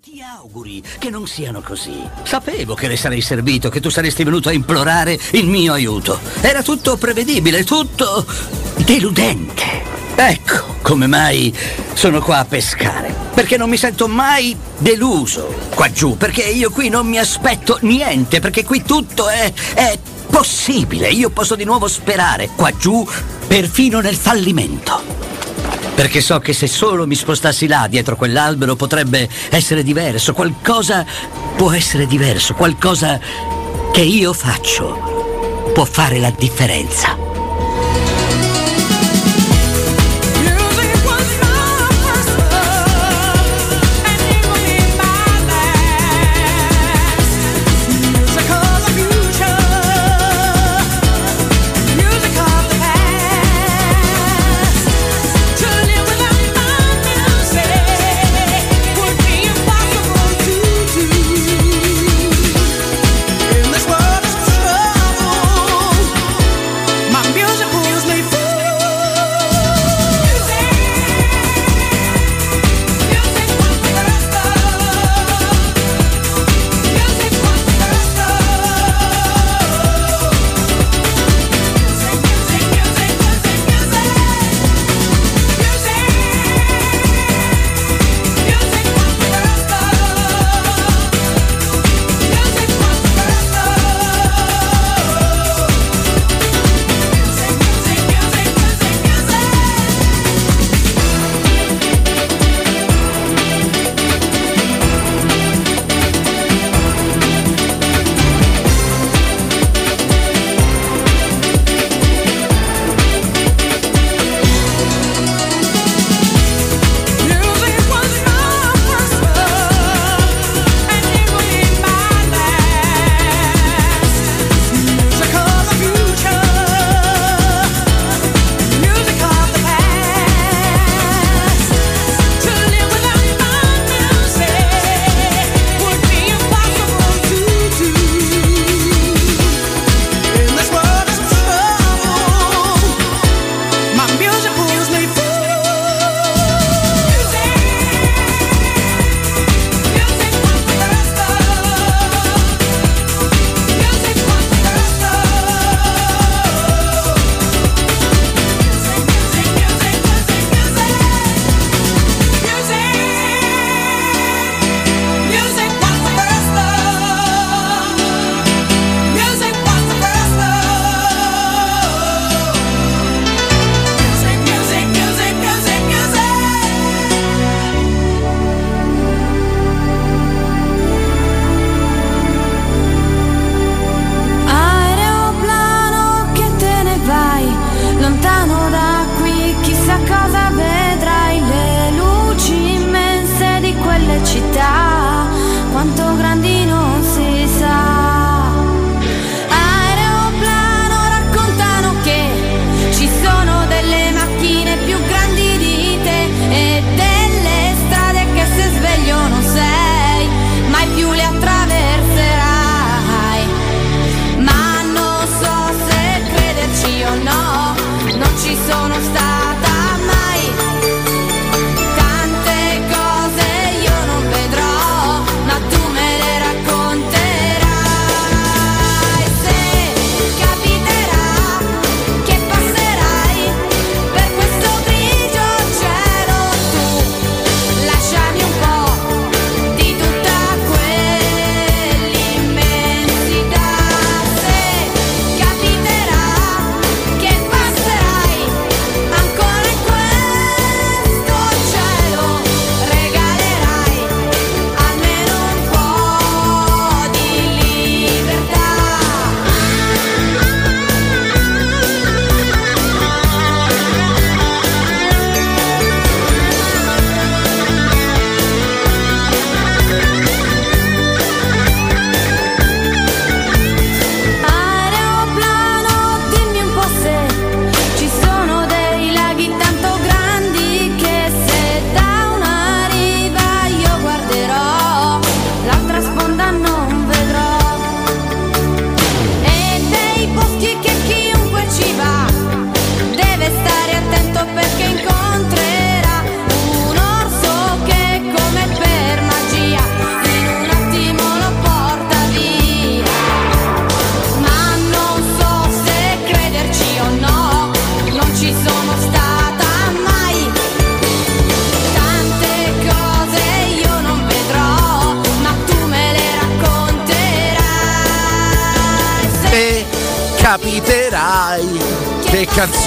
Ti auguri che non siano così. Sapevo che le sarei servito, che tu saresti venuto a implorare il mio aiuto. Era tutto prevedibile, tutto deludente. Ecco come mai sono qua a pescare. Perché non mi sento mai deluso qua giù. Perché io qui non mi aspetto niente. Perché qui tutto è, è possibile. Io posso di nuovo sperare qua giù, perfino nel fallimento. Perché so che se solo mi spostassi là dietro quell'albero potrebbe essere diverso, qualcosa può essere diverso, qualcosa che io faccio può fare la differenza.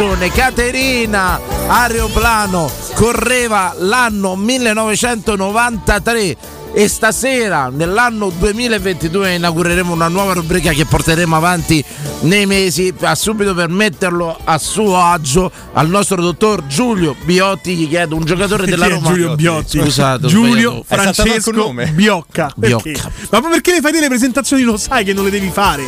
Canzone, Caterina, Aeroplano, correva l'anno 1993 e stasera nell'anno 2022 inaugureremo una nuova rubrica che porteremo avanti nei mesi. A subito per metterlo a suo agio al nostro dottor Giulio Biotti gli chiedo un giocatore della Roma. Giulio Biotti? Scusate Giulio. Francesco Biocca. Biocca. Ma perché le fai delle presentazioni? Lo sai che non le devi fare.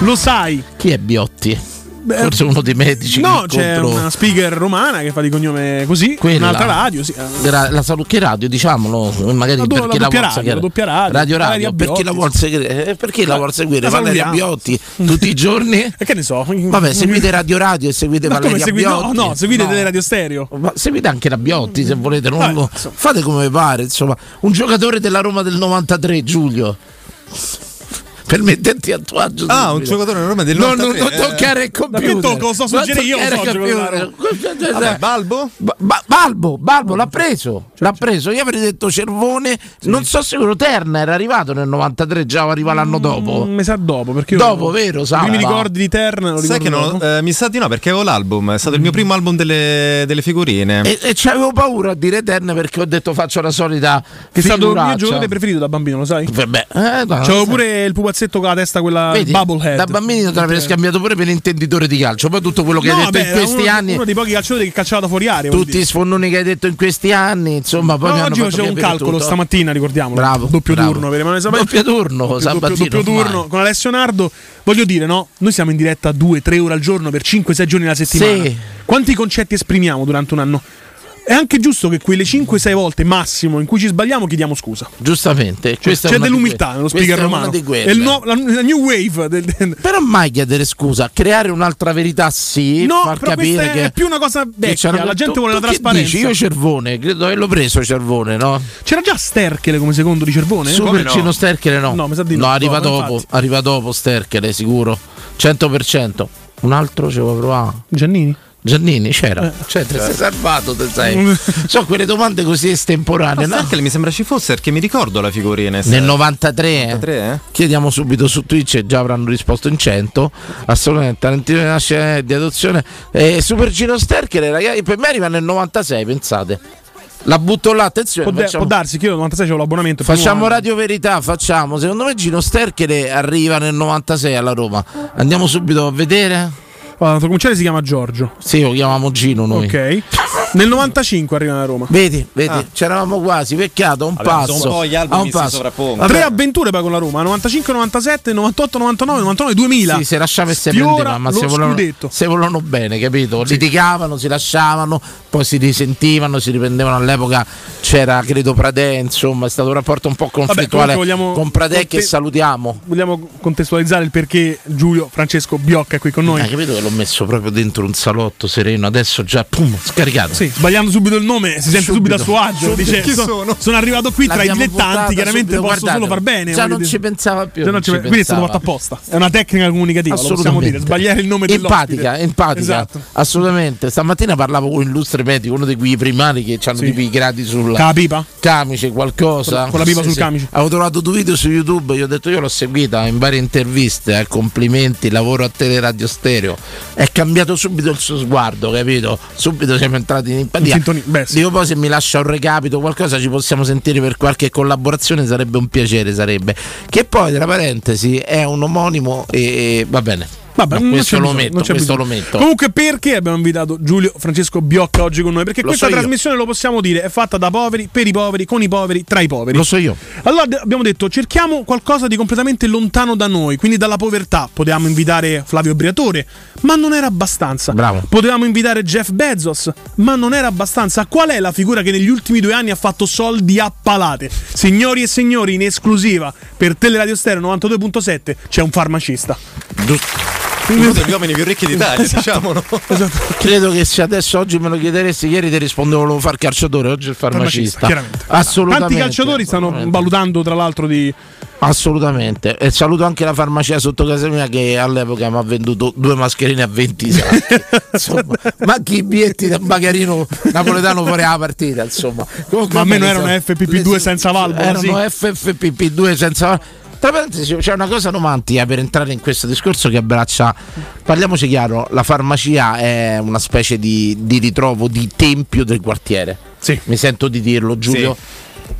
Lo sai. Chi è Biotti? Forse uno dei medici no c'è incontro- una speaker romana che fa di cognome così Quella. un'altra radio sì. La salu- che radio diciamolo magari La perché la doppia vuol radio, la doppia radio. radio radio Valeria per chi la vuol seguire eh, perché la vuol seguire La Valeria. Biotti tutti i giorni e che ne so vabbè seguite Radio Radio e seguite ma Valeria seguite no Biotti no seguite delle radio stereo Ma seguite anche la Biotti se volete, Vabbè, lo- fate come vi pare. Insomma, un giocatore della Roma del 93, Giulio. Per metterti a tuo agio. Ah, un giocatore Roma del No, no, 93, non eh. toccare il computer. Ma che tocco? Sto Non suggerendo io, toccare so il giocare computer. Vabbè, Balbo? Ba- ba- Balbo, Balbo l'ha preso, l'ha preso. Io avrei detto Cervone, non so sicuro. Terna era arrivato nel 93, già arriva l'anno dopo. un mese dopo perché io- Dopo, vero, i Salva? primi ricordi di Terna lo Sai che non, eh, mi sa di no perché avevo l'album, è stato il mio primo album delle, delle figurine. E, e c'avevo paura a dire Terna perché ho detto faccio la solita. che è stato il mio figuraccia. giocatore preferito da bambino lo sai Vabbè, eh, no, C'avevo pure il pupazzetto con la testa quella Vedi, bubblehead da bambino te l'avrei scambiato pure per intenditore di calcio. Poi tutto quello che hai No, detto beh, in questi uno, anni, uno dei pochi calciatori che calciava da fuori vuol tutti i sfondoni che hai detto in questi anni, insomma, poi No, oggi facevo un calcolo tutto. stamattina, ricordiamolo. Bravo, Doppio bravo. turno per Emanuele. Doppio turno, doppio, Sabatino, doppio, turno con Alessio Nardo. Voglio dire, no? Noi siamo in diretta 2-3 ore al giorno per 5-6 giorni alla settimana. Sì. Quanti concetti esprimiamo durante un anno? È anche giusto che quelle 5-6 volte massimo in cui ci sbagliamo chiediamo scusa. Giustamente, questa è C'è dell'umiltà nello è una romano. È il nuovo- la, la new wave del, del- Però mai chiedere scusa, creare un'altra verità sì, No, far però capire è che più una cosa che vecchia, la gente tu- vuole la tu che trasparenza. Dici, io Cervone, credo di averlo preso Cervone, no? C'era già Sterchele come secondo di Cervone? Supercino Sterchele no. No, mi sa di no. arriva No, dopo, infatti. arriva dopo Sterchele, sicuro. 100%. Un altro ci vuoi provare? Giannini? Giannini c'era, Eh. cioè ti sei salvato, te sei. Sono quelle domande così estemporanee. Ma no? Mi sembra ci fosse perché mi ricordo la figurina. Nel 93, eh. 93, eh? chiediamo subito su Twitch e già avranno risposto in 100. Assolutamente, Tarantino di nascita di adozione. Eh, Supercino Sterker, ragazzi, per me arriva nel 96, pensate. La butto là, attenzione. Può, de- facciamo- può darsi che io nel 96 ho l'abbonamento. Facciamo. Radio Verità, facciamo. Secondo me Gino Sterkere arriva nel 96 alla Roma. Andiamo subito a vedere. Allora, il cominciare si chiama Giorgio. Sì, lo chiamiamo Gino noi. Ok. Nel 95 arriva a Roma. Vedi, vedi, c'eravamo quasi, peccato, un Vabbè, passo. un po' gli album a un mi si passo. sovrappongono. Tre avventure poi con la Roma: 95, 97, 98, 99, 99, 2000. Sì, si lasciava e si prendeva, ma se volevano, se volevano bene, capito? Litigavano, si lasciavano, poi si risentivano, si riprendevano. All'epoca c'era, credo, Pradè, insomma, è stato un rapporto un po' conflittuale con Pradè che conte- salutiamo. Vogliamo contestualizzare il perché Giulio Francesco Biocca è qui con noi. Hai capito che l'ho messo proprio dentro un salotto sereno, adesso già, pum, scaricato. Sì, sbagliando subito il nome, si sente subito, a suo agio. Dice: Chi "So- sono?" sono arrivato qui tra i L'abbiamo dilettanti. Chiaramente subito, posso guardate, solo far bene. Già non dire. ci pensava più. Non ci- ci quindi è stato fatto apposta. È una tecnica comunicativa, lo possiamo dire. Sbagliare il nome dell'ospite. empatica, empatica, Esatto. assolutamente. Stamattina parlavo con un illustre medico, uno di quei primari che hanno Sì. tipo i gradi sul Con la pipa? camice, qualcosa. Con- con la pipa sul camice. Avevo trovato due video su YouTube, gli ho detto io l'ho seguita in varie interviste, eh, complimenti, lavoro a Teleradio Stereo. È cambiato subito il suo sguardo, capito? Subito siamo entrati In sintonia, beh, sì. Dico poi se mi lascia un recapito, qualcosa ci possiamo sentire per qualche collaborazione, sarebbe un piacere, sarebbe. Che poi, tra parentesi, è un omonimo e, e va bene. Vabbè, No, questo lo metto, questo lo metto. Comunque, perché abbiamo invitato Giulio Francesco Biocca oggi con noi? Perché Lo questa so io. trasmissione, lo possiamo dire, è fatta da poveri, per i poveri, con i poveri, tra i poveri. Lo so io. Allora abbiamo detto cerchiamo qualcosa di completamente lontano da noi, quindi dalla povertà. Potevamo invitare Flavio Briatore, ma non era abbastanza. Bravo. Potevamo invitare Jeff Bezos, ma non era abbastanza. Qual è la figura che negli ultimi due anni ha fatto soldi a palate? Signori e signori, in esclusiva per Teleradio Stereo 92.7 c'è un farmacista. Giusto. Uno degli uomini più ricchi d'Italia, diciamo. No? Credo che se adesso oggi me lo chiederessi, ieri ti rispondevo volevo far calciatore, oggi il farmacista. chiaramente. Assolutamente. Tanti calciatori stanno valutando, tra l'altro, di. Assolutamente. E saluto anche la farmacia sotto casa mia che all'epoca mi ha venduto due mascherine a 20 sacchi. insomma, ma anche i bietti da bagarino napoletano fuori la partita, insomma. Comunque, Ma almeno erano FFP2 le- senza valvola, Erano sì. FFP2 senza valvola. Tra parentesi, c'è una cosa romantica per entrare in questo discorso che abbraccia. Parliamoci chiaro: la farmacia è una specie di, di ritrovo di tempio del quartiere. Sì. Mi sento di dirlo, Giulio.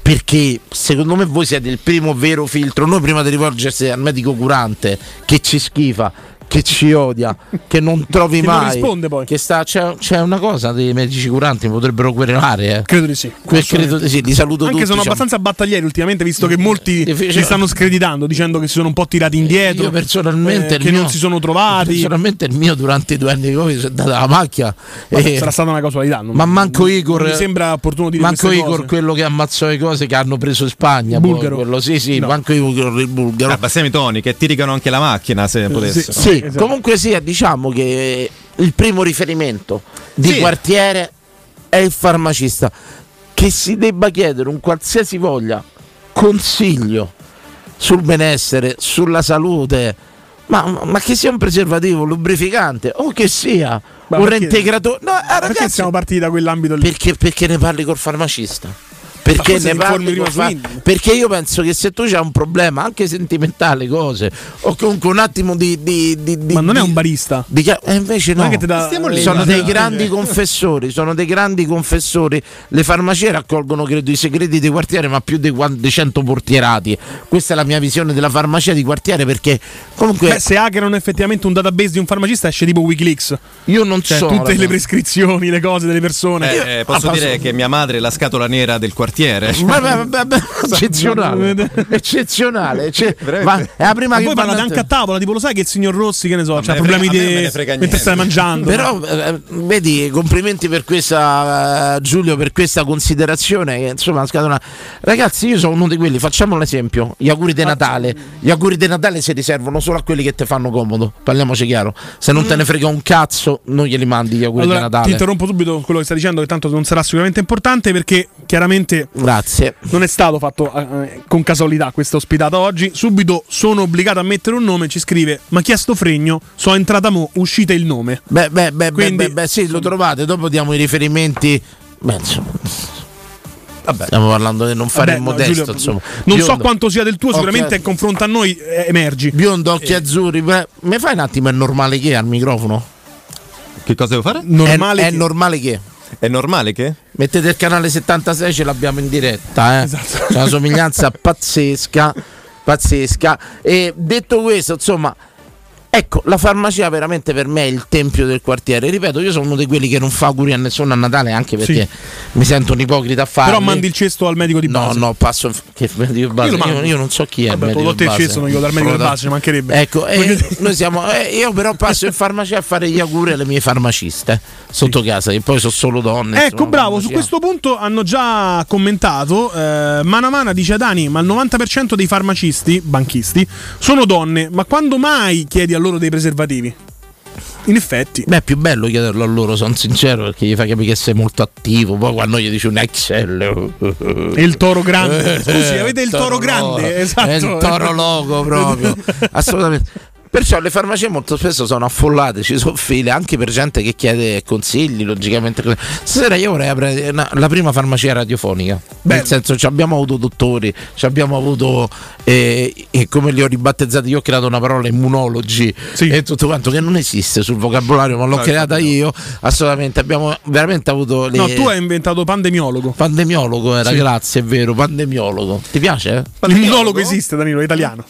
Perché secondo me voi siete il primo vero filtro. Noi prima di rivolgersi al medico curante che ci schifa, che ci odia, che non trovi Che non mai. risponde poi. Che sta, c'è, c'è una cosa dei medici curanti, potrebbero querelare. Eh. Credo di sì. Que- credo di sì, li saluto Anche tutti. sono cioè- abbastanza battaglieri ultimamente, visto che molti li stanno screditando, dicendo che si sono un po' tirati indietro. Io personalmente eh, che mio- non si sono trovati. Personalmente il mio durante i due anni di Covid si è data la macchia. E- sarà stata una casualità. non- ma manco Igor. non mi sembra opportuno dire Manco Igor, cose. quello che ammazzò le cose che hanno preso in Spagna. poi, Bulgaro. quello, sì, sì, No. manco Igor il bulgaro. Abbassiamo i toni, che ti rigano anche la macchina se potessero. Sì, esatto. comunque sia, diciamo che il primo riferimento di Sì. quartiere è il farmacista. Che si debba chiedere un qualsiasi voglia consiglio sul benessere, sulla salute, ma, ma che sia un preservativo, un lubrificante o che sia Ma un perché- reintegratore. No, eh, Perché ragazzi, siamo partiti da quell'ambito lì? perché, perché ne parli col farmacista? Perché ne parli fa-. Perché io penso che se tu hai un problema, anche sentimentale, cose, o comunque un attimo di. di, di- di- Ma non è un barista. e invece Non no, Stiamo lì, sono dei grandi confessori, sono dei grandi confessori. Le farmacie raccolgono, credo, i segreti di quartiere, ma più di, quan- di 100 portierati. Questa è la mia visione della farmacia di quartiere perché comunque Beh, se hackerano effettivamente un database di un farmacista esce tipo Wikileaks. io non Cioè, so. tutte le prescrizioni, le cose delle persone. Eh, eh, posso Ah, dire posso- che mia madre è la scatola nera del quartiere. Ma- ma- ma- ma- eccezionale, eccezionale. Cioè, ma è la prima Ma che voi parlate anche a tavola, tipo lo sai che il signor Rossi, che ne so, ha problemi di mentre stai mangiando. Però eh, vedi, complimenti per questa eh, Giulio per questa considerazione che insomma la scatola- Ragazzi, io sono uno di quelli, facciamo l'esempio, gli auguri di Natale. Gli auguri di Natale si riservano solo a quelli che ti fanno comodo, parliamoci chiaro. Se non te ne frega un cazzo, non glieli mandi gli auguri di Allora, ti Natale. interrompo subito quello che stai dicendo, che tanto non sarà sicuramente importante perché chiaramente Grazie. non è stato fatto eh, con casualità questa ospitata oggi. Subito sono obbligato a mettere un nome, ci scrive: Ma chi è sto fregno? So entrata mo, uscite il nome. Beh, beh, beh, Quindi- beh, beh, beh, sì, lo trovate, dopo diamo i riferimenti. Beh, insomma. Stiamo parlando di non fare Vabbè, il no, modesto, Giulio, insomma. Non so quanto sia del tuo, sicuramente Ok. in confronto a noi eh, emergi. Biondo, occhi azzurri. beh, Mi fai un attimo, è normale che al microfono? Che cosa devo fare? Normale. è, è che- normale che? È normale che? Mettete il canale 76, ce l'abbiamo in diretta. Eh? Esatto. C'è una somiglianza pazzesca. Pazzesca. E detto questo, insomma. Ecco, la farmacia veramente per me è il tempio del quartiere. Ripeto, io sono uno di quelli che non fa auguri a nessuno a Natale, anche perché mi sento un ipocrita a farlo. Però mandi il cesto al medico di No, base. no, passo. Che medico base? Io Io, io non so chi è. il Vabbè, medico te il base. cesto, non glielo dal medico di base, ci mancherebbe. Ecco, eh, noi siamo. eh, io però passo in farmacia a fare gli auguri alle mie farmaciste sotto casa, che poi sono solo donne. Ecco, bravo, su farmacia. questo punto hanno già commentato. Eh, Mana Mana dice Dani, ma il 90% dei farmacisti, banchisti, sono donne, ma quando mai chiedi a loro dei preservativi? In effetti. Beh, è più bello chiederlo a loro, sono sincero, perché gli fa capire che sei molto attivo. Poi quando gli dici un Excel. E il toro grande. Scusi, avete il toro, grande? logo. Esatto. È il toro logo proprio. Assolutamente. Perciò le farmacie molto spesso sono affollate, ci sono file anche per gente che chiede consigli, logicamente. Stasera io vorrei aprire una- la prima farmacia radiofonica. Beh. Nel senso, ci abbiamo avuto dottori, ci abbiamo avuto, eh, e come li ho ribattezzati, io ho creato una parola immunologi Sì. e tutto quanto che non esiste sul vocabolario, ma l'ho No, creata no. io. Assolutamente, abbiamo veramente avuto le... No, tu hai inventato pandemiologo. Pandemiologo era, Sì. grazie, è vero, pandemiologo. Ti piace? L'immunologo esiste, Danilo, è italiano.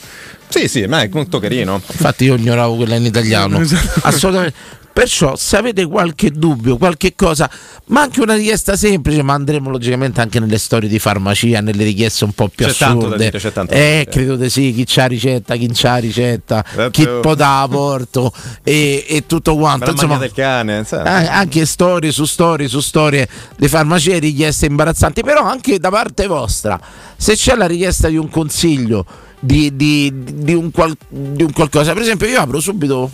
Sì, sì, ma è molto carino. Infatti io ignoravo quella in italiano. Esatto. Assolutamente. Perciò se avete qualche dubbio, qualche cosa, ma anche una richiesta semplice, ma andremo logicamente anche nelle storie di farmacia, nelle richieste un po' più C'è assurde. tanto da dire, c'è tanto da eh, dire. credo di sì, chi c'ha ricetta, chi c'ha ricetta, Eh, chi però- può da porto e, e tutto quanto. Insomma, del cane, sai. eh, anche storie su storie su storie di farmacie, richieste imbarazzanti, però anche da parte vostra, se c'è la richiesta di un consiglio, di, di- di un, qual- di un qualcosa, per esempio io apro subito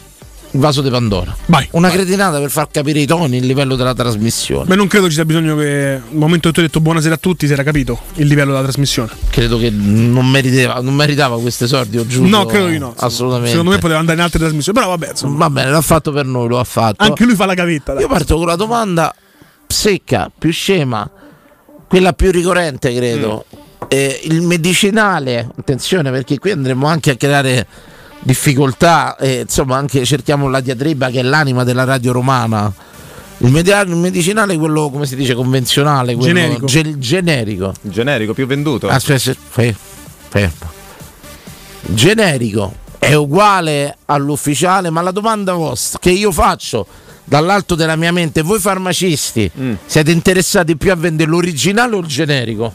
il vaso di Pandora, Vai. una cretinata per far capire i toni, il livello della trasmissione. Beh, non credo ci sia bisogno che. Nel momento che tu hai detto buonasera a tutti, si era capito il livello della trasmissione. Credo che non meritava, non meritava questi soldi, o giuro. No, credo di no. Assolutamente. Secondo me poteva andare in altre trasmissioni. Però vabbè, insomma. Va bene, l'ha fatto per noi, lo ha fatto. Anche lui fa la gavetta. dai. Io parto con la domanda secca, più scema, quella più ricorrente, credo. Eh, il medicinale, attenzione perché qui andremo anche a creare difficoltà, e insomma anche cerchiamo la diatriba che è l'anima della radio romana. Il, media- il medicinale è quello, come si dice, convenzionale, quello Generico. ge- generico. Generico più venduto. Aspetta, fe- fermo. Generico è uguale all'ufficiale, ma la domanda vostra che io faccio dall'alto della mia mente, voi farmacisti Mm. siete interessati più a vendere l'originale o il generico?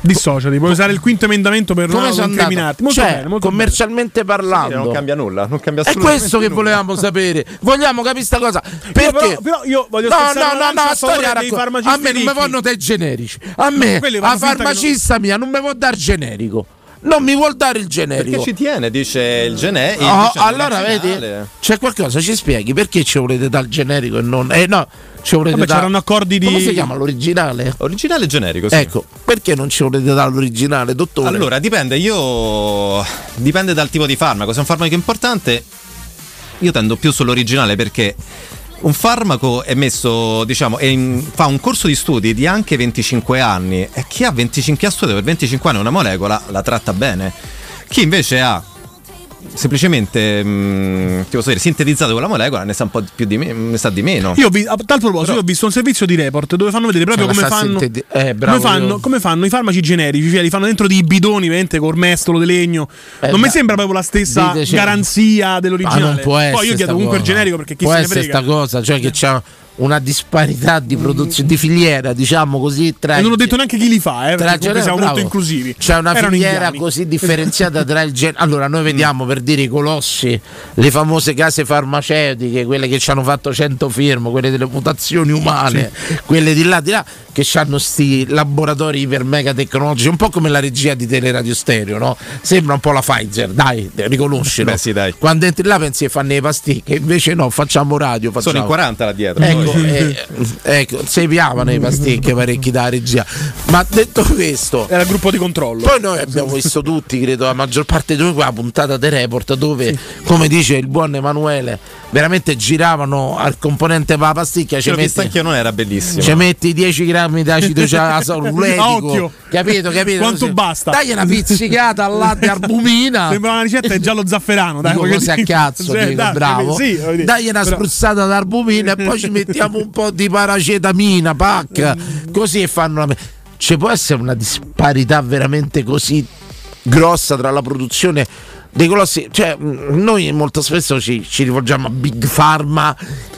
Dissociati, puoi usare il quinto emendamento per Come non incriminarti. Molto Cioè, bene, molto commercialmente parlando. non cambia nulla, non cambia È questo che nulla. volevamo sapere. Vogliamo capire sta cosa. bene. Perché? Io però, però io voglio No, no, no, no, a storia dei racco- farmacisti A me non mi vanno dei generici. A me, quelli a farmacista mia, non mi vuol dare generico. Non mi vuol dare il generico. Perché ci tiene, dice il generico. Oh, allora vedi, c'è qualcosa, ci spieghi perché ci volete dare il generico e non. Eh no, ci volete Vabbè, dare. c'erano accordi di- Come si chiama l'originale? Originale generico, sì. Ecco, perché non ci volete dare l'originale, dottore? Allora, dipende, io. Dipende dal tipo di farmaco. Se è un farmaco importante, io tendo più sull'originale perché un farmaco è messo, diciamo, è in- fa un corso di studi di anche 25 anni e chi ha 25 chi ha studiato per 25 anni una molecola la tratta bene. Chi invece ha semplicemente mh, ti posso dire, sintetizzato quella molecola ne sa un po' più di, me- ne sa di meno. Io ho vi- a tal proposito, io ho visto un servizio di report dove fanno vedere proprio Cioè, come fanno, sinteti- eh, bravo, come, fanno, come fanno i farmaci generici, cioè li fanno dentro dei bidoni, veramente col mestolo di legno. Eh, non mi da- sembra proprio la stessa diteci- garanzia Ma dell'originale. non può essere. Poi io chiedo comunque il cosa. generico perché chi può se ne frega. sta cosa, cioè che c'è una disparità di produzione di filiera, diciamo così, tra E non ho detto neanche chi li fa, eh, tra genere- siamo bravo. molto inclusivi. C'è una Erano filiera indiani. così differenziata tra il genere. Allora, noi vediamo per dire i colossi, le famose case farmaceutiche, quelle che ci hanno fatto 100 firme, quelle delle mutazioni umane, quelle di là di là, che hanno sti laboratori iper mega tecnologici, un po' come la regia di Teleradio Stereo, no? Sembra un po' la Pfizer, dai, riconoscilo. Beh, sì, dai. Quando entri là pensi che fanno le pasticche, invece no, facciamo radio. Facciamo. Sono in 40 là dietro. Ecco, poi. eh, ecco, si piavano i pasticche parecchi da regia. Ma detto questo, Era il gruppo di controllo. poi noi abbiamo visto tutti, credo, la maggior parte di noi quella puntata di report dove, come dice il buon Emanuele, veramente giravano al componente per la Ce l'ho metti, anch'io, non era bellissimo. ci metti 10 grammi di acido occhio. Capito, capito? Quanto basta? Dai una pizzicata al latte albumina. Sembra una ricetta di giallo zafferano, dai. Dico cose a cazzo, Sì, dico, dai, bravo. Sì. Dai una Però- spruzzata d'arbumina e poi ci mettiamo un po' di paracetamina, pac, così e fanno la... Ci può essere una disparità veramente così grossa tra la produzione dei colossi? Cioè, mh, noi molto spesso ci, ci rivolgiamo a Big Pharma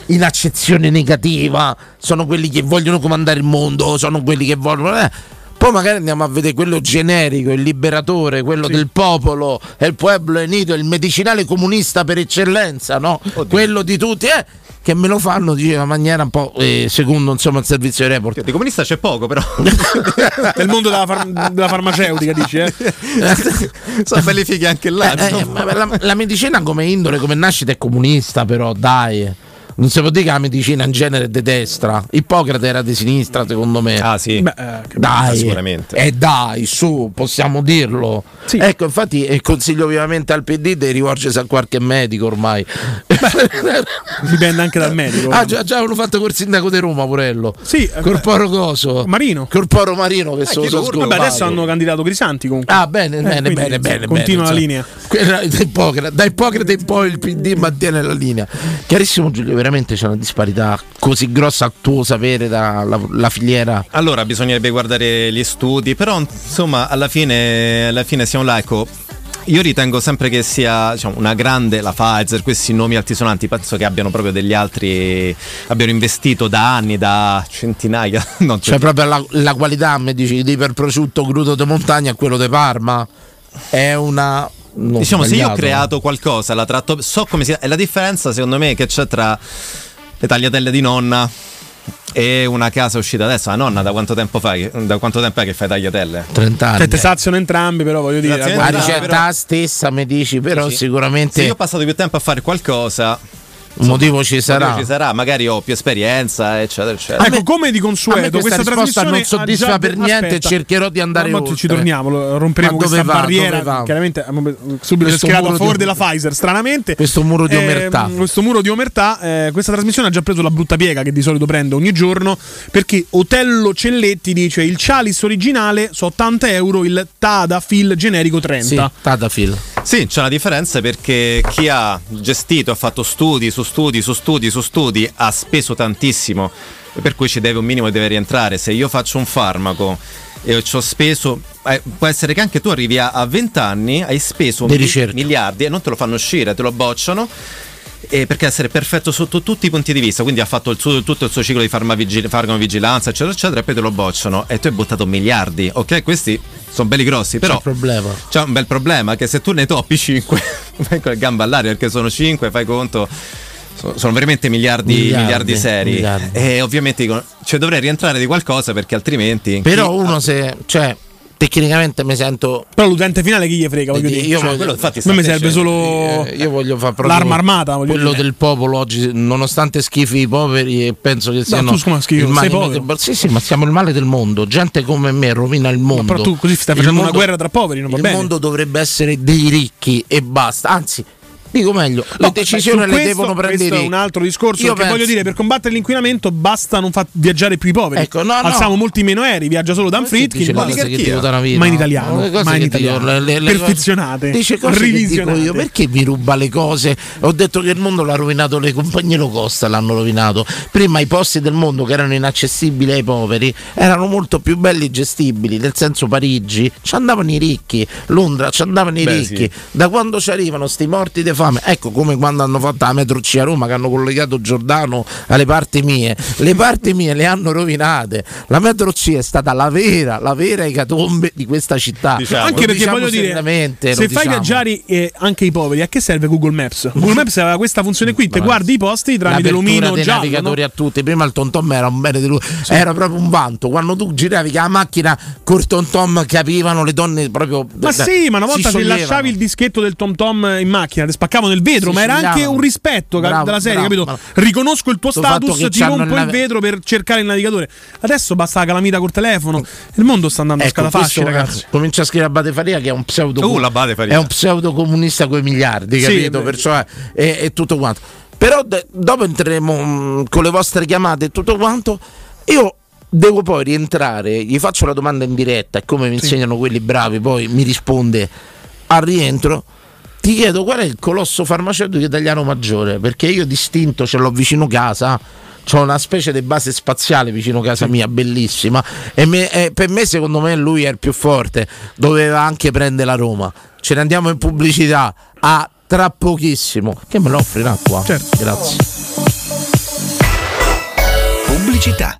in accezione negativa, sono quelli che vogliono comandare il mondo, sono quelli che vogliono... eh. Poi magari andiamo a vedere quello generico, il liberatore, quello del popolo, è il pueblo unito, il medicinale comunista per eccellenza, no? Quello di tutti, eh? Che me lo fanno in una maniera un po' eh, secondo insomma il servizio di report. Di comunista c'è poco, però. Nel mondo della, far- della farmaceutica, dici, eh? Sono belli fighi anche là. Eh, eh, la, la medicina come indole, come nascita è comunista, però dai. Non si può dire che la medicina in genere è di destra. Ippocrate era di sinistra, secondo me. Ah, sì. Beh, eh, Dai, sicuramente. E dai, su, possiamo dirlo. Sì. Ecco, infatti eh, consiglio vivamente al PD di rivolgersi a qualche medico ormai. dipende anche dal medico. ah, già, già avevano fatto col sindaco di Roma, Purello. Sì, eh, Corporo Coso. Marino. Corporo Marino che sono chi lo so urla? Vabbè, adesso hanno candidato Crisanti comunque. Ah, bene, Eh, bene, bene, bene. continua bene, la linea. Quella- da Ippocrate, da Ippocrate in poi il PD mantiene la linea. Chiarissimo, Giulio, veramente c'è una disparità così grossa a tuo sapere dalla la filiera. Allora bisognerebbe guardare gli studi, però insomma alla fine, alla fine siamo là, ecco. Io ritengo sempre che sia diciamo, una grande la Pfizer, questi nomi altisonanti, penso che abbiano proprio degli altri, abbiano investito da anni, da centinaia, non Cioè, proprio la, la qualità, mi dici, di iperprosciutto crudo di montagna a quello di Parma. È una. Non Diciamo, se io ho sbagliato. creato qualcosa, la tratto, so come si. E la differenza, secondo me, che c'è tra le tagliatelle di nonna e una casa uscita adesso. La nonna, da quanto tempo fai? Da quanto tempo è che fai tagliatelle? 30 anni. Cioè, te saziano entrambi, però voglio dire. La ricetta però- stessa, mi dici, però Sì. sicuramente. Se io ho passato più tempo a fare qualcosa, Un motivo ci sarà. ci sarà, magari ho più esperienza, eccetera, eccetera. Ecco, come di consueto, questa questa risposta trasmissione non soddisfa per niente, Aspetta. cercherò di andare Ma oltre. ci torniamo, romperemo Ma questa va? barriera. Va? Chiaramente abbiamo subito schierato a favore di- della Pfizer, stranamente. Questo muro di Ehm, omertà. questo muro di omertà, eh, questa trasmissione ha già preso la brutta piega che di solito prendo ogni giorno perché Otello Celletti dice il Chalice originale so 80 euro, il Tadafil generico 30. Sì, Tadafil. Sì, c'è una differenza perché chi ha gestito, ha fatto studi su studi su studi su studi, ha speso tantissimo, per cui ci deve un minimo deve rientrare. Se io faccio un farmaco e ci ho speso, eh, può essere che anche tu arrivi a, a 20 anni, hai speso mi- miliardi e non te lo fanno uscire, te lo bocciano. E perché essere perfetto sotto tutti i punti di vista, quindi ha fatto il suo- tutto il suo ciclo di farmacovigilanza, eccetera, eccetera, e poi te lo bocciano e tu hai buttato miliardi. Ok, questi sono belli grossi, però C'è un problema. c'è un bel problema che se tu ne toppi 5, vai con le gambe all'aria perché sono 5, fai conto. so- Sono veramente miliardi, Miliardi, miliardi seri. miliardi. E ovviamente dicono, cioè dovrei rientrare di qualcosa perché altrimenti. Però uno se. cioè, tecnicamente mi sento. Però l'utente finale chi gli frega, voglio Io dire. voglio- quello infatti A me mi serve solo eh, io voglio fare proprio l'arma armata, voglio quello dire. del popolo oggi, nonostante schifi i poveri, e penso che siano tu come schifi? il male Sei povero? del- Sì, sì, ma siamo il male del mondo. Gente come me rovina il mondo. però tu così stai facendo una guerra tra poveri, non va il bene. mondo dovrebbe essere dei ricchi e basta. Anzi, dico meglio, le No, decisioni beh, su le questo- devono prendere. Questo è un altro discorso. Io perché penso- voglio dire, per combattere l'inquinamento basta non far viaggiare più i poveri. Ecco, no, no. Alziamo molti meno aerei, viaggia solo Dan le Fritkin. vita. Ma in italiano, Le ma in italiano. le- le- le Perfezionate, Dice cose dico io, perché mi ruba le cose? Ho detto che il mondo l'ha rovinato, le compagnie low cost l'hanno rovinato. Prima i posti del mondo che erano inaccessibili ai poveri erano molto più belli e gestibili, nel senso Parigi ci andavano i ricchi, Londra ci andavano i Beh, ricchi. sì. Da quando ci arrivano sti morti di fame, ecco come quando hanno fatto la metro C a Roma che hanno collegato Giordano alle parti mie, le parti mie le hanno rovinate. La metro C è stata la vera, la vera ecatombe di questa città. Diciamo. Anche Lo perché diciamo voglio dire, se fai diciamo. viaggiare eh, anche i poveri, a che serve Google Maps? Google Maps aveva questa funzione qui: te guardi i posti tramite l'omino dei giallo. navigatori no? a tutti. Prima il Tom Tom era un bene di lui, era proprio un vanto. Quando tu giravi con la macchina col Tom Tom capivano le donne proprio. Ma sì, ma una volta se lasciavi il dischetto del Tom Tom in macchina, ti spaccavo nel vetro, sì, ma era anche un rispetto bravo, della serie, bravo, capito? Bravo. Riconosco il tuo Sto status, ti rompo il nave... vetro per cercare il navigatore. Adesso basta la calamita col telefono. Il mondo sta andando ecco, a scala facile, ragazzi. Comincia a scrivere a Bate Faria che è un pseudo uh, è un pseudo comunista coi miliardi, capito? Sì, Perciò è, è, è, tutto quanto. Però d- dopo entreremo mh, con le vostre chiamate e tutto quanto. Io devo poi rientrare, gli faccio la domanda in diretta e come mi insegnano quelli bravi, poi mi risponde al rientro ti chiedo qual è il colosso farmaceutico italiano maggiore, perché io distinto ce l'ho vicino casa. C'ho una specie di base spaziale vicino casa mia, bellissima. E me- e per me, secondo me, lui è il più forte. Doveva anche prendere la Roma. Ce ne andiamo in pubblicità a tra pochissimo. Che me lo offri l'acqua? Certo. Grazie. Pubblicità.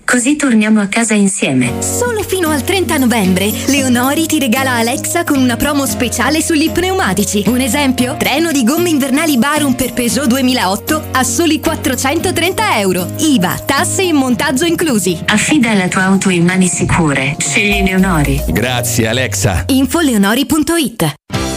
così torniamo a casa insieme. Solo fino al 30 novembre, Leonori ti regala Alexa con una promo speciale sugli pneumatici. Un esempio? Treno di gomme invernali Barum per Peugeot 2008 a soli 430 euro. IVA, tasse e montaggio inclusi. Affida la tua auto in mani sicure. Scegli Leonori. Grazie Alexa. Infoleonori.it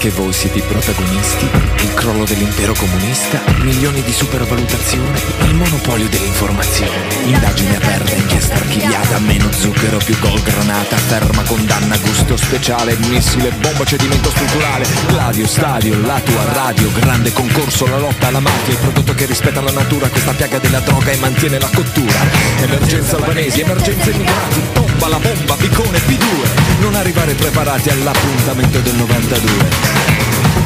Perché voi siete i protagonisti, il crollo dell'impero comunista, milioni di supervalutazione, il monopolio dell'informazione, indagine aperta, inchiesta archiviata, meno zucchero, più gol granata, ferma condanna, gusto speciale, missile, bomba, cedimento strutturale, Gladio, stadio, la tua radio, grande concorso, la lotta alla mafia, il prodotto che rispetta la natura, questa piaga della droga e mantiene la cottura, emergenza albanesi, emergenza immigrati, tomba la bomba, piccone, P2, non arrivare preparati all'appuntamento del 92.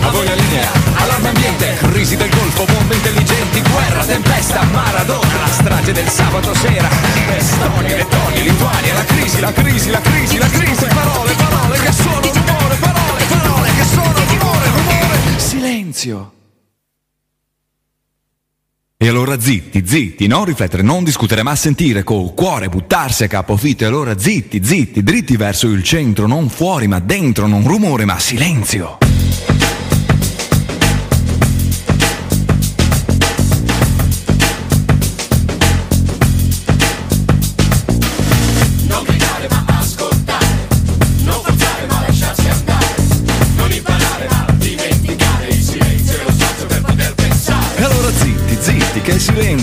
A voi la linea, allarme ambiente, crisi del Golfo, bombe intelligenti, guerra, tempesta, Maradona, la strage del sabato sera, Estonia, Lettonia, Lituania, la crisi, la crisi, la crisi, la crisi, parole, parole che sono rumore, parole, parole che sono rumore, rumore, silenzio. E allora zitti, zitti, non riflettere, non discutere, ma sentire col cuore, buttarsi a capofitto. E allora zitti, zitti, dritti verso il centro, non fuori, ma dentro, non rumore, ma silenzio.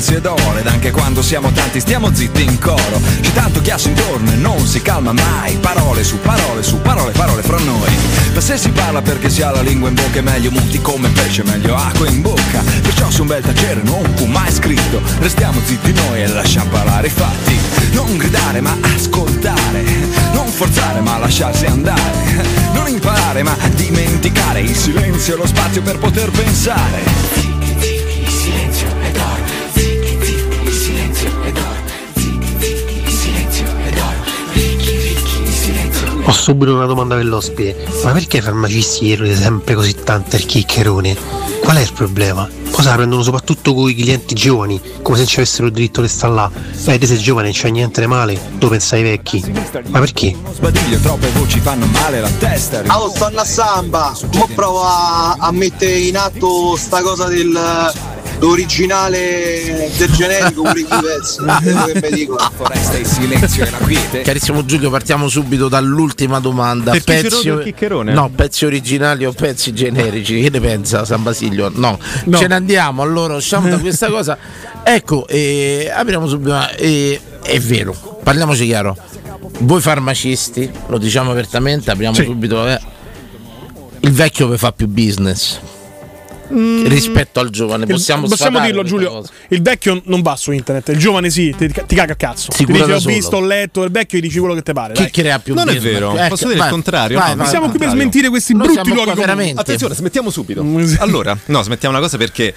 Silenzio è d'oro ed anche quando siamo tanti stiamo zitti in coro. C'è tanto chiasso intorno e non si calma mai. Parole su parole su parole, parole fra noi. Ma se si parla perché si ha la lingua in bocca è meglio muti come pesce, meglio acqua in bocca. Perciò su un bel tacere non fu mai scritto. Restiamo zitti noi e lasciamo parlare i fatti. Non gridare ma ascoltare. Non forzare ma lasciarsi andare. Non imparare ma dimenticare. Il silenzio e lo spazio per poter pensare. Ho subito una domanda per l'ospite. Ma perché i farmacisti chiedono sempre così tanto il chiccherone? Qual è il problema? Cosa la prendono soprattutto con i clienti giovani, come se non ci avessero il diritto di stare là? Beh, te sei giovane, non c'è niente di male, tu pensi ai vecchi. Ma perché? Sbadiglio, troppe voci fanno male la testa. Ah, oh, stanno a samba, mo provo a, a mettere in atto sta cosa del l'originale del generico pure i pezzi, quello che mi dicono. Foresta il silenzio e la quiete. Carissimo Giulio, partiamo subito dall'ultima domanda. Per chi ci rode il chiccherone? No, pezzi originali o pezzi generici? Che ne pensa San Basilio? No, No. ce ne andiamo. Allora, usciamo da questa cosa. Ecco, eh, apriamo subito. eh, è vero, parliamoci chiaro. Voi farmacisti, lo diciamo apertamente, apriamo Sì. subito. eh, il vecchio vi fa più business Mm, rispetto al giovane. il- Possiamo, possiamo dirlo, Giulio. cosa. Il vecchio non va su internet, il giovane sì, ti, ti caga a cazzo. Si ti dice ho solo." visto, ho letto, il vecchio gli dici quello che ti pare. Chi dai. crea più Non è vero, Ecco, posso dire il vai, contrario, vai, no, vai, Siamo vai. qui per contrario. smentire questi Noi brutti luoghi veramente. Attenzione, smettiamo subito. Mm. Allora, no, smettiamo una cosa perché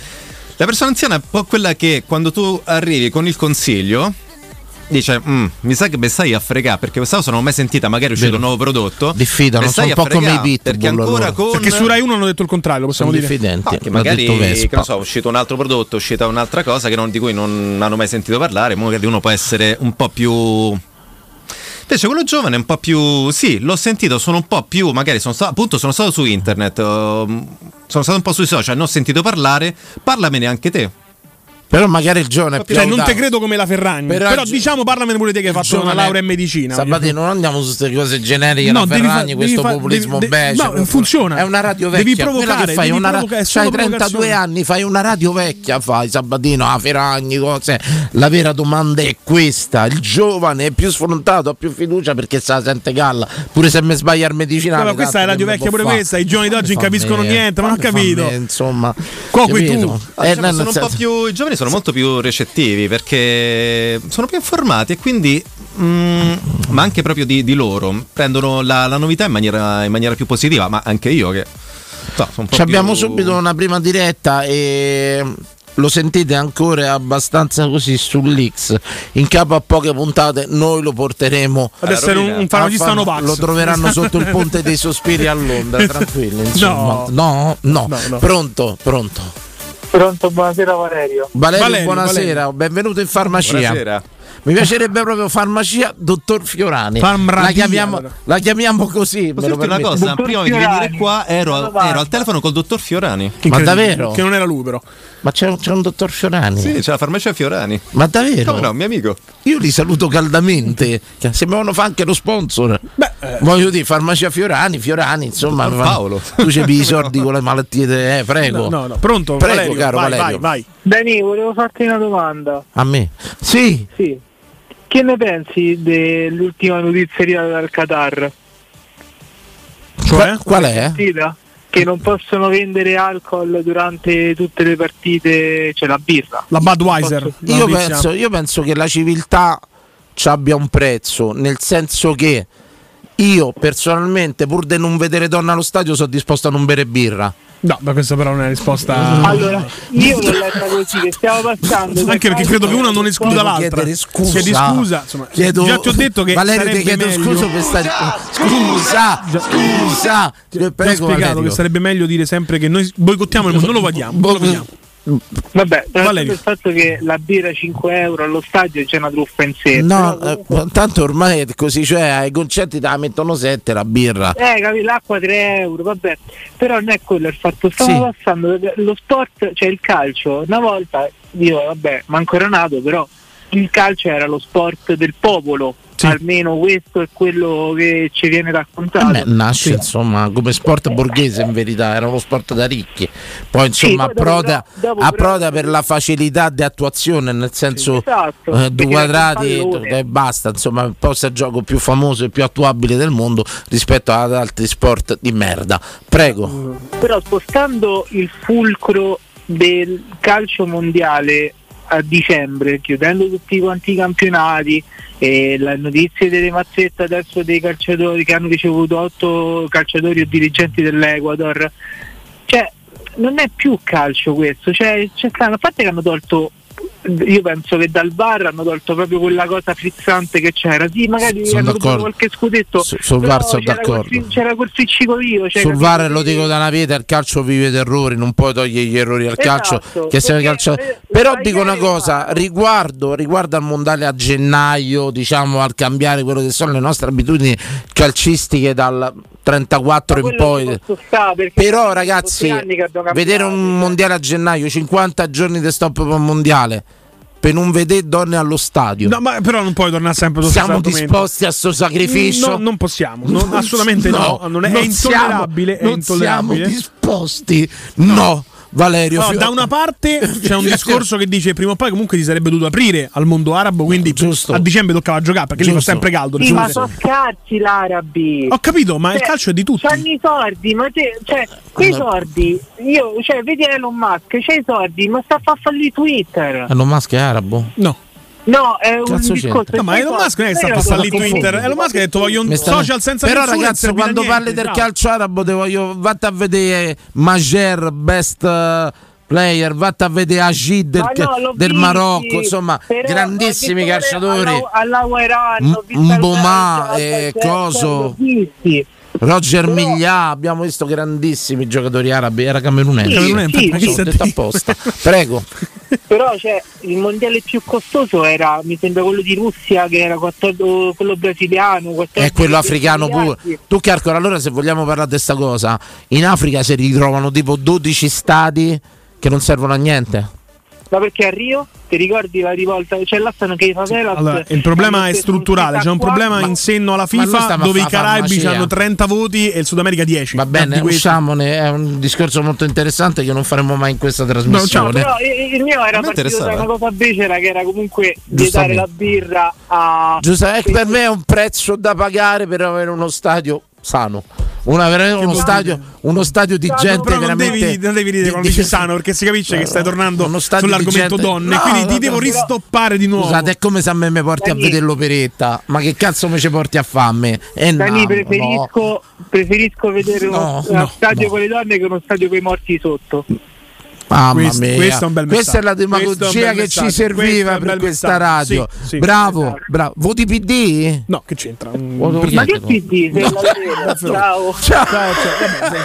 la persona anziana è un po' quella che quando tu arrivi con il consiglio dice "Mm, mi sa che mi stai a fregare perché questa cosa non l'ho mai sentita magari è uscito Vero. un nuovo prodotto Diffidano, sono un po' come i pitbull perché ancora con Perché su Rai 1 hanno detto il contrario, lo possiamo Sono dire. diffidenti. Ah, che magari detto che ne so, è uscito un altro prodotto, è uscita un'altra cosa che non- di cui non hanno mai sentito parlare, magari uno può essere un po' più Invece quello giovane è un po' più. Sì, l'ho sentito, sono un po' più. Magari sono stato. Appunto, sono stato su internet. ehm, sono stato un po' sui social, non ho sentito parlare. Parlamene anche te. Però magari il giovane è più Cioè, non te credo come la Ferragni. Però Però, diciamo, parlamene pure te che hai fatto una laurea in medicina. Sabatino, non andiamo su queste cose generiche, No, la devi Ferragni, fa- questo devi fa- populismo devi- becero. no, funziona. È una radio Devi vecchia. Quella provocare, che fai devi una provoca- c'hai 32 provocazione. anni, fai una radio vecchia, fai Sabatino, la Ferragni, cose. La vera domanda è questa: il giovane è più sfrontato, ha più fiducia perché se la sente galla, pure se mi sbaglia il medicinale. Però questa è radio vecchia pure fa. questa, i giovani d'oggi non capiscono niente, ma non ho capito. Insomma, Qua qui tu. Eh, diciamo, no, sono un po' più. I giovani sono sono molto più recettivi perché sono più informati e quindi, mm, ma anche proprio di, di loro, prendono la, la novità in maniera, in maniera più positiva, ma anche io che... so, sono un po' Ci abbiamo più- subito una prima diretta e lo sentite ancora abbastanza così sull'X. In capo a poche puntate noi lo porteremo Ad essere un- un farmacista a far- Novax. Lo troveranno sotto il ponte dei sospiri a Londra, tranquilli. Insomma. No, no, no. Pronto, pronto. Pronto, buonasera Valerio. Valerio, Valerio, buonasera, Valerio. benvenuto in farmacia. Buonasera. Mi piacerebbe proprio farmacia dottor Fiorani. La chiamiamo, allora. la chiamiamo così. Posso una cosa? Dottor Prima di venire qua ero, ero al telefono col dottor Fiorani. Che Ma davvero? Che non era lui, però. Ma c'è, c'è un dottor Fiorani? Sì, c'è la farmacia Fiorani. Ma davvero? Come no, mio amico. Io li saluto caldamente. Che Sembrano fa anche lo sponsor. Beh, eh, Voglio dire, farmacia Fiorani, Fiorani, insomma. Dottor Paolo. Tu c'è i soldi con le malattie, de- eh, prego. no, no, no. Pronto, Prego, Valerio, caro vai, Valerio. vai, vai. Dani, volevo farti una domanda. A me? Sì. Sì. Che ne pensi dell'ultima notizia dal Qatar? Cioè? Qua- qual è? Sentita? Che non possono vendere alcol durante tutte le partite, cioè la birra. La Budweiser. la Io penso, io penso che la civiltà ci abbia un prezzo, nel senso che io personalmente, pur di non vedere donna allo stadio, sono disposto a non bere birra. No, ma questa però è una risposta. Allora, io l'ho letta così, che stiamo passando. Anche perché credo che una non escluda l'altra. scusa. Chiedi scusa. Insomma, Chiedo- già ti ho detto che Valerio, ti sarebbe chiedo meglio. scusa per stare. Scusa, scusa. Ti Ti ho spiegato Valerio. che sarebbe meglio dire sempre che noi boicottiamo il mondo, non lo vediamo. Non lo vediamo. Vabbè, Valerio. il fatto che la birra 5 euro allo stadio è già una truffa in sé. No, Però eh, tanto ormai è così, cioè ai concerti te la mettono 7 la birra. Eh, capi, l'acqua 3 euro, vabbè. Però non è quello il fatto. Stavo Sì. passando lo sport, cioè il calcio. Una volta, io vabbè, ma ancora nato, però il calcio era lo sport del popolo. Almeno questo è quello che ci viene raccontato. Me nasce insomma come sport borghese in verità, era uno sport da ricchi. Poi insomma poi dopo approda, però- dopo approda per la facilità di attuazione, nel senso esatto, eh, due quadrati e basta, insomma di gioco più famoso e più attuabile del mondo rispetto ad altri sport di merda. Prego. Però spostando il fulcro del calcio mondiale a dicembre, chiudendo tutti quanti i campionati e le notizie delle mazzette adesso dei calciatori che hanno ricevuto otto calciatori o dirigenti dell'Ecuador, cioè non è più calcio questo, cioè c'è strano, a parte che hanno tolto io penso che dal bar hanno tolto proprio quella cosa frizzante che c'era. Sì, magari Sono hanno qualche scudetto. Su- sul VAR sono quel d'accordo. fi- c'era quel ficcicoio. Cioè, Sul? VAR lo dico da una vita, il calcio vive d'errori, non puoi togliere gli errori al calcio. Esatto, il perché, calcio. eh, Però dico una cosa, riguardo, riguardo al mondiale a gennaio, diciamo al cambiare quello che sono le nostre abitudini calcistiche dal 34 in poi. Però ragazzi, vedere un mondiale a gennaio, 50 giorni di stop per un mondiale, per non vedere donne allo stadio. No, ma però non puoi tornare sempre su Siamo questo argomento. disposti a sto sacrificio? No, non possiamo, non- assolutamente no. Non è, è non intollerabile. siamo- è intollerabile. Non siamo disposti. No, Valerio. No, Fio- da una parte c'è un discorso che dice prima o poi comunque ti sarebbe dovuto aprire al mondo arabo, quindi a dicembre toccava giocare perché lì fa Giusto. sempre caldo. Sì, ma diciamo. sono scarsi l'arabi. Ho capito, ma il Cioè, calcio è di tutti. C'hanno i soldi, ma te, cioè, quei No. soldi, io, cioè, vedi Elon Musk, c'è i soldi, ma sta a far fallire Twitter. Elon Musk è arabo? No. No, è un Cazzo discorso. No, ma Elon. Musk non è che sta passare lì. Twitter. Elon Musk ha detto voglio un sta- social senza Però ragazzi, quando niente, parli del calcio arabo, te voglio, vatti a vedere Majer, best eh, player, vatti a vedere Agid del, no, del visti, Marocco, insomma, però grandissimi calciatori. alla- alla Mboma, al- eh, al- Coso. l'ho visti. Roger Miglia, abbiamo visto grandissimi giocatori arabi, era camerunense. Sì, sì, Ho sì. detto apposta. Prego. Però cioè, il mondiale più costoso era, mi sembra quello di Russia che era 14 quello brasiliano, 14 È quello africano pure. Tu calcola, allora se vogliamo parlare di questa cosa, in Africa si ritrovano tipo 12 stati che non servono a niente. Ma perché a Rio, ti ricordi la rivolta? Cioè là stanno che i favelas Allora, il problema è strutturale, c'è un problema ma- in senno alla FIFA dove i fa Caraibi hanno 30 voti e il Sud America 10. Va bene, usciamone, è un discorso molto interessante che non faremo mai in questa trasmissione. Però il mio era partito da una cosa becera che era comunque vietare la birra a Giusto, eh, per me è un prezzo da pagare per avere uno stadio sano. Una- veramente uno, stadio, uno stadio di gente Però non veramente. devi, non devi ridere di- quando di- dici sano perché si capisce che stai tornando sull'argomento donne. No, quindi ti vabbè, devo però- ristoppare di nuovo. Scusate, è come se a me mi porti a Dani- vedere l'operetta. Ma che cazzo mi ci porti a fame? E Dani, no, preferisco, preferisco vedere uno, No, uno no, stadio no. con le donne che uno stadio con i morti sotto. Mamma Questo- mia, questo è un bel questa è la è demagogia bel che ci messaggio. È serviva per questa messaggio. radio. Sì, sì. bravo, bravo. Voti PD? No, che c'entra? Voto- Per Ma che PD? Vera. Ciao. Ciao. Ciao,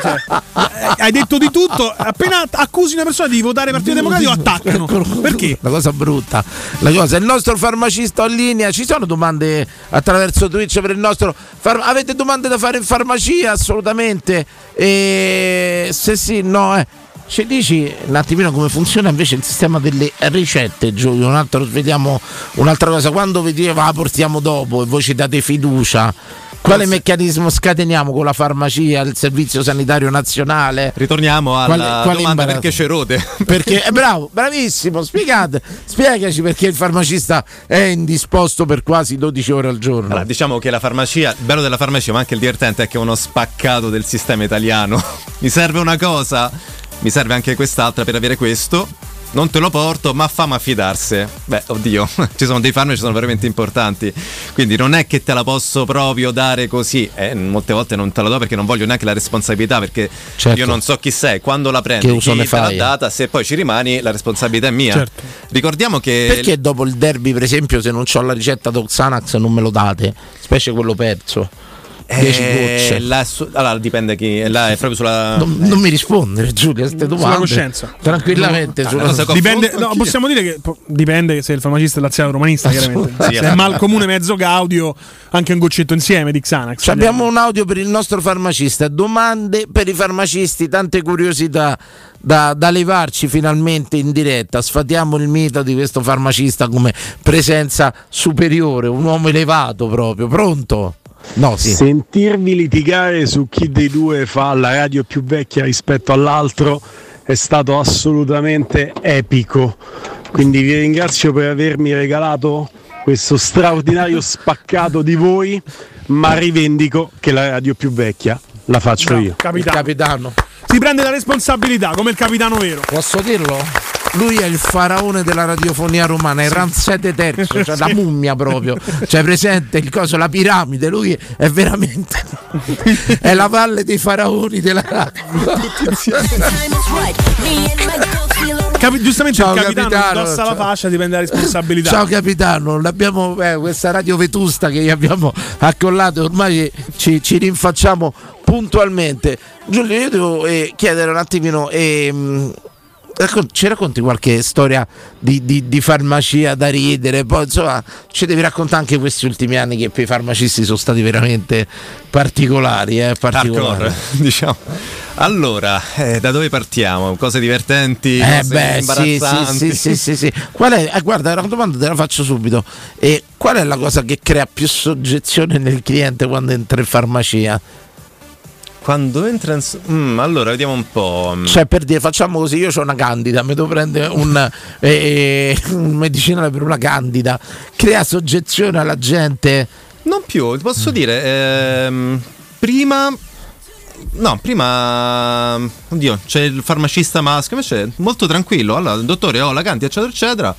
ciao. Vabbè, eh, hai detto di tutto. Appena accusi una persona di votare Partito Democratico, attaccano. Perché? La cosa brutta. La cosa, il nostro farmacista in linea. Ci sono domande attraverso Twitch per il nostro. far- avete domande da fare in farmacia? Assolutamente. E se sì, no, eh. Ci dici un attimino come funziona invece il sistema delle ricette, Giulio? Un altro, vediamo un'altra cosa. Quando vi dite, va, la portiamo dopo e voi ci date fiducia. Quale meccanismo scateniamo con la farmacia, il servizio sanitario nazionale? Ritorniamo alla Quale- quale domanda imbarazzo? perché c'è rode. Perché è bravo, bravissimo, spiegate, spiegaci perché il farmacista è indisposto per quasi 12 ore al giorno. Allora, diciamo che la farmacia, il bello della farmacia, ma anche il divertente è che è uno spaccato del sistema italiano. Mi serve una cosa, mi serve anche quest'altra per avere questo. Non te lo porto, ma fammi affidarsi. Beh, oddio, ci sono dei farmaci che sono veramente importanti. Quindi non è che te la posso proprio dare così. Eh, molte volte non te la do perché non voglio neanche la responsabilità. Perché Certo. io non so chi sei, quando la prendi, Che uso chi te l'ha data, se poi ci rimani, la responsabilità è mia. Certo. Ricordiamo che. Perché dopo il derby, per esempio, se non ho la ricetta Doxanax non me lo date? Specie quello perso. 10 Eh, gocce. su- allora dipende chi. Là è proprio sulla. Non, non mi rispondere, Giulia, queste domande. Sulla coscienza. Tranquillamente. No, sulla- cosa Dipende, no, possiamo dire che po- dipende se il farmacista è laziale o romanista, chiaramente. Sì, se è mal comune mezzo gaudio, anche un goccetto insieme di Xanax. Abbiamo un audio per il nostro farmacista, domande per i farmacisti, tante curiosità da, da levarci finalmente in diretta. Sfatiamo il mito di questo farmacista come presenza superiore, un uomo elevato proprio. Pronto? No, sì. Sentirvi litigare su chi dei due fa la radio più vecchia rispetto all'altro è stato assolutamente epico. Quindi vi ringrazio per avermi regalato questo straordinario spaccato di voi, ma rivendico che la radio più vecchia la faccio io. Capitano. Capitano. Si prende la responsabilità come il capitano vero. Posso dirlo? Lui è il faraone della radiofonia romana, è Ramsete III, cioè la mummia proprio. Cioè presente il coso, la piramide, lui è veramente è la valle dei faraoni della radio. Capi- giustamente Ciao, il capitano, capitano, indossa la fascia, dipende dalla responsabilità. Ciao capitano, l'abbiamo, eh, questa radio vetusta che gli abbiamo accollato, ormai ci, ci rinfacciamo puntualmente. Giulio, io devo eh, chiedere un attimino, ehm, ci racconti qualche storia di, di- di farmacia da ridere? Poi insomma ci devi raccontare anche questi ultimi anni che per i farmacisti sono stati veramente particolari. Eh, particolari. Hardcore, diciamo. Allora, eh, da dove partiamo? Cose divertenti, Eh cose beh, sì, sì, sì, sì, sì. Qual è, eh, guarda, una domanda te la faccio subito. E qual è la cosa che crea più soggezione nel cliente quando entra in farmacia? Quando entra in... Mm, allora, vediamo un po'. mm. Cioè, per dire, facciamo così, io ho una candida, mi devo prendere un, eh, un medicinale per una candida. Crea soggezione alla gente. Non più, ti posso dire, ehm, prima... No, prima... Oddio, c'è il farmacista maschio, invece molto tranquillo. Allora, dottore, ho la candida, eccetera, eccetera.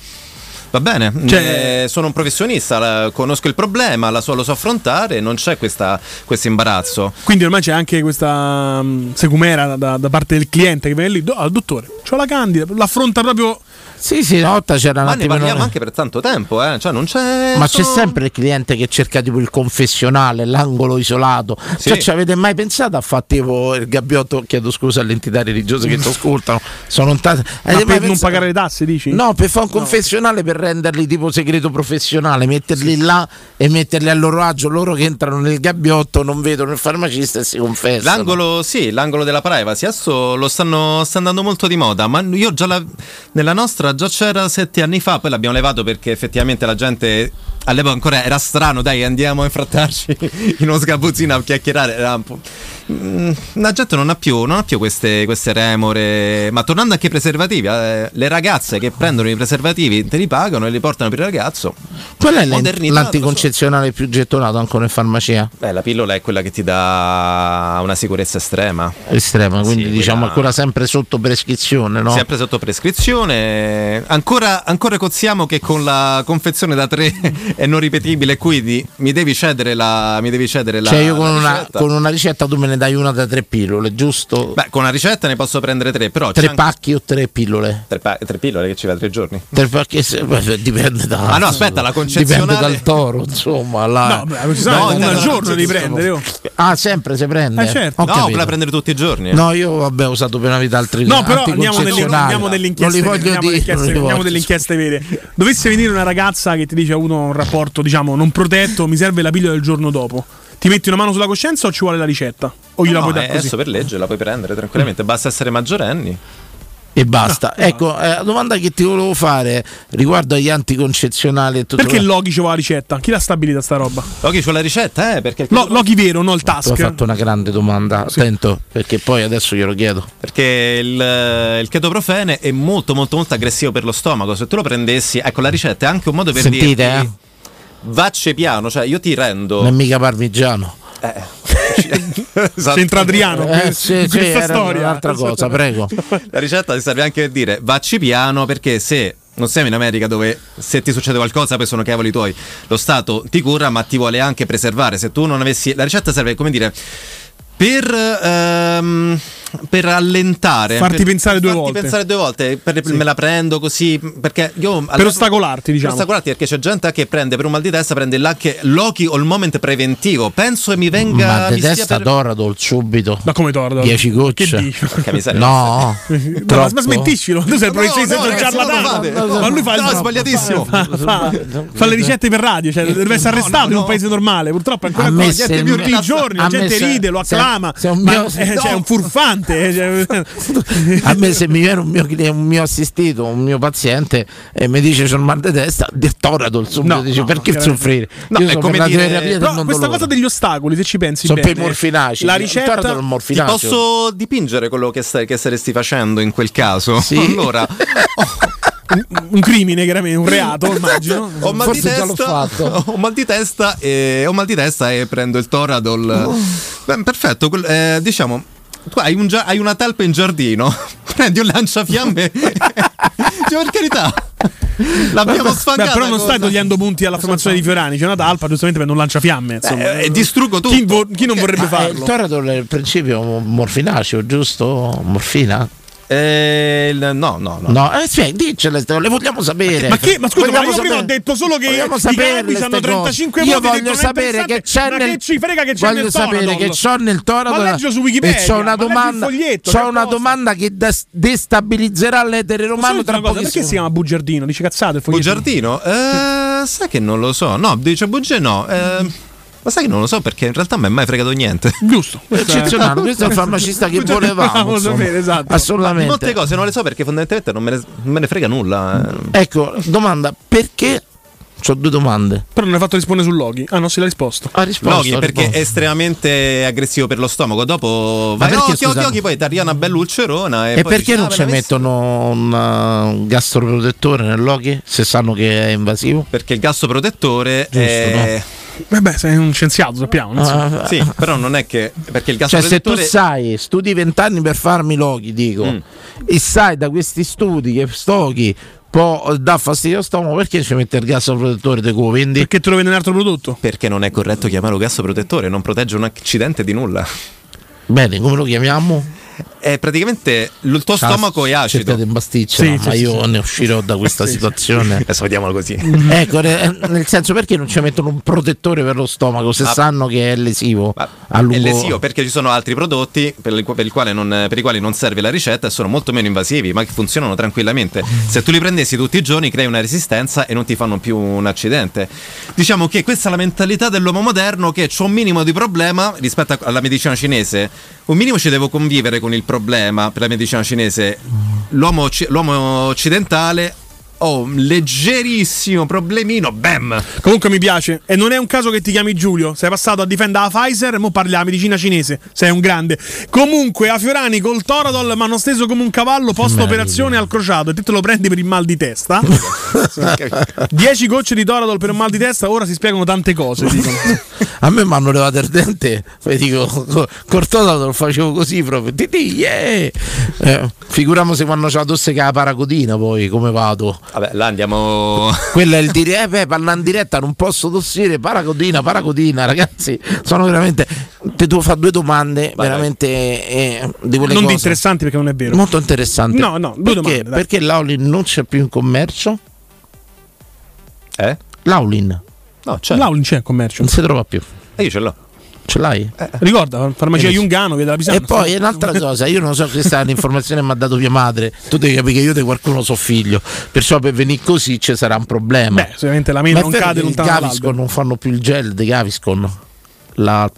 Va bene, Cioè- eh, sono un professionista, la- conosco il problema, la so, lo so affrontare, non c'è questa- questo imbarazzo. Quindi ormai c'è anche questa mm, secumera da, da parte del cliente che viene lì, "Do- ah, dottore, c'ho la candida, l'affronta proprio... Sì, sì, una volta c'era Ma ne parliamo anche per tanto tempo, eh? Cioè, non c'è. Ma c'è sempre il cliente che cerca tipo il confessionale, l'angolo isolato. Sì. Cioè, ci avete mai pensato a fare tipo il gabbiotto? Chiedo scusa alle entità religiose che ti ascoltano. Sono tante. Ma per non pensato- pagare le tasse, dici? No, per fare un confessionale per renderli tipo segreto professionale, metterli là e metterli a loro agio. Loro che entrano nel gabbiotto non vedono il farmacista e si confessano. L'angolo, sì, l'angolo della privacy, adesso lo stanno, sta andando molto di moda, ma io già la- nella nostra già c'era sette anni fa, poi l'abbiamo levato perché effettivamente la gente all'epoca ancora era strano, dai andiamo a infrattarci in uno sgabuzzino a chiacchierare. era un po'- la gente non ha più, non ha più queste, queste remore. Ma tornando anche ai preservativi, eh, le ragazze che prendono i preservativi te li pagano e li portano per il ragazzo. Qual è l'anticoncezionale più gettonato ancora in farmacia? Beh, la pillola è quella che ti dà una sicurezza estrema. Estrema, quindi Sì, diciamo quella- ancora sempre sotto prescrizione, no? Sempre sotto prescrizione. Ancora, ancora cozziamo che con la confezione da 3 è non ripetibile, quindi mi devi cedere la. Mi devi cedere la Cioè io con la una, con una ricetta tu me ne dai una da tre pillole, giusto? Beh, con una ricetta ne posso prendere tre, però. tre c'è anche- pacchi o tre pillole? Tre, pa- tre pillole che ci va tre giorni. Tre pacchi se- beh, dipende da. Ah, no, aspetta, la concezionale- Dipende dal toro, insomma. La... No, beh, ci sono una al giorno li prende. oh. Ah, sempre si prende. Eh, certo. Ho No, quella prendere tutti i giorni. No, io vabbè ho usato per una vita altri No, però andiamo nelle, andiamo nelle Non inchieste, li voglio andiamo dire, non inchieste, andiamo inchieste vere. Dovesse venire una ragazza che ti dice ha avuto un rapporto, diciamo, non protetto, mi serve la pillola del giorno dopo. Ti metti una mano sulla coscienza o ci vuole la ricetta? O gliela No, puoi no, dare così? adesso per legge la puoi prendere tranquillamente, basta essere maggiorenni. E basta. ecco, eh, la domanda che ti volevo fare riguardo agli anticoncezionali e tutto Perché il Loki ci vuole la ricetta? Chi l'ha stabilita sta roba? Loki c'è la ricetta, eh? Perché, Lo- Loki vero, non il task. fatto una grande domanda, attento, perché poi adesso glielo chiedo. perché il, il chetoprofene è molto molto molto aggressivo per lo stomaco. Se tu lo prendessi, ecco la ricetta è anche un modo per Sentite, dirti eh? Vacce piano, cioè io ti rendo Non è mica parmigiano. Esatto. C'entra Adriano Eh, sì, sì, storia. un'altra cosa, prego. La ricetta ti serve anche per dire vacci piano perché se non siamo in America dove se ti succede qualcosa poi sono cavoli tuoi, lo Stato ti cura ma ti vuole anche preservare. Se tu non avessi... La ricetta serve come dire... Per, ehm, per allentare, Farti per- pensare due farti volte. pensare due volte, per- me la prendo così perché io Per ostacolarti, diciamo. Per ostacolarti perché c'è gente che prende per un mal di testa, prende Loki o il moment preventivo. Penso che mi venga Ma di testa per- Doradol subito. Ma come Doradol? 10 gocce. No, No, troppo. ma smentiscilo, tu sei il No, professionista no, ciarlatano. fate. Ma lui fa il No, è sbagliatissimo. Fa, le ricette per radio, cioè deve essere arrestato in un paese normale. Purtroppo è ancora tutti mio- i giorni, la gente ride, lo acclama. se un ma eh, è un furfante. Eh, cioè- A me se mi viene un mio, un mio assistito, un mio paziente e mi dice c'ho il mal di testa, di Toradol subito No, dice no, perché soffrire? no, Io è come dire- Però questa cosa degli ostacoli, se ci pensi Sono bene, per i morfinaci. la Il ricetta un Ti posso dipingere quello che, stai- che saresti facendo in quel caso? Sì. Allora, un crimine, chiaramente, un reato, immagino. ho mal, testa, ho mal di testa e ho mal di testa e prendo il Toradol. Beh, perfetto, eh, diciamo tu hai, un gia- hai una talpa in giardino, prendi un lanciafiamme. cioè, per carità. L'abbiamo Beh, sfangata. però non cosa. stai togliendo punti alla formazione di Fiorani. C'è una talpa, giustamente prende un lanciafiamme. Insomma. Eh, eh, distruggo tutto. Chi, vo- chi non vorrebbe Ma, eh, il farlo? Toradol è il principio morfinaceo, giusto? Morfina? Eh, no, no, no. No, eh, sì, diccele, le vogliamo sapere. Ma, che, ma scusa, ma Vogliamo io prima ho detto solo che vogliamo i ste hanno cose. 35 Io voti. ho voglio sapere che c'è Ma nel che ci frega che c'è voglio nel sapere Toradol? che c'ho nel Toradol. Ma leggilo su Wikipedia, e c'ho una ma domanda, c'ho che una domanda che des- destabilizzerà l'etere romano tra cosa, perché si chiama bugiardino? Dice cazzate il foglietto. Bugiardino? Eh, sai che non lo so. No, dice bugie no. Eh, ma sai che non lo so perché in realtà a me mi è mai fregato niente. Giusto. Eccezionale, questo è il farmacista che volevamo. Sapere, esatto. Assolutamente. Molte cose non le so perché fondamentalmente non me ne, non me ne frega nulla. eh. Ecco, domanda, perché? Ho due domande. Però non hai fatto rispondere su Logi. Ah, no, si l'ha risposto. Ha risposto. Loghi perché risposto. è estremamente aggressivo per lo stomaco. Dopo Ma vai occhio, scusate? occhio, poi ti arriva una bella ulcerona. E, E poi perché dici, non "Ah, ci me mettono un, un gastroprotettore nell'occhio se sanno che è invasivo? Perché il gasso protettore Giusto, è. Vabbè, sei un scienziato, sappiamo. Ah, Sì, però non è che. Perché il gasso Cioè, se tu sai, studi vent'anni per farmi loghi, dico, Mm. e sai da questi studi che stochi può dar fastidio allo stomaco, perché ci mette il gas protettore te vendi? Perché te lo vende un altro prodotto? Perché non è corretto chiamarlo gasso protettore, non protegge un accidente di nulla. Bene, come lo chiamiamo? È praticamente il tuo stomaco è acido. Cercate basticcia, Sì, ma sì, io sì. ne uscirò da questa situazione. Adesso vediamolo così. ecco, ne- nel senso perché non ci mettono un protettore per lo stomaco se Ma- sanno che è lesivo Ma a È lesivo perché ci sono altri prodotti per, il- per il quale non- per i quali non serve la ricetta e sono molto meno invasivi, ma che funzionano tranquillamente. Se tu li prendessi tutti i giorni, crei una resistenza e non ti fanno più un accidente. Diciamo che questa è la mentalità dell'uomo moderno che c'è un minimo di problema rispetto alla medicina cinese. Un minimo ci devo convivere con il problema per la medicina cinese. L'uomo, l'uomo occidentale oh, leggerissimo problemino, bam. Comunque mi piace. E non è un caso che ti chiami Giulio. Sei passato a difendere la Pfizer e mo parli la medicina cinese. Sei un grande. Comunque, a Fiorani col Toradol mi hanno steso come un cavallo post operazione al crociato. E te te lo prendi per il mal di testa. 10 gocce di Toradol per un mal di testa. Ora si spiegano tante cose. A me mi hanno levato il dente, e dico, co- col Total lo facevo così proprio. Ti- ti- yeah! Eh, figuriamo se quando c'è la tosse che ha la paracodina poi, come vado. Vabbè, là andiamo. Quello è il dire, eh beh, parla in diretta, non posso tossire, paracodina, paracodina, ragazzi, sono veramente... Ti devo fare due domande, veramente eh, di quelle non cose. interessanti perché non è vero. Molto interessanti. No, no, due perché, domande, dai. perché l'Aulin non c'è più in commercio? Eh? L'Aulin. No, c'è. L'Aulin c'è in commercio. Non si trova più. E io ce l'ho. Ce l'hai? Ricorda, farmacia Eh, Jungano, via della Pisana. E poi un'altra cosa, io non so se questa è un'informazione che mi ha dato mia madre. Tu devi capire che io di qualcuno so figlio. Perciò per venire così ci sarà un problema. Beh, sicuramente la mela Ma non cade che lontano Gaviscon dall'albero. non fanno più il gel di Gaviscon. La...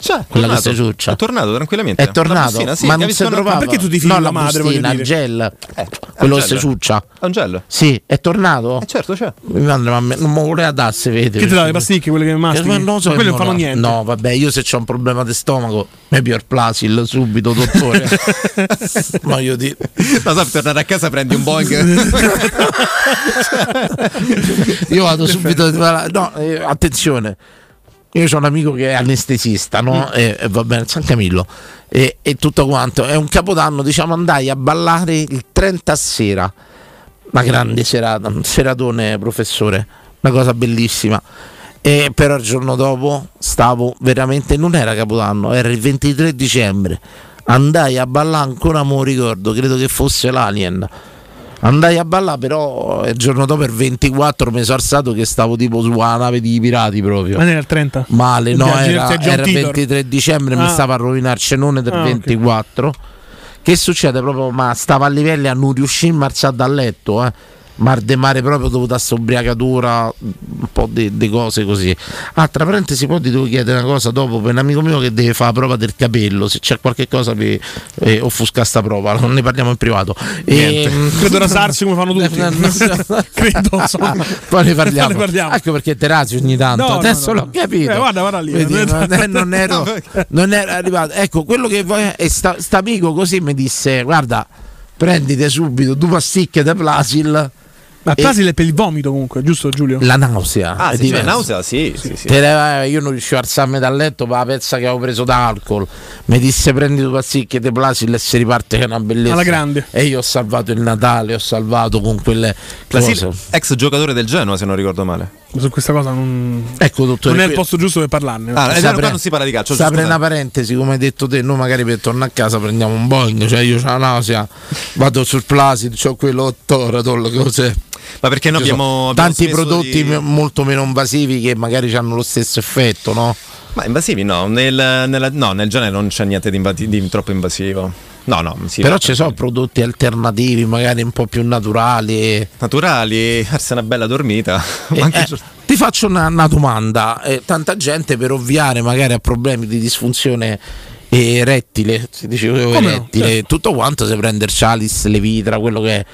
Cioè, quella tornato. che si ciuccia. È tornato tranquillamente. È tornato, sì, ma non si trovava. Ma perché tu ti fidi no, la madre, bustina, dire? gel. è quello si ciuccia. Gel? Sì, è tornato? Eh, certo, c'è. Mi ma me- non mi voleva dare, se vede. Che ti dà le pasticche, quelle che mastichi? Ma non lo so, Quelle non no, fanno no. niente. No, vabbè, io se ho un problema di stomaco, mi più il Plasil subito, dottore. Voglio dire. No, sai, per tornare a casa prendi un Boeing. Io vado subito. No, eh, attenzione. Io ho un amico che è anestesista, no? E, e va bene, San Camillo. E, e tutto quanto. È un capodanno, diciamo, andai a ballare il 30 a sera. Una grande serata, un seratone, professore. Una cosa bellissima. E però il giorno dopo stavo veramente. Non era capodanno, era il 23 dicembre. Andai a ballare ancora, lo ricordo, credo che fosse l'Alien. Andai a ballare, però il giorno dopo, il 24, mi sono alzato che stavo tipo sulla nave di pirati proprio. Ma era il 30? Male, no, era, il Titor. 23 dicembre, mi Ah. stava a rovinare il cenone del Ah, ok. 24. Che succede proprio? Ma stava a livelli a non riuscire a alzare dal letto, eh. Mar de mare proprio dovuta a sta ubriacatura, un po' di cose così. Altra parentesi, poi ti devo chiedere una cosa dopo per un amico mio che deve fare la prova del capello. Se c'è qualche cosa per eh, offuscare sta prova, non ne parliamo in privato. Niente. Ehm, Credo rasarsi come fanno tutti. Credo, insomma. Poi ne parliamo. Ne parliamo. Ecco perché Terrazzi ogni tanto. No, Adesso no, l'ho no. capito. Eh, guarda, guarda lì. Vedi, Non è- non, ero, non ero arrivato. Ecco, quello che vuoi. E sta, sta amico così mi disse: Guarda, prendite subito due pasticche da Plasil. Ma E- Plasil è per il vomito comunque, giusto Giulio? La nausea. Ah, è sì, cioè, diverso. nausea, sì, sì, sì. Te io non riuscivo a alzarmi dal letto per la pezza che avevo preso d'alcol. Mi disse prendi due pasticche di Plasil e si riparte che è una bellezza. Alla grande. E io ho salvato il Natale, ho salvato con quelle Plasil, cose. ex giocatore del Genoa, se non ricordo male. Su questa cosa non, Ecco, dottore. non è il posto giusto per parlarne. Ah, eh, qua non si parla di calcio. Giusto, una parentesi, come hai detto te, noi magari per tornare a casa prendiamo un Boeing, cioè io ho la nausea, vado sul Plasid, ho quello Toradol, cose. Ma perché noi abbiamo, abbiamo tanti prodotti di- molto meno invasivi che magari hanno lo stesso effetto, no? Ma invasivi no, nel, nella- no, nel genere non c'è niente di, invati- di troppo invasivo. No, no, Però ci sono prodotti alternativi, magari un po' più naturali. naturali, farsi una bella dormita. Eh, Ma anche eh, ti faccio una, una domanda, Eh, tanta gente per ovviare magari a problemi di disfunzione erettile, si dice no? erettile, tutto quanto si prende il chalice, le vitra, quello che è.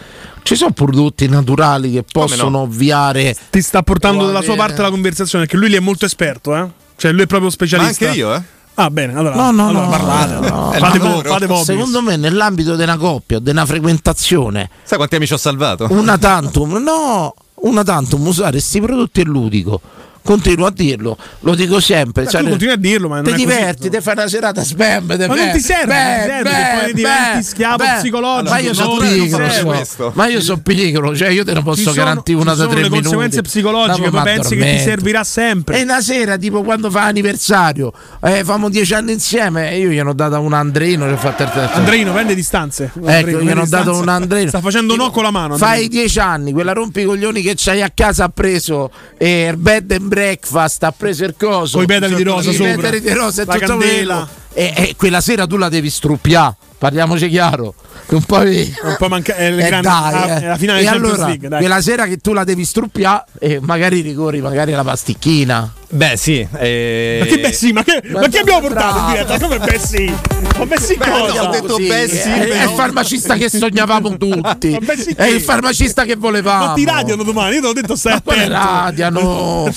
Ci sono prodotti naturali che possono no? ovviare. Ti sta portando dalla sua parte la conversazione, perché lui lì è molto esperto, eh? Cioè lui è proprio Ma specialista. anche io, eh. Ah, bene, allora, No, no, allora no, parlate. no, fate, lavoro. fate Bobby. Secondo me nell'ambito di una coppia, di una frequentazione, Sai quanti amici ho salvato? una tantum, no, una tantum usare questi prodotti è ludico. Continuo a dirlo, lo dico sempre. Cioè, tu continui a dirlo, ma non ti diverti, ti fai una serata spam. Ma non beh, ti serve, beh, non ti serve, poi diventi beh, schiavo beh. psicologico. Ma io sono No, non pigro, ma io sono pigro, cioè io te ne posso sono- garantire una da sono tre le minuti. conseguenze psicologiche, poi pensi che ti servirà sempre. E una sera, tipo quando fa anniversario, eh, famo dieci anni insieme, e io gli hanno dato un Andreino, ho fatto. Andreino, prende distanze. Ecco, gli hanno dato un Andreino. Sta facendo no con la mano. Fai dieci anni, quella rompicoglioni che c'hai a casa ha preso il bed and breakfast, ha preso il coso. Coi pedali di rosa i pedali di rosa La tutto quello. E, e quella sera tu la devi struppiare. Parliamoci chiaro. che Un po', di- Un po' manca- è le Eh, grandi- dai, eh. è la finale e di Champions allora, League, dai. quella sera che tu la devi struppiare e magari ricorri magari alla pasticchina. Beh, sì. eh, Ma che beh sì, ma che, ma chi abbiamo portato in diretta? Come beh sì? Ma beh sì Beh, cosa? ho detto Sì, beh, sì, è, è il farmacista che sognavamo tutti. Ma beh, sì è il farmacista che volevamo. Ma ti radiano domani, io te l'ho detto stai Ma attento. radiano?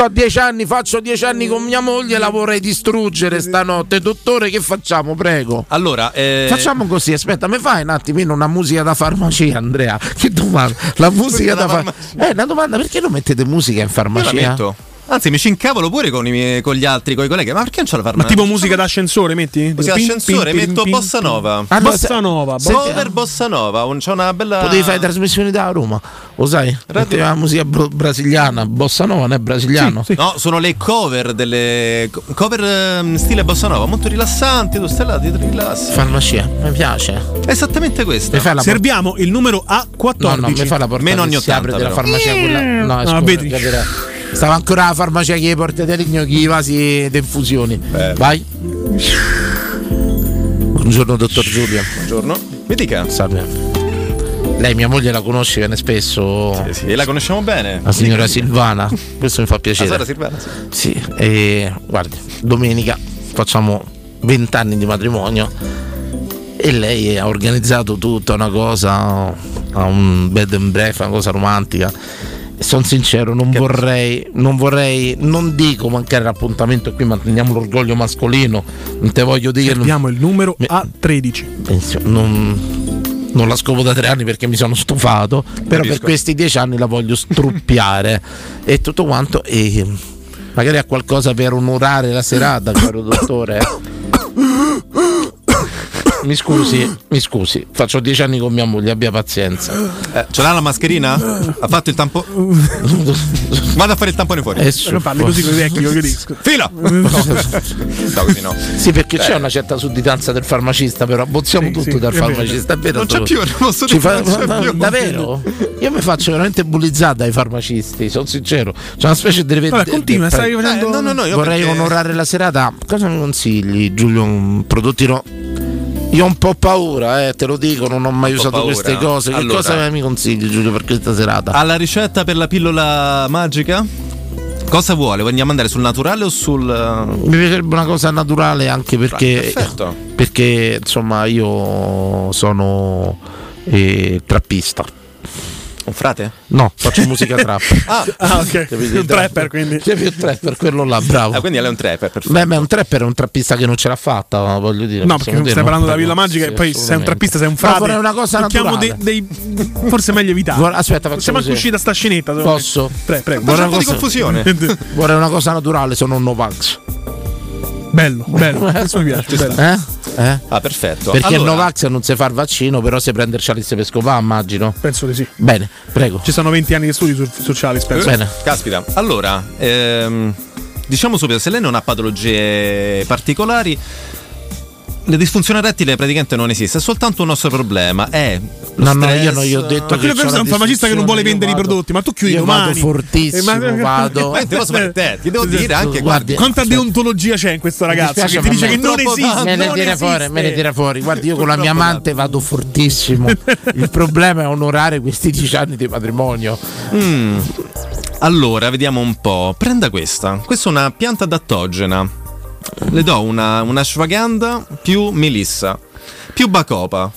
Ho dieci anni, faccio dieci anni con mia moglie, la vorrei distruggere stanotte. Dottore, che facciamo? Prego. Allora, eh, Facciamo così, aspetta, mi fai un attimino una musica da farmacia, Andrea? Che domanda? La musica da farmacia. Eh, una domanda, perché non mettete musica in io la farmacia? metto. Anzi, mi ci incavolo pure con, i miei- con gli altri, con i colleghi. Ma perché non c'è la Ma farmacia? tipo musica d'ascensore, metti? Musica d'ascensore, metto pin, bossa nova. Ah, no, Bossa nova, Cover bossa nova, un- c'è una bella. Potevi fare trasmissioni da Roma, lo sai? Metteva la musica bro- brasiliana, bossa nova, non è brasiliano. No, sono le cover delle co- cover ehm, stile bossa nova, molto rilassanti, tu stai là, ti rilassi. Farmacia, mi piace. Esattamente questo. Mi fai la Serviamo il numero A14. No, no, mi fa la porta Meno che anni si apre 80 della farmacia quella. No, Ah, scusa, vedi. capirà. Stava ancora la farmacia che porta delle gnocchi, vasi di infusioni. Vai. Buongiorno dottor Giulio. Buongiorno. Mi dica. Salve. Lei mia moglie la conosce, viene spesso. Sì, sì, la conosciamo bene. La signora Silvana, questo mi fa La piacere. Sara Silvana, sì. Sì, e guardi, domenica facciamo 20 anni di matrimonio e lei ha organizzato tutta una cosa, a un bed and breakfast, una cosa romantica. Sono sincero, non vorrei, non vorrei, non dico mancare l'appuntamento, qui manteniamo l'orgoglio mascolino, non te voglio dire... non- Abbiamo il numero A13. Penso- non, non la scopo da tre anni perché mi sono stufato, però per Capisco. questi dieci anni la voglio struppiare e tutto quanto e magari ha qualcosa per onorare la serata, caro dottore. Mi scusi, mi scusi, faccio dieci anni con mia moglie, abbia pazienza. Eh, ce l'ha la mascherina? Ha fatto il tampone? Vado a fare il tampone fuori. Eh, Non parli così con i vecchi, io capisco. Fila! No, così no. Sì, perché c'è una certa sudditanza del farmacista, però abbozziamo Sì, tutto sì, dal vero. farmacista, è vero? Non c'è più, non posso dire, fa- non più. Davvero? Io mi faccio veramente bullizzare dai farmacisti, sono sincero. C'è una specie di Vabbè, continua, stai facendo. Eh, no, no, no, io Vorrei perché- onorare la serata. Cosa mi consigli, Giulio? Un prodotti no? Io ho un po' paura, eh, te lo dico, non ho mai usato paura. queste cose. Che Allora. cosa mi consigli, Giulio, per questa serata? Ha la ricetta per la pillola magica? Cosa vuole? Vogliamo andare sul naturale o sul. Mi piacerebbe una cosa naturale anche perché, Perfetto. perché insomma io sono eh, trappista. Un frate? No, faccio musica trap. Ah, Ah, ok. Capito? Un trapper, quindi. Sì, più trapper, quello là, bravo. ah, quindi lei è un trapper, perfetto. Beh, ma un trapper è un trappista che non ce l'ha fatta, voglio dire. No, perché dire, stai parlando della Villa Magica Sì, e poi sei un trappista, sei un frate. vorrei una cosa naturale. dei, dei- Forse è meglio evitare. Guarda, aspetta, facciamo Siamo anche usciti da sta scenetta. Posso? Prego, prego. Faccia un po' di confusione. Vorrei una cosa naturale, sono un Novax. Bello, bello. Questo mi piace. bello. Eh? Eh? Ah, perfetto. Perché allora, il Novax non si fa il vaccino, però si prende il Chalice per scopare, immagino. Penso di sì. Bene, prego. Ci sono 20 anni di studi su, su Chalice, penso. Bene. Caspita. Allora, ehm, diciamo subito, se lei non ha patologie particolari, la disfunzione rettile praticamente non esiste, è soltanto un nostro problema. È lo No, no, io non gli ho detto Ma quello che questo è un farmacista che non vuole vendere i prodotti, ma tu chiudi io domani. vado fortissimo, Eh, ma- vado. Ma te posso fare te, ti devo dire anche Guardi, Quanta deontologia c'è in questo ragazzo che ti dice che non esiste. me ne tira fuori, me ne tira fuori. Guardi, io con la mia amante vado fortissimo. Il problema è onorare questi dieci anni di matrimonio. Mm. Allora, vediamo un po'. Prenda questa. Questa è una pianta adattogena. Le do una, una più melissa, più bacopa.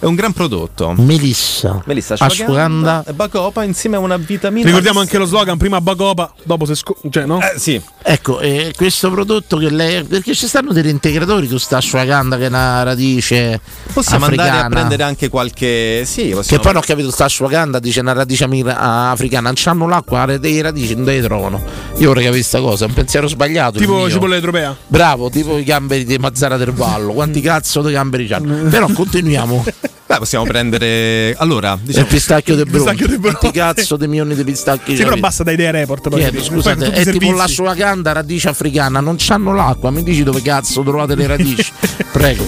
È un gran prodotto. Melissa. Melissa, Ashwagandha. e bacopa insieme a una vitamina Ricordiamo anche lo slogan: prima Bacopa, dopo se sco- cioè, no? Eh, sì. Ecco, eh, questo prodotto che lei. Perché ci stanno degli integratori su sta ashwagandha che è una radice. Possiamo africana. andare a prendere anche qualche. Sì, Che poi non ho capito, sta ashwagandha dice una radice amigra- africana, non c'hanno l'acqua, le dei radici non le trovano. Io vorrei capire questa cosa, è un pensiero sbagliato. tipo cipolla etropea. Bravo, tipo i gamberi di Mazzara del Vallo. Quanti cazzo di gamberi c'hanno? Però continuiamo. Beh, possiamo prendere. Allora, Il diciamo. pistacchio de Bronte. pistacchio de Bronte. Quanti cazzo di milioni di pistacchi Sì, però basta da idea report. Poi, Chiedo, capito? scusate, è tipo servizi. l'ashwagandha radice africana, non c'hanno l'acqua, mi dici dove cazzo trovate le radici? Prego.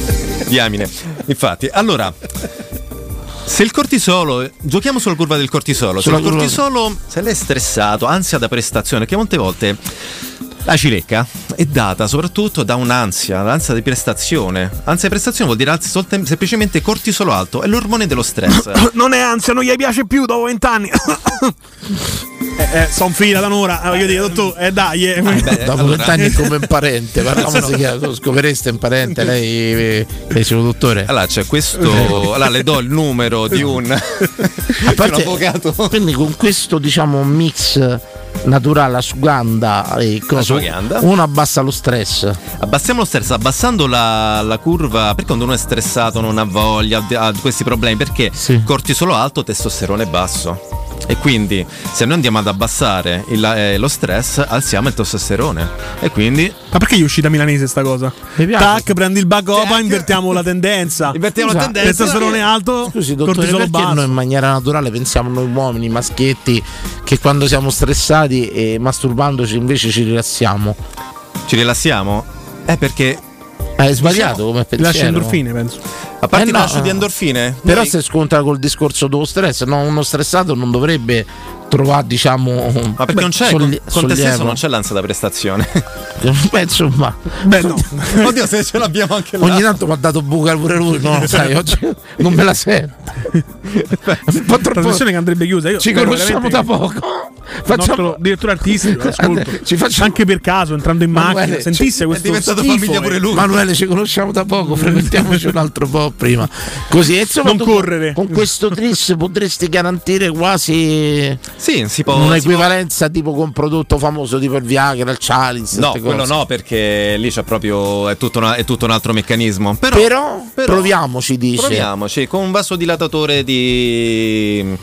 Diamine. Infatti, allora. Se il cortisolo, giochiamo sulla curva del cortisolo. Se Sulla il curva- cortisolo, se lei è stressato, ansia da prestazione, che molte volte La cilecca è data soprattutto da un'ansia, l'ansia di prestazione. Ansia di prestazione vuol dire anzi, soltem- semplicemente cortisolo alto, è l'ormone dello stress. non è ansia, non gli piace più dopo vent'anni. eh, eh, son fila da un'ora, eh, voglio dire, dottore, eh dai. eh. Dopo vent'anni è come un parente, parliamo si chiama, tu scoprireste un parente, lei eh, lei è un dottore. Allora c'è questo, allora le do il numero di un, A parte- di un avvocato. Quindi con questo diciamo mix naturale, ashwagandha e cosa, Ashwagandha. uno abbassa lo stress. Abbassiamo lo stress, abbassando la, la curva, perché quando uno è stressato non ha voglia, ha, questi problemi, perché cortisolo alto, testosterone basso. E quindi se noi andiamo ad abbassare il- eh, lo stress, alziamo il testosterone. E quindi Ma perché gli è uscita milanese sta cosa? piace. Tac, prendi il bacopa, invertiamo la tendenza. Invertiamo Scusa, Testosterone alto, Scusi, dottore, perché basso. noi in maniera naturale pensiamo noi uomini, maschietti, che quando siamo stressati e masturbandoci invece ci rilassiamo? ci rilassiamo? È perché È sbagliato come pensiero. Lascia endorfine, penso. a parte Eh no. rilascio di endorfine, Però noi- si scontra col discorso dello stress, no? uno stressato non dovrebbe trovare, diciamo. ma perché non c'è solli- con, te stesso non c'è l'ansia da prestazione. Beh, insomma, Beh, no. Oddio, se ce l'abbiamo anche là. ogni tanto mi ha dato buca pure lui, no? Sai, oggi non me la sento. Un po' troppo. Trasmissione che andrebbe chiusa. Io Ci conosciamo da poco. Facciamo. direttore artistico, ascolto. Ci facciamo- Anche per caso, entrando in macchina, sentisse questo è diventato schifo, famiglia eh. pure lui. Manuele, ci conosciamo da poco, frequentiamoci un altro po' prima. Così, e insomma, Non tu correre. Con questo tris potresti garantire quasi Sì, si può. si un'equivalenza tipo con un prodotto famoso tipo il Viagra, il Chalice. può- No, quello no, perché lì c'è proprio. È tutto, una- è tutto un altro meccanismo. Però, Però, però- proviamoci, dice. Proviamoci con un vasodilatatore di.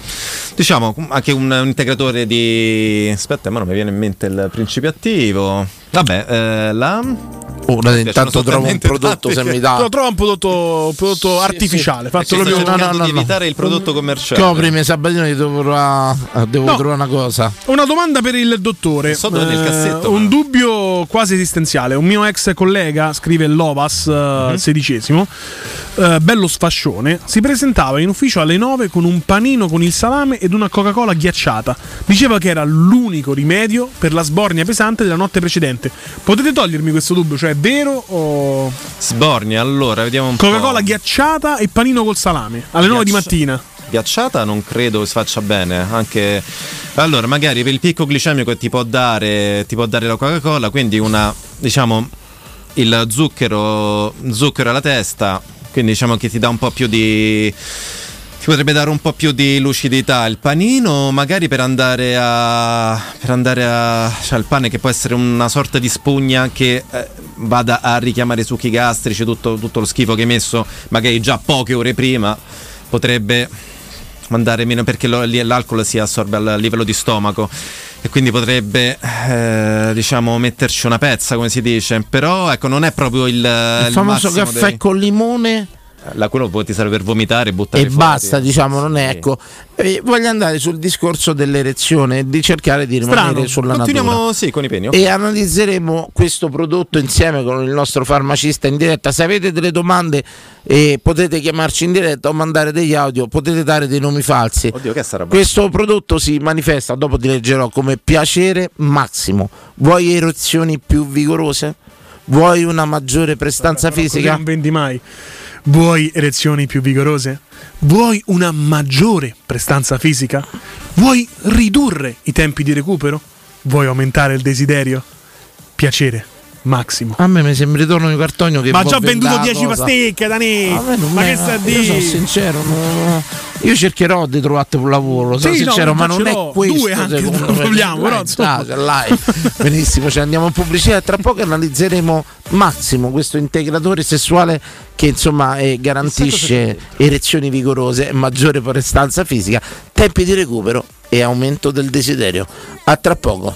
Diciamo anche un, un integratore di. Aspetta, ma non mi viene in mente il principio attivo. Vabbè, eh, la. Ora Mi intanto trovo un prodotto se mi dà. Lo trova un prodotto, un prodotto artificiale, fatto Sto proprio no, no, di no. evitare il prodotto commerciale. Coprimi Sabatino, devo trovare, devo No. trovare una cosa. Una domanda per il dottore. So dove è nel Eh, cassetto, un ma- dubbio quasi esistenziale. Un mio ex collega, scrive Lovas, eh, Mhm. sedicesimo, eh, bello sfascione, si presentava in ufficio alle 9 con un panino con il salame ed una Coca-Cola ghiacciata. Diceva che era l'unico rimedio per la sbornia pesante della notte precedente. Potete togliermi questo dubbio? Cioè, vero o... Sbornia, allora, vediamo un Coca-Cola po'. ghiacciata e panino col salame alle 9 di mattina. Ghiacciata non credo si faccia bene, anche allora magari per il picco glicemico che ti può dare, ti può dare la Coca-Cola, quindi una diciamo il zucchero, zucchero alla testa, quindi diciamo che ti dà un po' più di potrebbe dare un po' più di lucidità il panino, magari per andare a per andare a cioè il pane che può essere una sorta di spugna che eh, vada a richiamare i succhi gastrici, tutto, tutto lo schifo che hai messo magari già poche ore prima potrebbe mandare meno perché lo- l'alcol si assorbe al livello di stomaco e quindi potrebbe eh, diciamo metterci una pezza come si dice. Però ecco non è proprio il, Il il famoso caffè dei- con limone la quello poi ti serve per vomitare e buttare e fuori. basta, diciamo, non è ecco. Eh, voglio andare sul discorso dell'erezione e di cercare di rimanere Strano. sulla Continuiamo natura. sì con i peni ok. E analizzeremo questo prodotto insieme con il nostro farmacista in diretta. Se avete delle domande eh, potete chiamarci in diretta o mandare degli audio, potete dare dei nomi falsi. Oddio Questo prodotto si manifesta, dopo ti leggerò, come piacere massimo. Vuoi erezioni più vigorose? Vuoi una maggiore prestanza Così fisica? non vendi mai. Vuoi erezioni più vigorose? Vuoi una maggiore prestanza fisica? Vuoi ridurre i tempi di recupero? Vuoi aumentare il desiderio? Piacere massimo. A me mi sembra ritorno di cartogno che Ma già venduto vendere 10 cosa. pasticche, Dani! A me non Ma che sta a Io dire? sono sincero, no, io cercherò di trovarti un lavoro, sono Sì, no, sincero, ma ma non è questo due anche, secondo me. vogliamo, però, Dai, insomma. l'hai. Benissimo, ci andiamo in pubblicità e tra poco analizzeremo Massimo, questo integratore sessuale che insomma eh, garantisce erezioni vigorose, maggiore prestanza fisica, tempi di recupero e aumento del desiderio. A tra poco.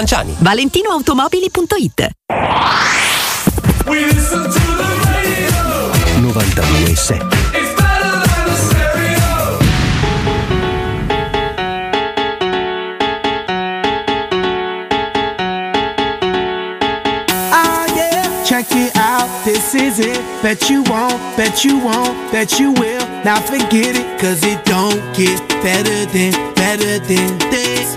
Lanciani. valentinoautomobili.it 92.7 Ah yeah, check it out, this is it. Bet you won't, bet you won't, bet you will. Now forget it, cause it don't get better than, better than this.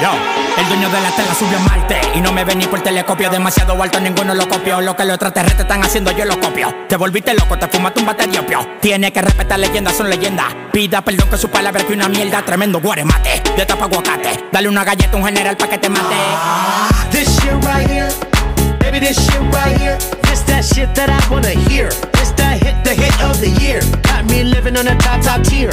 Yo, el dueño de la tela subió a Marte Y no me ven ni por telescopio Demasiado alto, ninguno lo copió. Lo que los extraterrestres están haciendo, yo lo copio. Te volviste loco, te fumaste un bate de opio. Tiene que respetar leyendas, son leyendas Pida perdón que su palabra que una mierda Tremendo guaremate, de tapa aguacate. Dale una galleta a un general pa' que te mate. This shit right here, baby, this shit right here. This that shit that I wanna hear. This that hit, the hit of the year. Got me living on a top, top tier.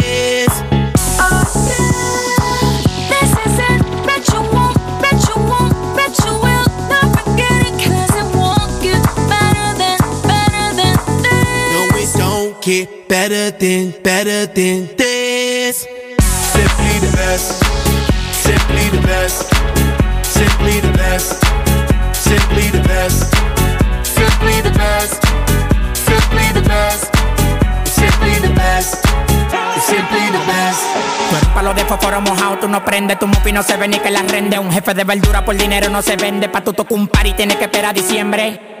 better than, better than this. Simply the best, simply the best, simply the best, simply the best, simply the best, simply the best, simply the best, simply the best. Tú eres palo de fósforo mojado, tú no prendes, tu mufi no se ve ni que la rende. Un jefe de verdura por dinero no se vende. Pa' tu tocar un par y tienes que esperar a diciembre.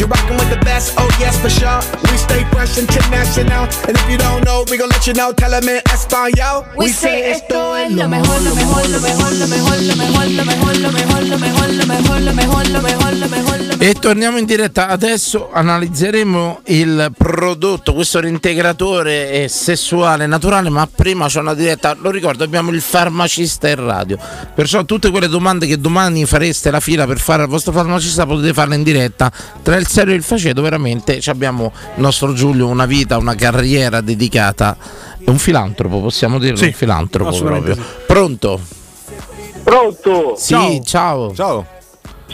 You're rocking with the best, oh yes for sure. We stay fresh international, and if you don't know, we gon' let you know. Tell 'em in Espanol. We say esto es lo mejor, lo mejor, lo mejor, lo mejor, lo mejor, lo mejor, lo mejor, lo mejor, lo mejor, lo mejor, lo mejor, lo mejor, E torniamo in diretta. Adesso analizzeremo il prodotto, questo reintegratore è sessuale naturale, ma prima c'è una diretta. Lo ricordo, abbiamo il farmacista in radio. Perciò tutte quelle domande che domani fareste la fila per fare al vostro farmacista potete farle in diretta. Tra il serio il faceto, veramente ci abbiamo il nostro Giulio, una vita, una carriera dedicata. È un filantropo, possiamo dirlo? Sì, un filantropo proprio. Pronto? Pronto? Sì, ciao. Ciao.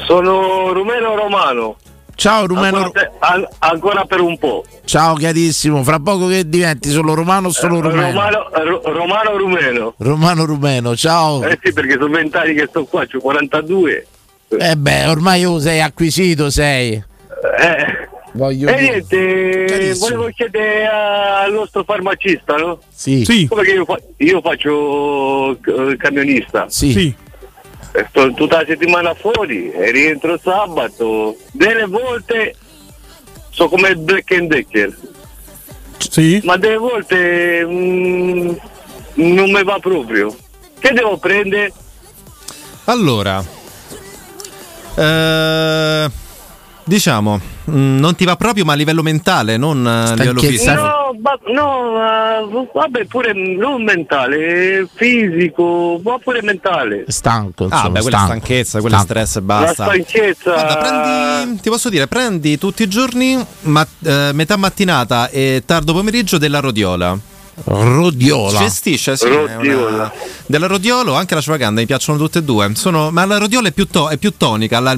Sono Rumeno Romano. Ciao Rumeno. Ancora ancora per un po'. Ciao carissimo, fra poco che diventi solo romano o solo rumeno? Romano, Ro- Romano Rumeno. Romano rumeno, ciao. Eh sì, perché sono vent'anni che sto qua, ho 42. Eh beh, ormai tu sei acquisito, sei. Eh. Voglio E dire. niente, Carissimo. volevo chiedere al nostro farmacista, no? Sì. Come che io, fa- io faccio eh, camionista. Sì. E Sto tutta la settimana fuori e rientro sabato. Delle volte so come il Black and Decker. Sì. Ma delle volte mm, non mi va proprio. Che devo prendere? Allora, eh, diciamo, mm, non ti va proprio, ma a livello mentale, non a livello fisico. No, ma- no, eh, vabbè, pure non mentale, fisico, ma pure mentale. Stanco. Ah, insomma, beh, quella stanco. stanchezza, quella Stanco. stress e basta. La stanchezza. Guarda, prendi, ti posso dire, prendi tutti i giorni, ma- eh, metà mattinata e tardo pomeriggio della rodiola. Rodiola. Gestisce, sì, Rodiola. una- della Rodiolo anche la Ashwagandha mi piacciono tutte e due. Sono- ma la Rodiola è più, to- è più tonica, la-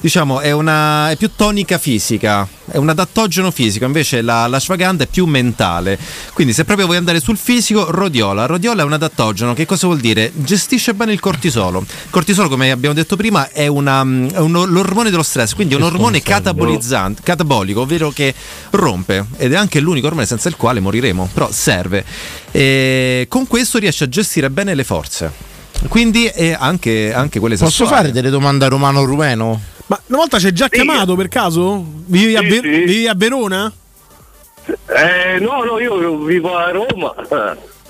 diciamo è, una, è più tonica fisica, è un adattogeno fisico, invece la, la Ashwagandha è più mentale. Quindi se proprio vuoi andare sul fisico, Rodiola. Rodiola è un adattogeno, che cosa vuol dire? Gestisce bene il cortisolo. Il cortisolo, come abbiamo detto prima, è, una- è un- l'ormone dello stress, quindi è un ormone catabolizzante, catabolico, ovvero che rompe ed è anche l'unico ormone senza il quale moriremo, però serve. E con questo riesce a gestire bene le forze. Quindi e anche, anche quelle Posso sessuali. fare delle domande a Romano Rumeno? Ma una volta ci hai già chiamato per caso? Vivi, a, Sì, Ver- sì. vivi a Verona? Eh, no, no, io vivo a Roma.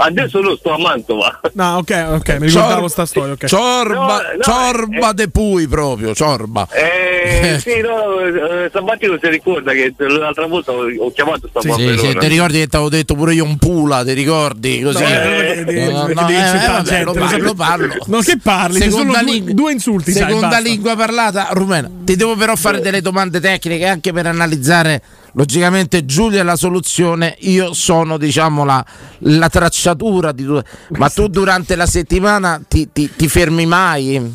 Adesso lo sto a Mantova. No, ok, ok, mi ricordavo sta storia. ok. Ciorba, No, no, ciorba de Pui proprio, ciorba. Eh, sì, no, eh, Sabattino si ricorda che l'altra volta ho, chiamato sta Sì, sì, sì, ti ricordi che ti avevo detto pure io un pula, ti ricordi? Così. Eh, eh, eh, lo lo parlo, sai. lo parlo. Non che parli, ci sono due- insulti, sai, Seconda basta. lingua parlata rumena. Ti devo però fare delle domande tecniche anche per analizzare logicamente Giulia è la soluzione, io sono diciamo la, la tracciatura di tu. Ma tu durante la settimana ti, ti- ti fermi mai?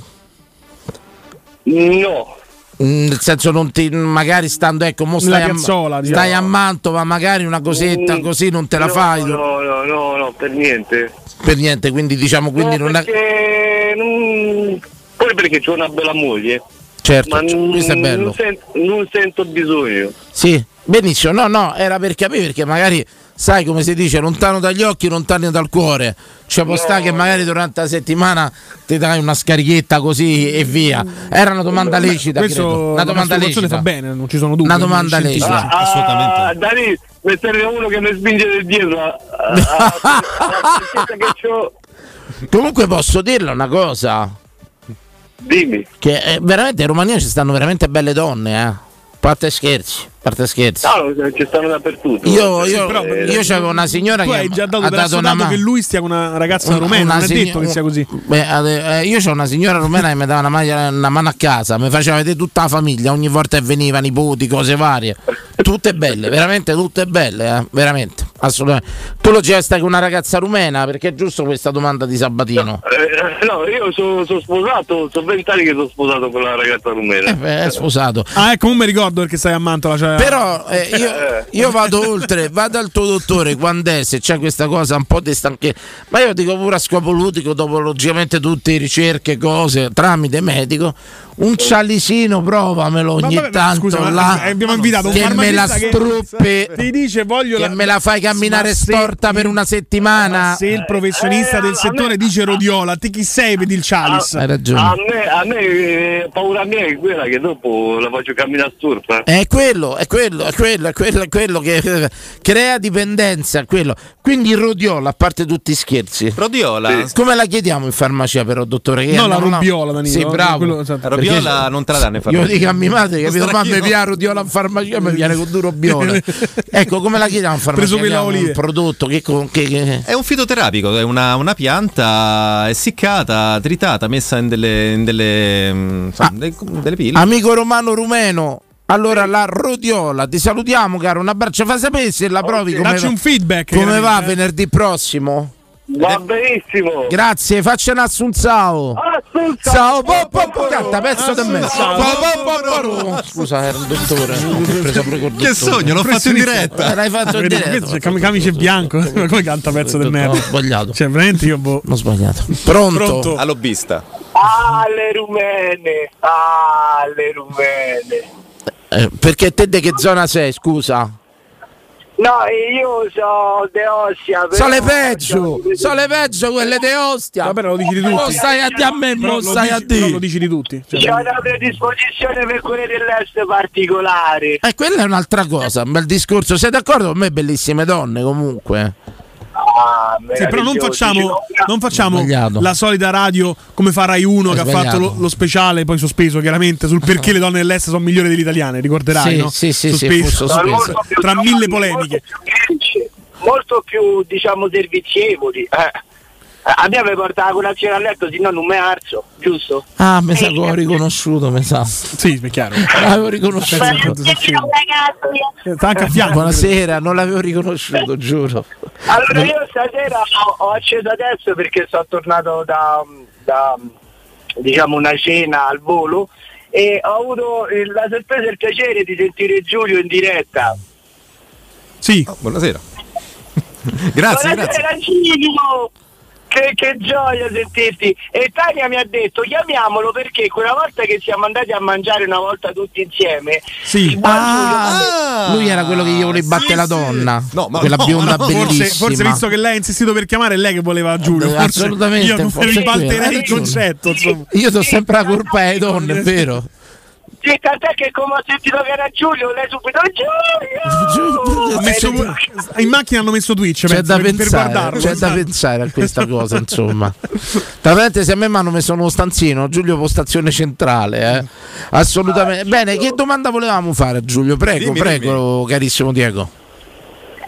No. Mm, Nel senso non ti magari stando ecco mo stai, a, piazzola, diciamo. stai a Mantova magari una cosetta Mm, così non te la no, fai No, no, no, no, per niente. per niente quindi diciamo quindi no, non è perché, non- Pure perché c'ho una bella moglie. certo ma cioè, non, questo è bello Non, sen- non sento bisogno. sì benissimo no no era per capire perché magari sai come si dice lontano dagli occhi lontano dal cuore ci può stare che magari durante la settimana ti dai una scarichetta così e via era una domanda lecita Questo credo. una la domanda lecita fa bene, non ci sono dubbi. Una domanda lecita. Ah, Dani, mi serve uno che mi spinge da dietro. a- a- a- alla stanchezza che c'ho. comunque posso dirle una cosa Dimmi. che eh, veramente in Romania ci stanno veramente belle donne eh parte scherzi parte scherzi No, no, ci stanno dappertutto. Io, io, però- io c'avevo una signora Tu che hai già dato ha dato una mano. che lui stia con una ragazza Una- rumena, una non è sign- detto che sia così. Beh, eh, io ho una signora rumena che mi dava una, maglia- una mano a casa, mi faceva vedere tutta la famiglia, ogni volta che veniva, nipoti, cose varie. Tutte belle, veramente tutte belle, eh, veramente. assolutamente. Tu lo gesta con una ragazza rumena perché è giusto questa domanda di Sabatino. Eh, no, io sono sposato, sono vent'anni che sono sposato con la ragazza rumena. Eh, beh, è sposato. Ah, ecco, non mi ricordo perché stai a Mantola. Cioè... Però eh, io, io vado oltre, vado al tuo dottore quando è, se c'è questa cosa un po' di stanchezza, ma io dico pure a scopo ludico, dopo logicamente tutte ricerche, cose, tramite medico, un cialicino provamelo ogni vabbè, tanto scusa, ma là, abbiamo invitato un che me la struppe, Ti dice voglio che la- me la fai camminare Ma se- storta per una settimana. Se il professionista del settore dice rodiola, te chi sei per il Chalice? Hai ragione. A me, a me eh, paura mia è quella che dopo la faccio camminare sturpa. È quello, è quello, è quello, è quello, è quello che eh, crea dipendenza, quello. Quindi rodiola, a parte tutti i scherzi. Rodiola? Come la chiediamo in farmacia però, dottore? Che No, la non rubbiola, Danilo, Sì, bravo. Quello- esatto. La rodiola non te la danno in Io farmacia. dico a mia madre, capito? Mamma stracchino. mi piace rodiola in farmacia, mi viene con duro biola. ecco, come la chiediamo in farmacia? Preso. Un prodotto che... con- che- che- È un fitoterapico, è una, una pianta essiccata, tritata, messa in delle, in delle, mm, insomma, Ah. dei- delle pille. Amico romano rumeno. Allora la rodiola, ti salutiamo caro, un abbraccio, fa sapere se la provi come, Dacci va- un feedback. come va eh. venerdì prossimo. Va benissimo. Grazie, faccia un assunzao. Ciao, po, po, po, canta, pezzo di me. Scusa, era dottore. Preso pure col Che dottore. sogno, l'ho fatto in diretta. Eh, L'hai fatto in diretta. camice bianco. Come canta pezzo del merda? Ho sbagliato. Cioè, veramente io boh. Ho sbagliato. Pronto? Pronto? A lobbista. Ah, le rumene. Ah, le rumene. Eh, perché te de che zona sei, scusa? No, io sono De Ostia. però- Sono le peggio, sono le peggio quelle di Ostia. Vabbè, lo dici di tutti. Non stai a dire a me, non lo stai a dici- però lo dire. dici di tutti. Cioè, C'è una predisposizione per quelle dell'est particolari. E Eh, quella è un'altra cosa, un bel discorso. Sei d'accordo con me, bellissime donne, comunque? Sì, però non facciamo, non facciamo Sbagliato. la solita radio come fa Rai 1 che È ha fatto sbagliato. lo, lo speciale, poi sospeso chiaramente, sul perché le donne dell'est sono migliori delle italiane, ricorderai, Sì, no? sì, sì, Sospeso. sospeso. Tra mille polemiche. Molto più, molto più, diciamo, servizievoli. Eh. A me mi porta la colazione a letto, se no non mi alzo, giusto? Ah, mi sa che ho riconosciuto, mi sa. Sì, è chiaro. L'avevo riconosciuto. Sta anche a fianco. Buonasera, non l'avevo riconosciuto, giuro. Allora io stasera ho, ho acceso adesso perché sono tornato da, da, diciamo una cena al volo e ho avuto la sorpresa e il piacere di sentire Giulio in diretta. Sì. buonasera. grazie, grazie. Buonasera Giulio! Che, che gioia sentirti! E Tania mi ha detto chiamiamolo perché quella volta che siamo andati a mangiare una volta tutti insieme Sì. detto- Lui era quello che gli voleva battere la donna. No, ma quella no, bionda no, bellissima. Forse, forse visto che lei ha insistito per chiamare, è lei che voleva Giulio. Eh, Forse assolutamente, Io non ribalterei il concetto. Insomma. Io do sempre la colpa alle donne, è vero? Sì, tant'è che come ho sentito che era Giulio, lei subito Giulio! Messo- in macchina hanno messo Twitch C'è da per, per pensare, guardarlo. c'è da pensare a questa cosa, insomma. Tra parentesi, a me mi hanno messo uno stanzino, Giulio postazione centrale, eh. Assolutamente. Bene, che domanda volevamo fare, Giulio? Prego, Dimmi, prego, carissimo Diego.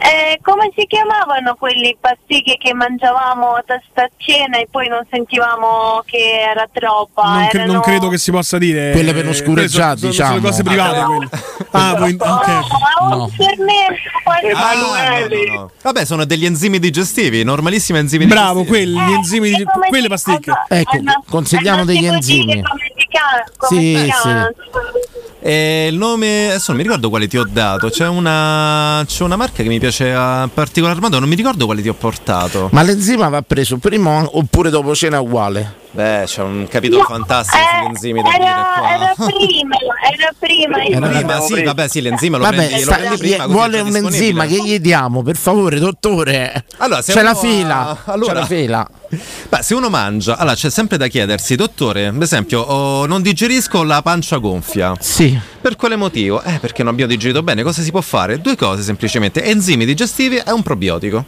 Eh, come si chiamavano quelli pasticche che mangiavamo a testa a cena e poi non sentivamo che era troppa? Non, cre- Erano- non credo che si possa dire. Quelle per oscureggiati, Quelle sono- diciamo. Sono cose private quelle. Ah, voi, ok. Oh, No. un fermento, qualcosa. Emanuele! Ah, no, no. Vabbè, sono degli enzimi digestivi, normalissimi enzimi Bravo, digestivi. quelli, gli enzimi, di- come quelle pasticche. Ecco, eh, no, consigliamo eh, degli enzimi. Come si chiama? Come Sì, si sì. E il nome, adesso non mi ricordo quale ti ho dato. C'è una, c'è una marca che mi piace a particolar modo, non mi ricordo quale ti ho portato. Ma l'enzima va preso prima oppure dopo cena uguale? Beh, c'è un capitolo fantastico Eh, sugli enzimi da era, era prima, era prima. Era Prima, sì, vabbè, sì, l'enzima lo Vabbè, prendi, lo sta- prendi gli- prima. vuole è un già enzima che gli diamo, per favore, dottore. Allora, c'è la fila. a- allora- C'è la fila. Beh, se uno mangia, allora c'è sempre da chiedersi, dottore, ad esempio, oh, non digerisco la pancia gonfia. Sì. Per quale motivo? Eh, perché non abbiamo digerito bene. Cosa si può fare? Due cose semplicemente: enzimi digestivi e un probiotico.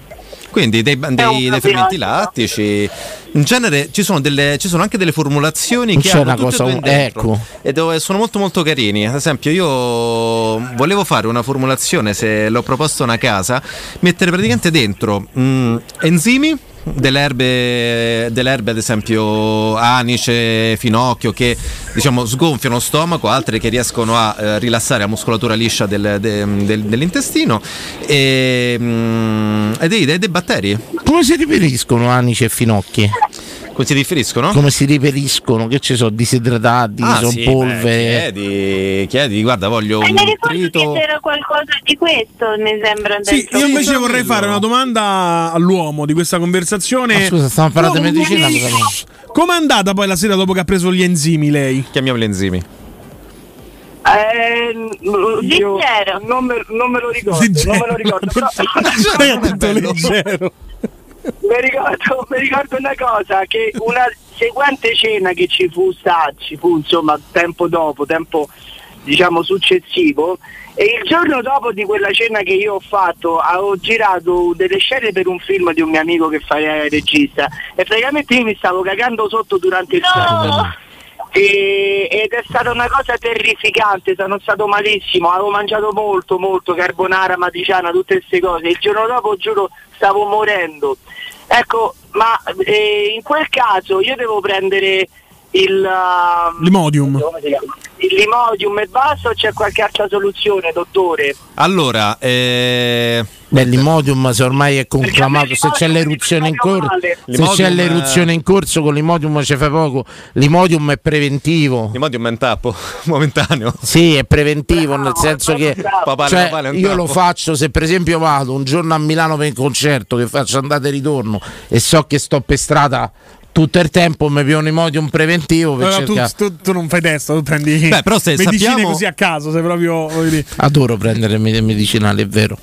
Quindi dei, dei- dei fermenti lattici. In genere ci sono, delle, ci sono anche delle formulazioni Non che hanno cosa- e dentro ecco. e dove sono molto molto carini. Ad esempio, io volevo fare una formulazione, se l'ho proposto a una casa, mettere praticamente dentro mm, enzimi delle erbe, delle erbe, ad esempio anice, finocchio, che diciamo sgonfiano lo stomaco, altre che riescono a eh, rilassare la muscolatura liscia del- de- del- dell'intestino e, mm, dei, dei- dei batteri. Come si riferiscono anici e finocchi? Come si riferiscono? Come si riferiscono? Che ci sono disidratati, Ah, sono sì, polvere. beh, chiedi, chiedi, guarda, voglio E un mi ricordo trito. che c'era qualcosa di questo, mi sembra. Sì, io invece vorrei fare una domanda all'uomo di questa conversazione. Ma scusa, stiamo parlando di Come- medicina, no? Com'è andata poi la sera dopo che ha preso gli enzimi lei? Chiamiamo gli enzimi. Eh, non me, non me lo ricordo, non me lo ricordo. però- ha detto leggero. Mi, ricordo, mi ricordo una cosa, che una seguente cena che ci fu sta, ci fu insomma tempo dopo, tempo diciamo successivo, e il giorno dopo di quella cena che io ho fatto avevo girato delle scene per un film di un mio amico che fa il regista e praticamente io mi stavo cagando sotto durante il set. E- ed è stata una cosa terrificante, sono stato malissimo, avevo mangiato molto, molto carbonara, matriciana, tutte queste cose. Il giorno dopo, giuro, stavo morendo. Ecco, ma eh, in quel caso io devo prendere il, um, Limodium. il limodium e basta o c'è qualche altra soluzione, dottore? Allora, eh, Beh, l'imodium se ormai è conclamato, se c'è l'eruzione in corso, se c'è l'eruzione in corso con l'imodium ci fai poco. L'imodium è preventivo. L'imodium è un tappo momentaneo. Sì, è preventivo, nel senso che cioè, io lo faccio se per esempio vado un giorno a Milano per un concerto che faccio andata e ritorno e so che sto per strada tutto il tempo mi piglio un imodium preventivo per tu, cercare tu- tu non fai testa, tu prendi Beh, però se medicine sappiamo- così a caso, sei proprio. Adoro prendere med- medicinali, è vero.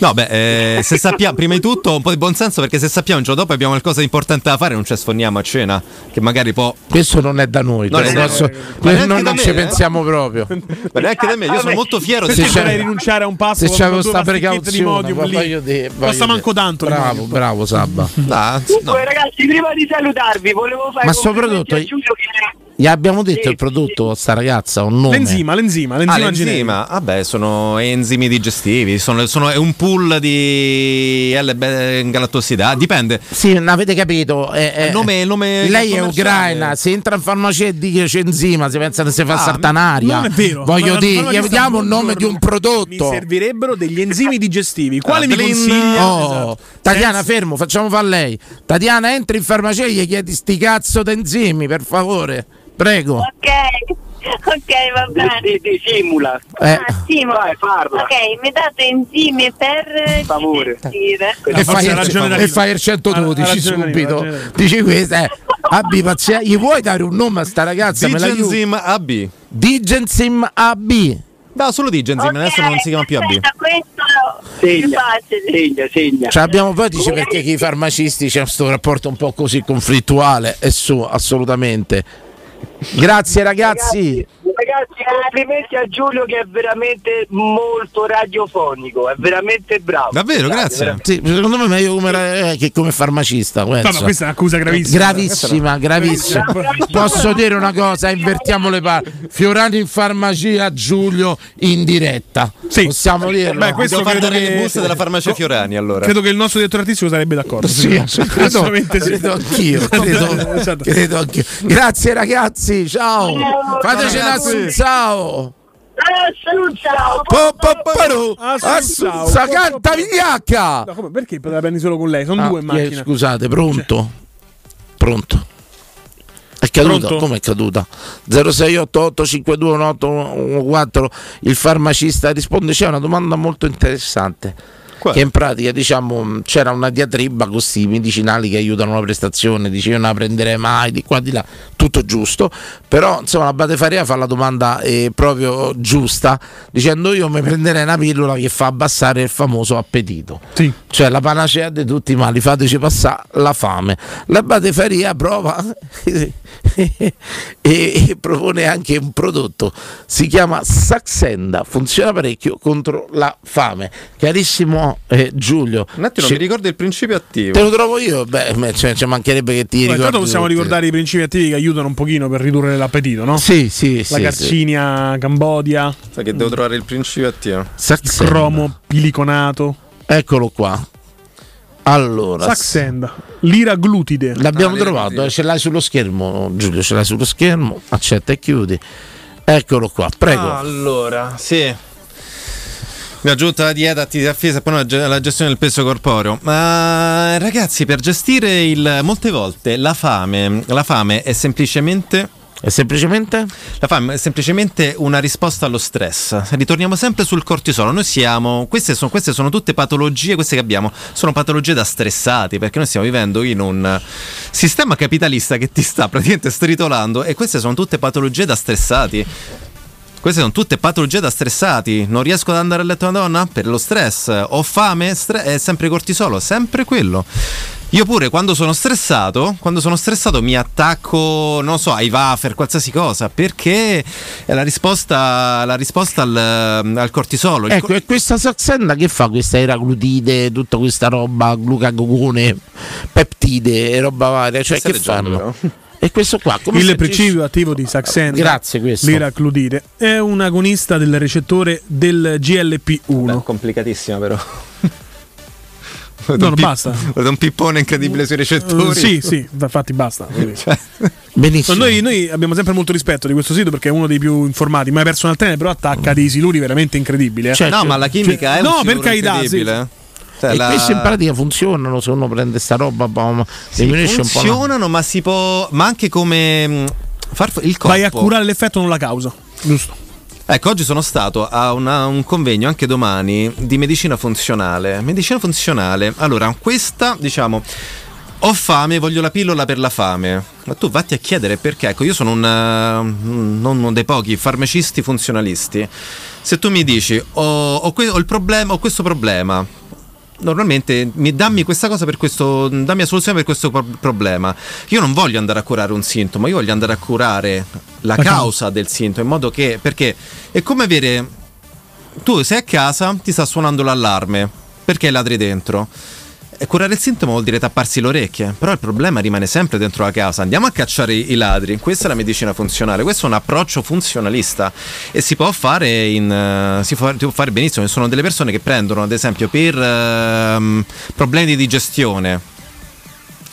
No, beh, eh, se sappiamo, prima di tutto un po' di buonsenso perché se sappiamo il giorno dopo abbiamo qualcosa di importante da fare non ci sfondiamo a cena, che magari può... Questo non è da noi, Non te è lo da posso- neanche non, da non me, ci eh? pensiamo proprio. Ma neanche da me, io sono molto fiero di vorrei rinunciare a un passo Se c'avevo sta precauzione, voglio dire- Costa manco tanto Bravo, bravo Sabba. Ah, Dunque ragazzi, prima di salutarvi volevo fare Ma sto complimenti prodotto- a Giulio che Gli abbiamo detto il prodotto a sta ragazza, un nome. L'enzima, l'enzima, Ah, l'enzima generico. l'enzima, vabbè, sono enzimi digestivi, sono, sono- è un pool di L-galattosidà, dipende. Sì, non avete capito. eh, eh, Il nome- il nome lei è ucraina. Se entra in farmacia e dice c'è enzima, si pensa che si fa Ah, sartanaria. Non è vero. Voglio Ma- dire, ma- gli diamo il nome di un Mi prodotto. servirebbero degli enzimi digestivi. Quale Ah, mi consiglia? Oh, Esatto. Tatiana, fermo, facciamo fare lei. Tatiana, entri in farmacia e gli chiedi sti cazzo d'enzimi, per favore. Prego. Ok, ok, va bene. di, di simula. Eh, Ah, sì, ma- Vai, parla. Ok, mi date enzimi per Per favore. e, fai il, e fai il 112 Ha- ha ragione subito. ragione. Dici questo, eh. Abbi pazienza. Gli vuoi dare un nome a sta ragazza? Digenzim AB. Digenzim AB. No, solo Digenzim, adesso non si chiama più AB. Questo Segna, facile. segna, segna. Cioè abbiamo poi dice perché i farmacisti c'è questo rapporto un po' così conflittuale e su assolutamente. Grazie ragazzi. Ragazzi, complimenti a Giulio che è veramente molto radiofonico, è veramente bravo. Davvero, grazie. Sì, secondo me è meglio come, ra- eh, che come farmacista. Questo. No, no, questa è un'accusa gravissima. Gravissima, gravissima. Posso dire una cosa? Invertiamo le parti. Fiorani in farmacia, Giulio in diretta. Sì. Possiamo dirlo. Beh, questo Devo far credo dare che- le buste della farmacia Fiorani allora. Credo che il nostro direttore artistico sarebbe d'accordo. Sì, assolutamente sì. credo anch'io, credo, Esatto. credo anch'io. Grazie ragazzi, ciao. Fateci un assunzao. ciao. Po, po. Assunzao. Assunza, canta vigliacca. No, come, perché te la prendi solo con lei? Sono Ah, due in macchina. scusate, pronto? Pronto? È caduta? Pronto? Come è caduta? 0688521814 il farmacista risponde c'è una domanda molto interessante che in pratica diciamo mh, c'era una diatriba con questi medicinali che aiutano la prestazione dice io non la prenderei mai di qua di là tutto giusto però insomma la Batefaria fa la domanda eh, proprio giusta dicendo io mi prenderei una pillola che fa abbassare il famoso appetito Sì. cioè la panacea di tutti i mali, fateci passare la fame. La Batefaria prova e, e propone anche un prodotto, si chiama Saxenda, funziona parecchio contro la fame. Carissimo eh, Giulio, Un attimo, ci- mi ricordi il principio attivo. te lo trovo io? Beh, cioè, ci mancherebbe che ti Beh, ricordi. intanto possiamo tutti. ricordare i principi attivi che aiutano un pochino per ridurre l'appetito, no? Sì, sì, La sì, carcinia cambodia, Sai che devo trovare il principio attivo. Saxenda. cromo piliconato. Eccolo qua. Allora, Saxenda. Lira glutide. L'abbiamo Ah, trovato, eh, ce l'hai sullo schermo, Giulio, ce l'hai sullo schermo, accetta e chiudi. Eccolo qua, prego. Allora, sì. Mi ha aggiunto la dieta, attività fisica e poi la ge- la gestione del peso corporeo. Ma ragazzi, per gestire il. molte volte la fame, la fame è semplicemente. È semplicemente? La fame è semplicemente una risposta allo stress. Ritorniamo sempre sul cortisolo. Noi siamo. Queste sono, queste sono tutte patologie, queste che abbiamo, sono patologie da stressati, perché noi stiamo vivendo in un sistema capitalista che ti sta praticamente stritolando e queste sono tutte patologie da stressati. Queste sono tutte patologie da stressati. Non riesco ad andare a letto una donna? Per lo stress. Ho fame? Stre- è sempre cortisolo, sempre quello. Io pure quando sono stressato, quando sono stressato mi attacco, non so, ai wafer, qualsiasi cosa, perché è la risposta, la risposta al, al cortisolo. Ecco, e questa saxenda che fa? Questa eraglutide, tutta questa roba, glucagone, peptide e roba varia, cioè che leggendo, fanno? E questo qua come Il principio attivo di Saxenda, Grazie, questo. l'iracludide, è un agonista del recettore del GLP1. complicatissima però. No, no, basta. È un pippone incredibile sui recettori. Uh, sì, sì, infatti basta. Benissimo. Noi, noi abbiamo sempre molto rispetto di questo sito perché è uno dei più informati. Ma è personal trainer, però attacca dei siluri veramente incredibili. eh. Cioè, no, ma la chimica Cioè, è un No, per carità, sì. Cioè, e la- queste in pratica funzionano se uno prende sta roba, boh, Sì, diminuisce un po'. la- funzionano, ma si può. Ma anche come. mh, Far il corpo. Vai a curare l'effetto, non la causa. Giusto. Ecco, oggi sono stato a una- un convegno anche domani di medicina funzionale. Medicina funzionale. Allora, questa, diciamo. Ho fame, voglio la pillola per la fame. Ma tu vatti a chiedere perché. Ecco, io sono un, non uno dei pochi farmacisti funzionalisti. Se tu mi dici ho, ho que- ho il problema, ho questo problema, normalmente mi dammi questa cosa per questo, dammi la soluzione per questo pro- problema. Io non voglio andare a curare un sintomo, io voglio andare a curare la La causa del sintomo, in modo che perché è come avere tu sei a casa, ti sta suonando l'allarme perché ladri dentro. E curare il sintomo vuol dire tapparsi le orecchie, però il problema rimane sempre dentro la casa. Andiamo a cacciare i ladri. Questa è la medicina funzionale, questo è un approccio funzionalista e si può fare in eh, si, può, fare benissimo. Ci sono delle persone che prendono, ad esempio, per ehm, problemi di digestione,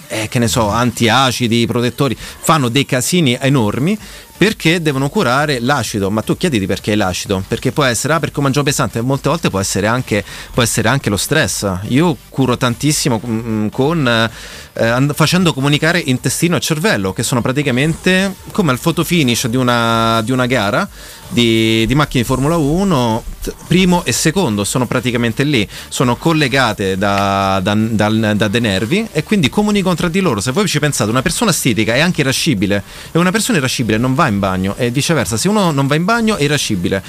eh, che ne so, antiacidi, protettori, fanno dei casini enormi perché devono curare l'acido. Ma tu chiediti perché è l'acido? Perché può essere, ah, perché mangio pesante, molte volte può essere anche, può essere anche lo stress. Io curo tantissimo mm, con, eh, and- facendo comunicare intestino e cervello, che sono praticamente come al photo finish di di una gara di, di macchine di Formula 1, t- primo e secondo sono praticamente lì, sono collegate da, da- dal- da dei nervi e quindi comunicano tra di loro. Se voi ci pensate, una persona stitica è anche irascibile e una persona irascibile non va in bagno e viceversa, se uno non va in bagno è irascibile.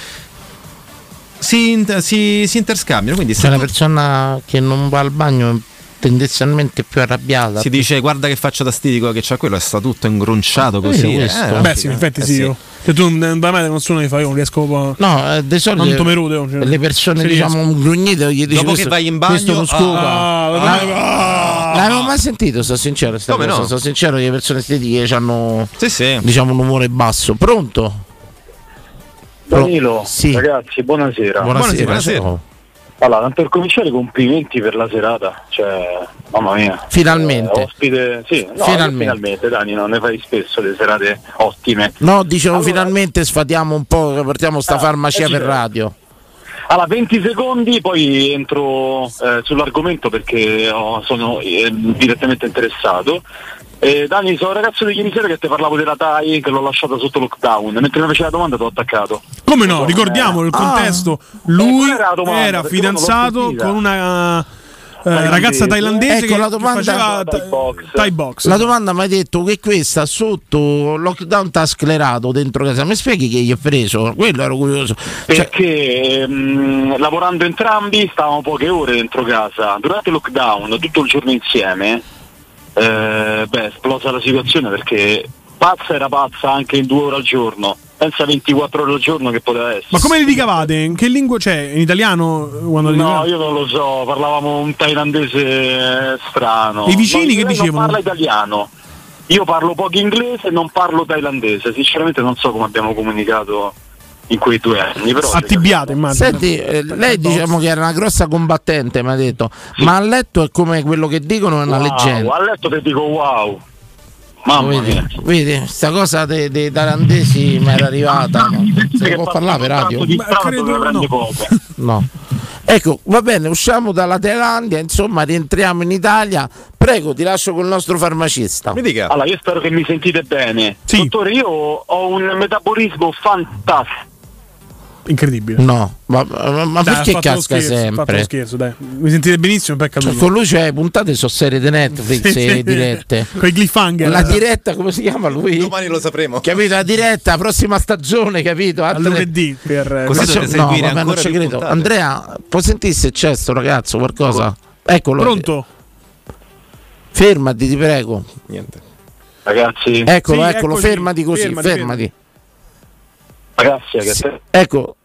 Si, si, si interscambiano, quindi se una tu- persona che non va al bagno tendenzialmente più arrabbiata. si dice guarda che faccia da stitico che c'ha quello, sta tutto ingrunciato così. vero questo? eh, Beh, sì, in effetti eh, sì. Io. Se tu non me non sono di fare, io non riesco un po'. No, eh, di solito Tanto merude, cioè. le persone diciamo grugnite gli dici Dopo questo- che vai in questo bagno, non scopa. Ah, La- L'avevo mai sentito, sto sincero, sta Come cosa, no? sto sincero che le persone estetiche hanno Sì, sì. diciamo un umore basso. Pronto? Danilo, Sì. ragazzi, buonasera. Buonasera. buonasera. ciao. Allora, tanto per cominciare, complimenti per la serata. Cioè, mamma mia. Finalmente. Eh, ospite, sì, no, Finalmente. finalmente, Dani, non ne fai spesso le serate ottime. No, dicevo Allora- finalmente sfatiamo un po', portiamo sta Ah, farmacia eh, per radio. Allora, 20 secondi, poi entro eh, sull'argomento perché oh, sono eh, direttamente interessato. Eh, Dani, sono il ragazzo di ieri sera che ti parlavo della TAI che l'ho lasciata sotto lockdown. Mentre mi faceva la domanda ti ho attaccato. Come no? Ricordiamo il contesto. Lui Eh, qual era domanda? era fidanzato con una eh, ragazza thailandese Ecco, che la domanda- che faceva Thai box. Thai box. La domanda mi ha detto che questa sotto lockdown ti ha sclerato dentro casa. Mi spieghi che gli è preso? Quello ero curioso. Cioè, Perché ehm, lavorando entrambi stavamo poche ore dentro casa. Durante il lockdown, tutto il giorno insieme, eh, beh, esplosa la situazione perché pazza era pazza anche in due ore al giorno. Pensa 24 ore al giorno che poteva essere. Ma come litigavate? In che lingua c'è? In italiano? No, litigavate? io non lo so, parlavamo un thailandese strano. I vicini No, che dicevano? Non parla italiano. Io parlo poco inglese e non parlo thailandese. Sinceramente non so come abbiamo comunicato in quei due anni. Però Attibbiate, immagino. Senti, eh, lei diciamo che era una grossa combattente, mi ha detto, ma a letto è come quello che dicono, è una Wow, leggenda. A letto ti dico wow. Mamma vedi, mia. vedi, sta cosa dei, dei tarandesi mi era arrivata. no? Se può parlare per radio? Di poco. No. Ecco, va bene, usciamo dalla Thailandia, insomma, rientriamo in Italia. Prego, ti lascio col nostro farmacista. Mi dica. Allora, io spero che mi sentite bene. Dottore, io ho un metabolismo fantastico. Incredibile. No, ma, ma- ma Dai, perché casca scherzo, sempre? scherzo, dai. Mi sentite benissimo, peccato. Cioè, con lui c'è puntate sono serie di Netflix Sì, e sì. dirette. Con i cliffhanger. La diretta, come si chiama lui? Domani lo sapremo. Capito? La diretta, prossima stagione, capito? A Altre- lunedì per Così Ma dovete so- no, vabbè, non ci credo. puntate. Andrea, puoi sentire se c'è sto ragazzo qualcosa? Eccolo. Pronto? Fermati, ti prego. Niente. Ragazzi, Eccolo, Sì, eccolo, eccoci. fermati così, Fermati, fermati. Ragazzi, che Ecco.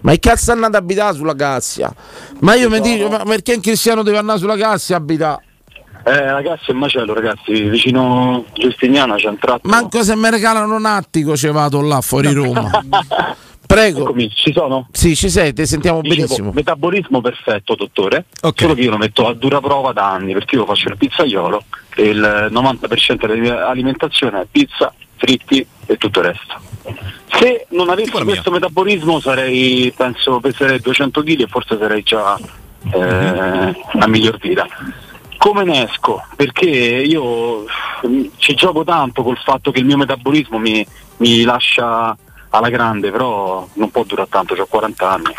Ma che cazzo è andato a abitare sulla Cassia? Ma io mi dico, ma perché un cristiano deve andare sulla Cassia a abitare? Eh, ragazzi, è un macello, ragazzi. Vicino Giustiniana c'è un tratto. Manco se mi regalano un attico ci vado là fuori Roma. Prego. Eccomi, ci sono? Sì, ci sei, ti sentiamo Dicevo, benissimo. metabolismo perfetto, dottore. Solo che io lo metto a dura prova da anni, perché io faccio il pizzaiolo e il 90% della mia alimentazione è pizza, fritti e tutto il resto. Se non avessi questo metabolismo sarei, penso, peserei 200 kg e forse sarei già eh, a miglior vita. Come ne esco? Perché io mm, ci gioco tanto col fatto che il mio metabolismo mi, mi lascia alla grande, però non può durare tanto, ho 40 anni.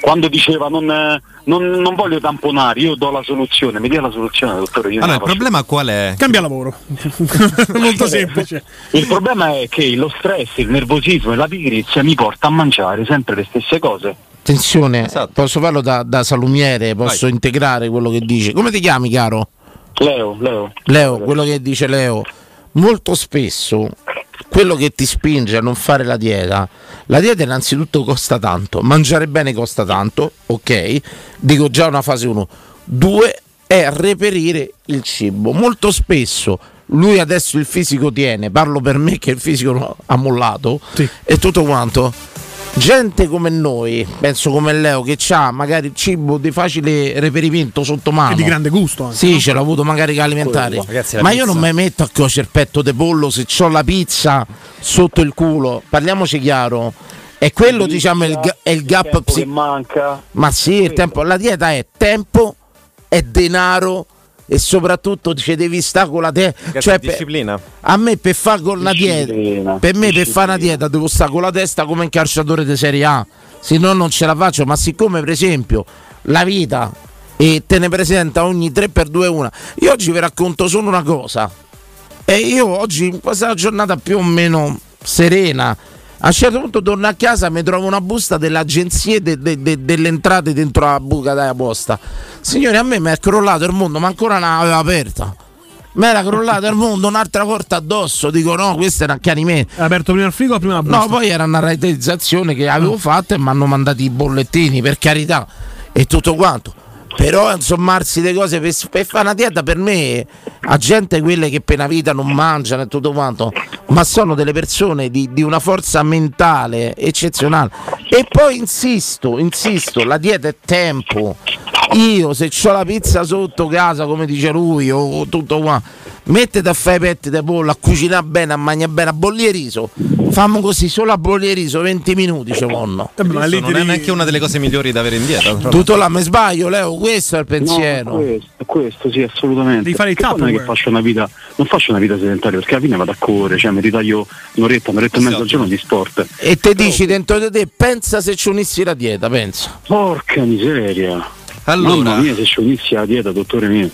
Quando diceva non, eh, non- non voglio tamponare, io do la soluzione, mi dia la soluzione, dottore. Io Allora, il faccio. problema qual è? Cambia lavoro. Molto semplice. Il problema è che lo stress, il nervosismo e la pigrizia mi porta a mangiare sempre le stesse cose. Attenzione, Esatto. posso farlo da, da salumiere, posso integrare quello che dice. Come ti chiami, caro? Leo, Leo. Leo, quello che dice Leo. Molto spesso quello che ti spinge a non fare la dieta, la dieta innanzitutto costa tanto, mangiare bene costa tanto, ok? Dico già una fase 1. Due è reperire il cibo. Molto spesso lui adesso il fisico tiene, parlo per me che il fisico ha mollato e tutto quanto. Gente come noi, penso come Leo, che ha magari il cibo di facile reperimento sotto mano. E di grande gusto anche, Sì, no? ce l'ho avuto magari che alimentare. Ragazzi, Ma io pizza- non mi metto a cuocere il petto di pollo se ho la pizza sotto il culo. Parliamoci chiaro. E quello, diciamo, è il, ga- è il gap tempo che psicologico. manca. Ma sì, il tempo, la dieta è tempo, è denaro e soprattutto ci devi stare con la testa. Cioè, per- disciplina. a me per fare con la dieta, per me per fare una dieta devo stare con la testa come un calciatore di Serie A, se no non ce la faccio. Ma siccome per esempio la vita e te ne presenta ogni 3x2 una, io oggi vi racconto solo una cosa. E io oggi, questa è una giornata più o meno serena. A un certo punto torno a casa e mi trovo una busta delle agenzie de- de- de- delle entrate dentro la buca della posta. Signore, a me mi è crollato il mondo, ma ancora non l'aveva aperta. Mi era crollato il mondo, un'altra porta addosso. Dico no, questo è un accanimento. Hai aperto prima il frigo o prima la busta? No, poi era una rateizzazione che avevo fatto e mi hanno mandato i bollettini, per carità, e tutto quanto. Però insommarsi le cose per, per fare una dieta per me, a gente quelle che per una vita non mangiano e tutto quanto, ma sono delle persone di, di una forza mentale eccezionale. E poi insisto, insisto, la dieta è tempo. Io se ho la pizza sotto casa, come dice lui, o tutto qua, mettete a fare i petti di pollo, a cucinare bene, a mangiare bene, a bollire riso. Fammo così, solo a bollire riso, 20 minuti ci vanno. Questo non è neanche una delle cose migliori da avere in dieta. tra l'altro. Tutto là, mi sbaglio, Leo, questo è il pensiero. No, questo, questo sì, assolutamente. Devi fare il Che poi non è che faccio una vita, non faccio una vita sedentaria, perché alla fine vado a correre, cioè mi ritaglio un'oretta, un'oretta e mezza al giorno di sport. E te dici dentro di te, pensa se ci unissi la dieta, pensa. Porca miseria. Allora- Mamma mia, se ci unissi la dieta, dottore mio.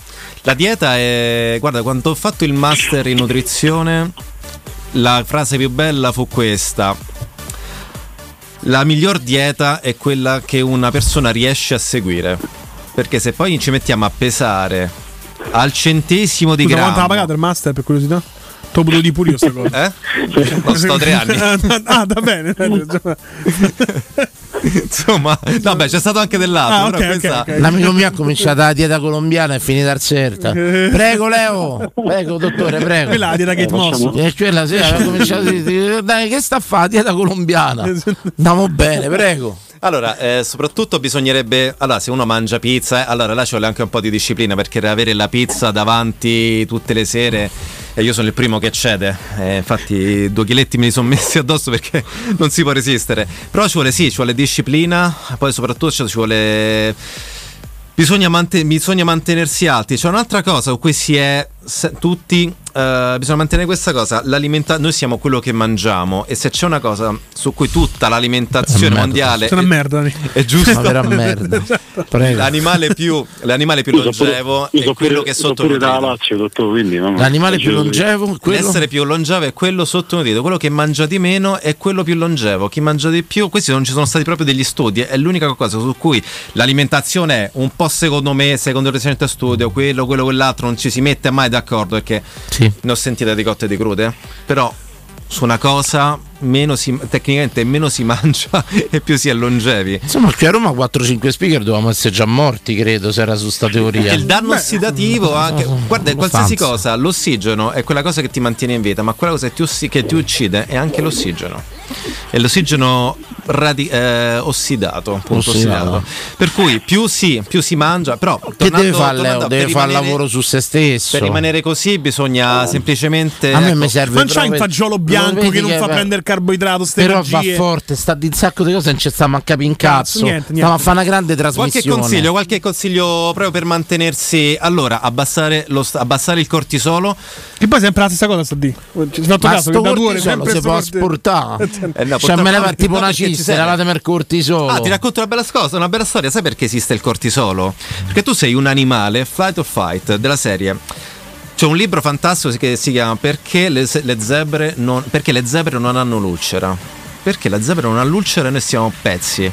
La dieta è. Guarda, quando ho fatto il master in nutrizione, la frase più bella fu questa. La miglior dieta è quella che una persona riesce a seguire. Perché se poi ci mettiamo a pesare al centesimo di Scusa, quanto grammo. l'ha pagato il master per curiosità? T'ho potuto di pure io sta cosa. Eh? Non sto tre anni. ah, va bene. Insomma, no, beh, c'è stato anche dell'altro. Ah, però ok, ok, questa- ok. L'amico mio ha cominciato la dieta colombiana e è finita al CERTA. Prego Leo, prego dottore, prego. Quella è la dieta Kate Moss. Eh, quella sì, aveva cominciato a dire, dai, che sta a fare? Dieta colombiana. Andiamo bene, prego. Allora, eh, soprattutto bisognerebbe. Allora, se uno mangia pizza, eh, allora là ci vuole anche un po' di disciplina perché avere la pizza davanti tutte le sere. E io sono il primo che cede. Eh, infatti, due chiletti me li sono messi addosso perché non si può resistere. Però ci vuole sì, ci vuole disciplina. Poi, soprattutto, ci vuole. Bisogna, mante- bisogna mantenersi alti. C'è un'altra cosa su cui si è se- tutti. eh, bisogna mantenere questa cosa. L'alimenta- noi siamo quello che mangiamo. E se c'è una cosa su cui tutta l'alimentazione merda. mondiale. Una merda. È giusto. Vera merda. Prego. L'animale più, l'animale più pure- longevo è quello che è sottonutrito. L'animale più longevo, quello L'essere più longevo è quello sottonutrito, quello che mangia di meno è quello più longevo, chi mangia di più, questi non ci sono stati proprio degli studi, è l'unica cosa su cui l'alimentazione è un po' secondo me, secondo il recente studio, quello, quello, quell'altro, non ci si mette mai d'accordo perché ne ho sentite di cotte e di crude, però su una cosa meno si, tecnicamente meno si mangia e più si è longevi. Insomma, qui a Roma 4-5 speaker dovevamo essere già morti, credo, se era su sta teoria. Il danno ossidativo anche. Guarda, qualsiasi cosa, l'ossigeno è quella cosa che ti mantiene in vita, ma quella cosa che ti, ossi- che ti uccide è anche l'ossigeno. È l'ossigeno radi- eh, ossidato, appunto, Ossidato. ossidato. Per cui più si, più si mangia, però Che deve fare tornando Leo? Deve fare lavoro su se stesso. Per rimanere così bisogna semplicemente. A me ecco, mi serve Non c'hai proprio- il fagiolo bianco che non fa prendere carboidrato, ste Però va energie. forte, sta di un sacco di cose, non ci stiamo a capire in cazzo. niente, niente. Stiamo a fare una grande Qualche trasmissione. consiglio, qualche consiglio proprio per mantenersi. Allora, abbassare, lo abbassare il cortisolo. Che poi è sempre la stessa cosa sta di. Ci fatto Ma caso sto che da due ore sempre si può corti- asportare. Eh, no, Cioè, me purtroppo- leva tipo una cista, serve. levatemi il cortisolo. Ah, ti racconto una bella cosa, una bella storia. Sai perché esiste il cortisolo? Perché tu sei un animale, flight or fight, della serie. C'è un libro fantastico che si chiama Perché le, le zebre non, perché le zebre non hanno l'ulcera. Perché la zebra non ha l'ulcera e noi siamo pezzi.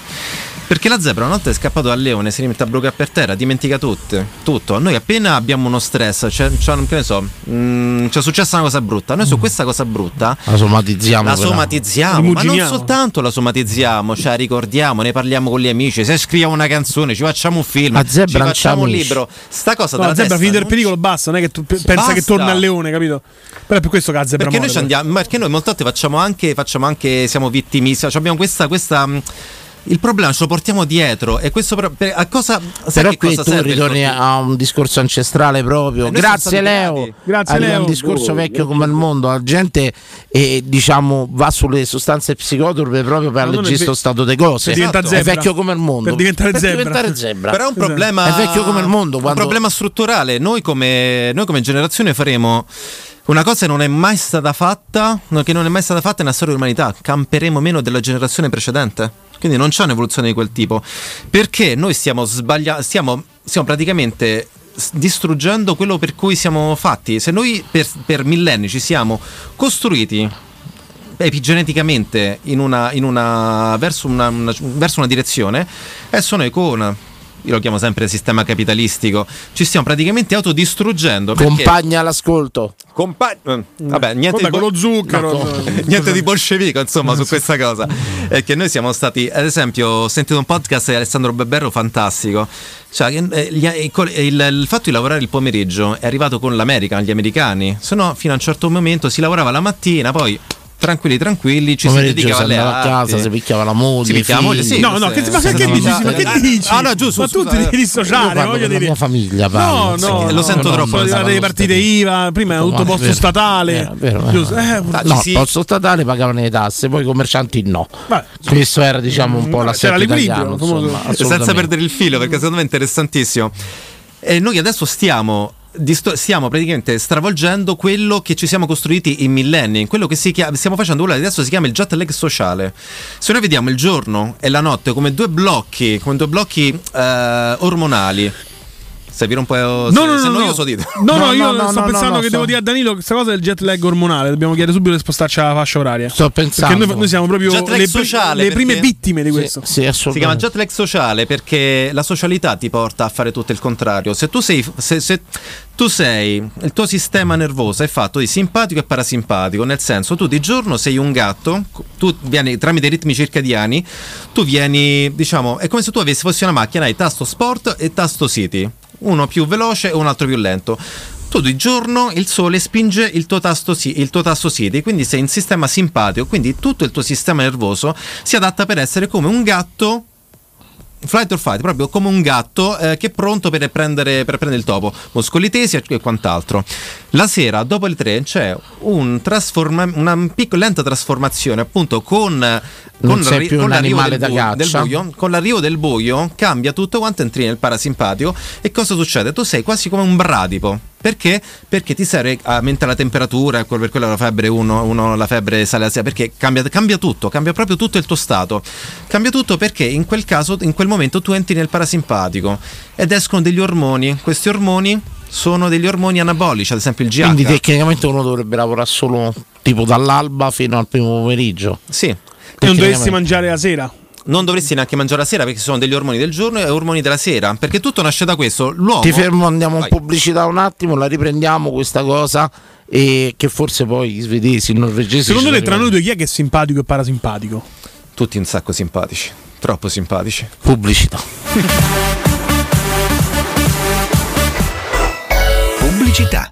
Perché la zebra una volta è scappato dal leone, si rimette a bruca per terra, dimentica tutto. tutto. Noi appena abbiamo uno stress, c'è, c'è- che ne so, mm, c'è successa una cosa brutta. Noi su questa cosa brutta La somatizziamo. la però. somatizziamo, ma non soltanto la somatizziamo, cioè la ricordiamo, ne parliamo con gli amici, se scriviamo una canzone, ci facciamo un film, La zebra ci facciamo un libro. Sta cosa No, dalla la zebra finita il pericolo, basta. Non è che tu pe- pensa che Basta. torna al leone, capito? Però è per questo che la zebra perché noi, muore, ci andiamo, ma perché noi molte volte facciamo anche, facciamo anche siamo vittimisti, cioè abbiamo questa, questa mh, il problema ce lo portiamo dietro e questo per- a cosa sai Però che qui cosa tu ritorni a un discorso ancestrale proprio. Grazie Leo. Grazie, Leo. un discorso Oh, vecchio come il mondo. La gente eh, diciamo va sulle sostanze psicotrope proprio per Ma non è alleggerire ve- sto stato di cose. per diventare È vecchio come il mondo. Per diventare Per zebra. diventare zebra. Però è un Esatto. problema. È vecchio come il mondo, Un quando- problema strutturale. Noi come, noi come generazione faremo. Una cosa che non è mai stata fatta, che non è mai stata fatta nella storia dell'umanità, camperemo meno della generazione precedente. Quindi non c'è un'evoluzione di quel tipo. Perché noi stiamo sbagliando, stiamo, stiamo praticamente distruggendo quello per cui siamo fatti. Se noi per, per millenni ci siamo costruiti epigeneticamente in una, in una, verso, una, una- verso una direzione, adesso noi con io lo chiamo sempre sistema capitalistico, ci stiamo praticamente autodistruggendo. Compagna all'ascolto. Compa- eh, vabbè, niente, Vabbè, di con bo- lo zucchero. No, niente di bolscevico, insomma, su questa cosa. È che noi siamo stati, ad esempio, ho sentito un podcast di Alessandro Beberro fantastico. Cioè, eh, col- il, il fatto di lavorare il pomeriggio è arrivato con l'America, gli americani. Se no, fino a un certo momento si lavorava la mattina, poi tranquilli, tranquilli, ci si Pomeriggio dedicava si alle andava a arti. casa, si picchiava la moglie. Si picchiava la moglie, sì. No, no, che, ma che, dici? Ma che dici? Ah, no, giusto, Ma tu ti devi eh. Dissociare, voglio dire. mia famiglia, No, parlo, no, sì, no, lo sento no, troppo, arrivate le partite IVA, prima è tutto posto statale. Era era. eh, no, posto statale pagavano le tasse, poi i commercianti no. Questo era diciamo un po' italiano, famoso. insomma, senza perdere il filo, perché secondo me è interessantissimo. E noi adesso stiamo. Disto- stiamo praticamente stravolgendo quello che ci siamo costruiti in millenni, quello che si chiama, stiamo facendo quello che adesso si chiama il jet lag sociale. Se noi vediamo il giorno e la notte come due blocchi, come due blocchi eh, ormonali, servire un po'. No, se, no, se no, no, io so dite. No, no, No, io no, sto no, pensando no, che devo dire a Danilo questa cosa del jet lag ormonale. Dobbiamo chiedere subito di spostarci alla fascia oraria. Sto pensando. Perché noi, noi siamo proprio Jet lag le, sociale, le prime vittime di Sì, questo. sì, Si chiama jet lag sociale perché la socialità ti porta a fare tutto il contrario. Se tu sei. Se, se tu sei, il tuo sistema nervoso è fatto di simpatico e parasimpatico, nel senso tu di giorno sei un gatto, tu vieni tramite ritmi circadiani, tu vieni, diciamo, è come se tu avessi fossi una macchina, hai tasto sport e tasto city, uno più veloce e un altro più lento. Tu di giorno il sole spinge il tuo tasto, il tuo tasto city, quindi sei in sistema simpatico, quindi tutto il tuo sistema nervoso si adatta per essere come un gatto Flight or fight, proprio come un gatto eh, che è pronto per prendere, per prendere il topo, muscoli tesi e quant'altro. La sera, dopo le tre, c'è un trasforma- una piccola lenta trasformazione, appunto, con, con, più un l'arrivo del, bu- del buio, con l'arrivo del buio cambia tutto quanto, entri nel parasimpatico e cosa succede? Tu sei quasi come un bradipo. Perché? Perché ti serve aumenta la temperatura, per quello la febbre 1, la febbre sale a 6, perché cambia, cambia tutto, cambia proprio tutto il tuo stato. Cambia tutto perché in quel caso, in quel momento tu entri nel parasimpatico ed escono degli ormoni. Questi ormoni sono degli ormoni anabolici, ad esempio il GH. Quindi tecnicamente uno dovrebbe lavorare solo tipo dall'alba fino al primo pomeriggio. Sì. E non dovresti mangiare la sera. Non dovresti neanche mangiare la sera perché sono degli ormoni del giorno e ormoni della sera. Perché tutto nasce da questo. L'uomo. Ti fermo, andiamo Vai. in pubblicità un attimo, la riprendiamo questa cosa e che forse poi i svedesi, i norvegesi... Secondo te, tra noi due, chi è che è simpatico e parasimpatico? Tutti un sacco simpatici. Troppo simpatici. Pubblicità. Pubblicità.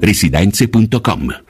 residenze.com.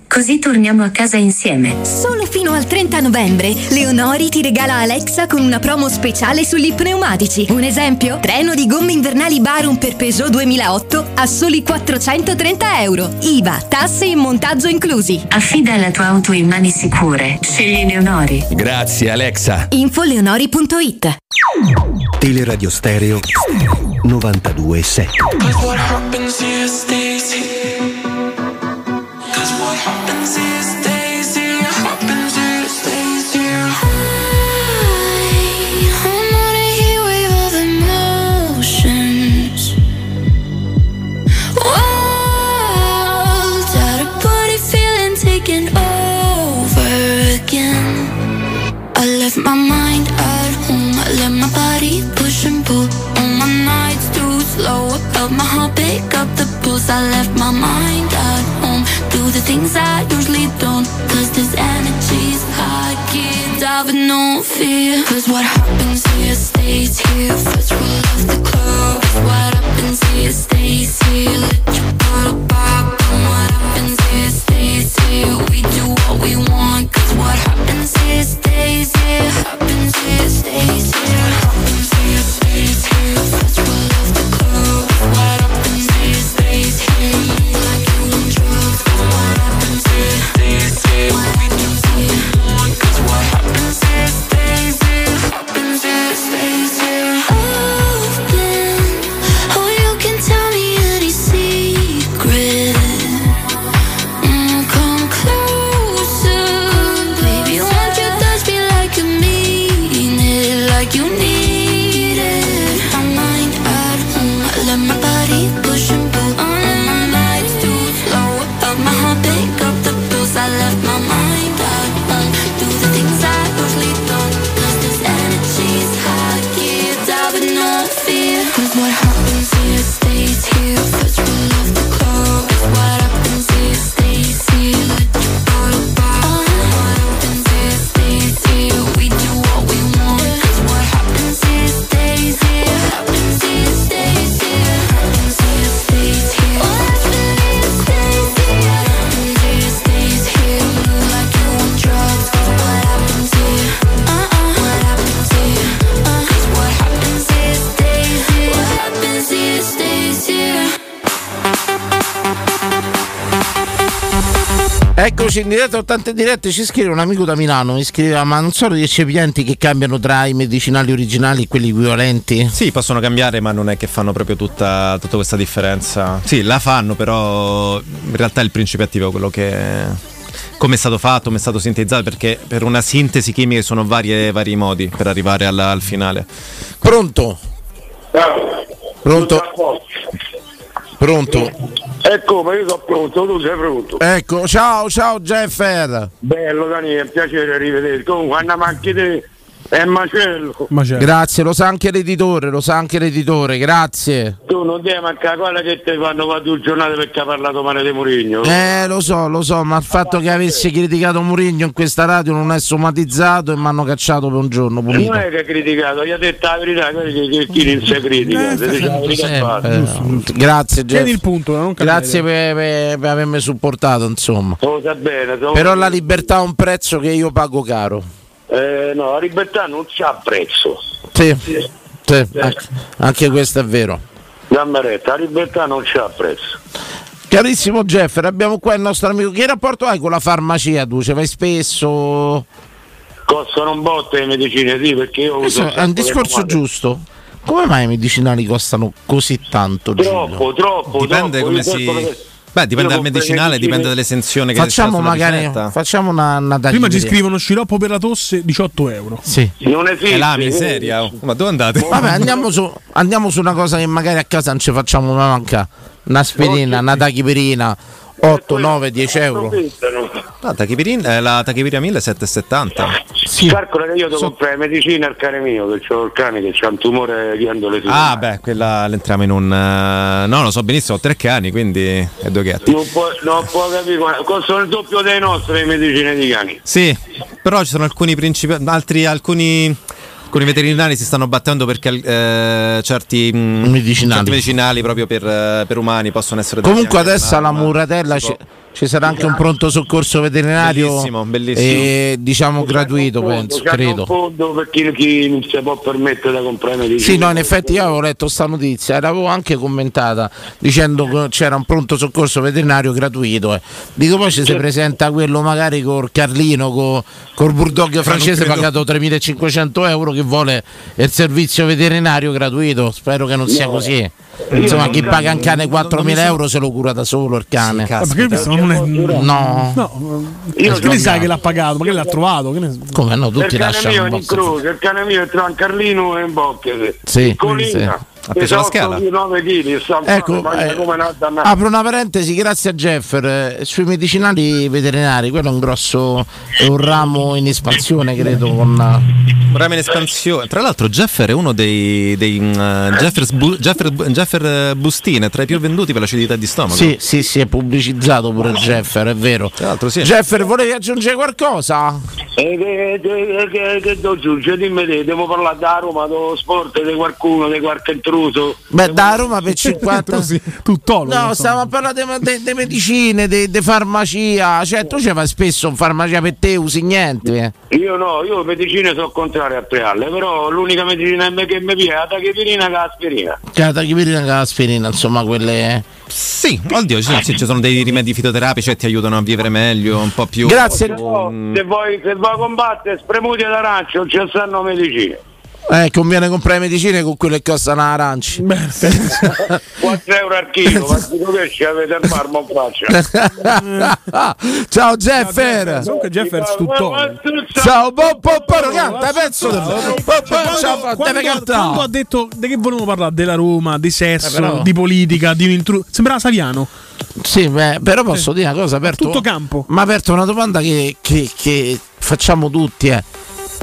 così torniamo a casa insieme. Solo fino al 30 novembre, Leonori ti regala Alexa con una promo speciale sugli pneumatici. Un esempio? Treno di gomme invernali Barum per Peugeot 2008 a soli 430 euro. IVA, tasse e montaggio inclusi. Affida la tua auto in mani sicure. Scegli Leonori. Grazie Alexa. Info leonori.it Teleradio Stereo 92.7 Cause what happens here stays Left my mind at home. I let my body push and pull. On my nights too slow. I felt my heart pick up the pulse. I left my mind at home. Do the things I usually don't. Out with no fear. Cause what happens here stays here. First rule of the club. What happens here stays here. Let your bottle pop. And what happens here stays here. We do what we want. Cause what happens here stays here. Happens here stays here. Happens here stays here. First rule of the club. What in diretta, 80 dirette, ci scrive un amico da Milano, mi scriveva ma non sono gli eccipienti che cambiano tra i medicinali originali e quelli equivalenti? Sì, possono cambiare, ma non è che fanno proprio tutta, tutta questa differenza. Sì, la fanno, però in realtà è il principio attivo quello che come è stato fatto, come è stato sintetizzato, perché per una sintesi chimica sono varie- vari modi per arrivare alla- al finale. Pronto? Pronto? Pronto? Ecco, ma io sono pronto, tu sei pronto. Ecco, ciao, ciao Jeffer. Bello Daniele, piacere rivederti. Comunque andiamo anche te. È macello. Grazie, lo sa anche l'editore, lo sa anche l'editore, grazie. Tu non devi mancare quella che ti fanno qua due giornate perché ha parlato male di Mourinho. Eh, lo so, lo so, ma il fatto che avessi criticato Mourinho in questa radio non è somatizzato e mi hanno cacciato per un giorno punito. Non è che ha criticato, gli ha detto la verità, che, chi non si critica. Eh, eh, grazie. Tieni il punto, non cambiare Grazie per, per- per avermi supportato, insomma. Bene, Però la libertà ha un prezzo che io pago caro. Eh, no, la libertà non c'ha prezzo. Sì, sì, anche, anche questo è vero. Dammi retta, la libertà non c'ha prezzo. Carissimo Jeffer, abbiamo qua il nostro amico. Che rapporto hai con la farmacia tu? Ci vai spesso? Costano un botto le medicine, sì, perché io Questo uso è un discorso giusto. Come mai i medicinali costano così tanto? Giulio? Troppo, troppo, Dipende troppo. come si. Beh, dipende dal medicinale, dipende dall'esenzione che Facciamo magari facciamo una, una Prima ci scrivono sciroppo per la tosse 18 euro. Sì. Non esiste. È la miseria. oh. Ma dove andate? Vabbè, andiamo su, andiamo su una cosa che magari a casa non ci facciamo mai mancare. Un'aspirina, una tachipirina, 8, 9, 10 euro. La tachipirina, eh, la tachipirina 1770. Calcola che io devo comprare medicina al cane mio, che ho il cane che ha un tumore di andole Ah, beh, quella l'entriamo in un. eh, no, lo so benissimo, ho tre cani, quindi è due gatti. Non può, non può capire, costano il doppio dei nostri le medicine di cani. Sì, però ci sono alcuni principi, altri alcuni. Alcuni veterinari si stanno battendo perché eh, certi, mm, Medicinali. certi medicinali proprio per, eh, per umani possono essere Comunque adesso alla muratella ci, sarà anche un pronto soccorso veterinario Bellissimo, bellissimo. e diciamo gratuito, penso, C'hanno un credo. fondo per chi, chi non si può permettere di comprare medicine. Sì, no, in effetti io avevo letto sta notizia e l'avevo anche commentata dicendo che c'era un pronto soccorso veterinario gratuito. eh. Dico poi ci si presenta quello magari col Carlino, co- col bulldog francese credo. pagato 3.500 euro che vuole il servizio veterinario gratuito. Spero che non sia No. così. Insomma, chi paga un cane Non- non 4.000 mi euro se lo cura da solo il cane. Ma perché questo non è. No. No, Io che ne sai che l'ha pagato? Ma che l'ha trovato? Ne... Come no, il tutti cane lasciano mio un è in po' croce, il cane mio è tra un Carlino e un Bocchese. Sì, Colina. sì. Ha preso la scala? 9 kg, Ecco, eh, una apro una parentesi, grazie a Jeffer, eh, sui medicinali veterinari, quello è un grosso, è un ramo in espansione credo con... Un ramo in espansione. Tra l'altro, Jeffer è uno dei, dei Jeffers Bu- Jeffer, Jeffer eh, bustine tra i più venduti per l'acidità di stomaco. Sì, sì, sì, è pubblicizzato pure Jeffer, è vero. Tra l'altro, sì. Jeffer, volevi aggiungere qualcosa? E che, che, che, che devo aggiungere? Dimmi te, devo parlare da Roma, dello sport, di qualcuno, di qualche intruso. Beh, da Roma per 50... Tuttologo. No, stiamo a parlare di medicine, di farmacia, cioè tu ci vai spesso in farmacia per te, usi niente. eh. Io no, io medicine sono contrario a prealle, però l'unica medicina che mi piace è la tachipirina che l'aspirina. Cioè, la tachipirina che l'aspirina, insomma, quelle... Sì, oddio, sì, sì, ci sono dei rimedi fitoterapici che ti aiutano a vivere meglio, un po' più. Grazie. Però, se vuoi, se vuoi combattere spremuti d'arancio non ci stanno medicine. Eh, conviene comprare medicine con quelle che costano aranci. 4 euro al chilo, ma dico che ci avete il marmo in faccia. Ciao Jeffer! Comunque Jeffer stuttone. Ciao Bob Popparo, canta pezzo Quando, deve quando cantare. ha detto di che volevamo parlare della Roma, di sesso, Eh, di politica, di un intruso. Sembrava Saviano. Sì, beh, però posso dire una cosa, aperto, Tutto campo. ma aperto una domanda che, che- che facciamo tutti, eh.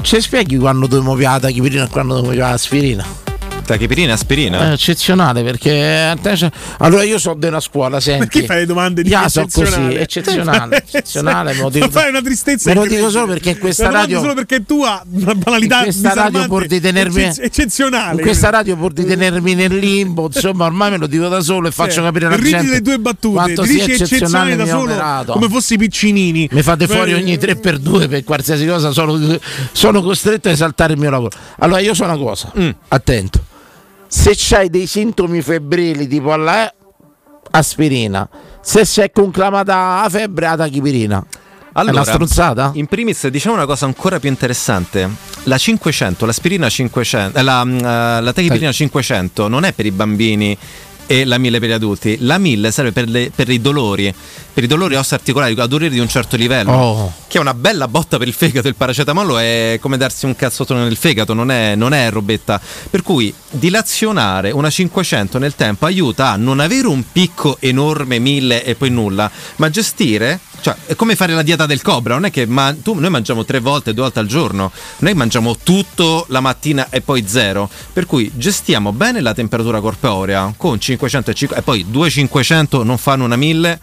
Ci spieghi quando dobbiamo piare la tachipirina e quando dobbiamo piare l'aspirina? Tachipirina e aspirina? È eccezionale perché te c'è- allora io so della scuola, senti. Perché fai le domande di Io so così, eccezionale? eccezionale, me lo dico, Ma fai una tristezza me lo dico solo perché in questa La radio solo perché tu hai una banalità in questa radio pur di tenermi eccez- eccezionale. in questa radio pur di tenermi nel limbo insomma ormai me lo dico da solo e faccio Cioè, capire alla ridi gente le tue battute, quanto ti sia dici eccezionale da solo operato come fossi piccinini. mi fate fuori Beh, ogni 3x2 per qualsiasi cosa sono, sono costretto a esaltare il mio lavoro allora io so una cosa Mm. attento se c'hai dei sintomi febbrili tipo alla aspirina se si è conclamata la febbre, la tachipirina. è una stronzata? in primis diciamo una cosa ancora più interessante. La 500, l'aspirina 500, eh, la, mm, eh, la tachipirina 500 non è per i bambini e la 1000 per gli adulti. La 1000 serve per, le- per i dolori, per i dolori osteoarticolari, a dolori di un certo livello. Oh. Che è una bella botta per il fegato. Il paracetamolo è come darsi un cazzotto nel fegato, non è, non è robetta. Per cui dilazionare una 500 nel tempo aiuta a non avere un picco enorme 1000 e poi nulla, ma gestire. Cioè, è come fare la dieta del cobra, non è che ma- tu- noi mangiamo tre volte, due volte al giorno, noi mangiamo tutto la mattina e poi zero. Per cui gestiamo bene la temperatura corporea con 500 e, cinque- e poi 2,500 non fanno una 1000.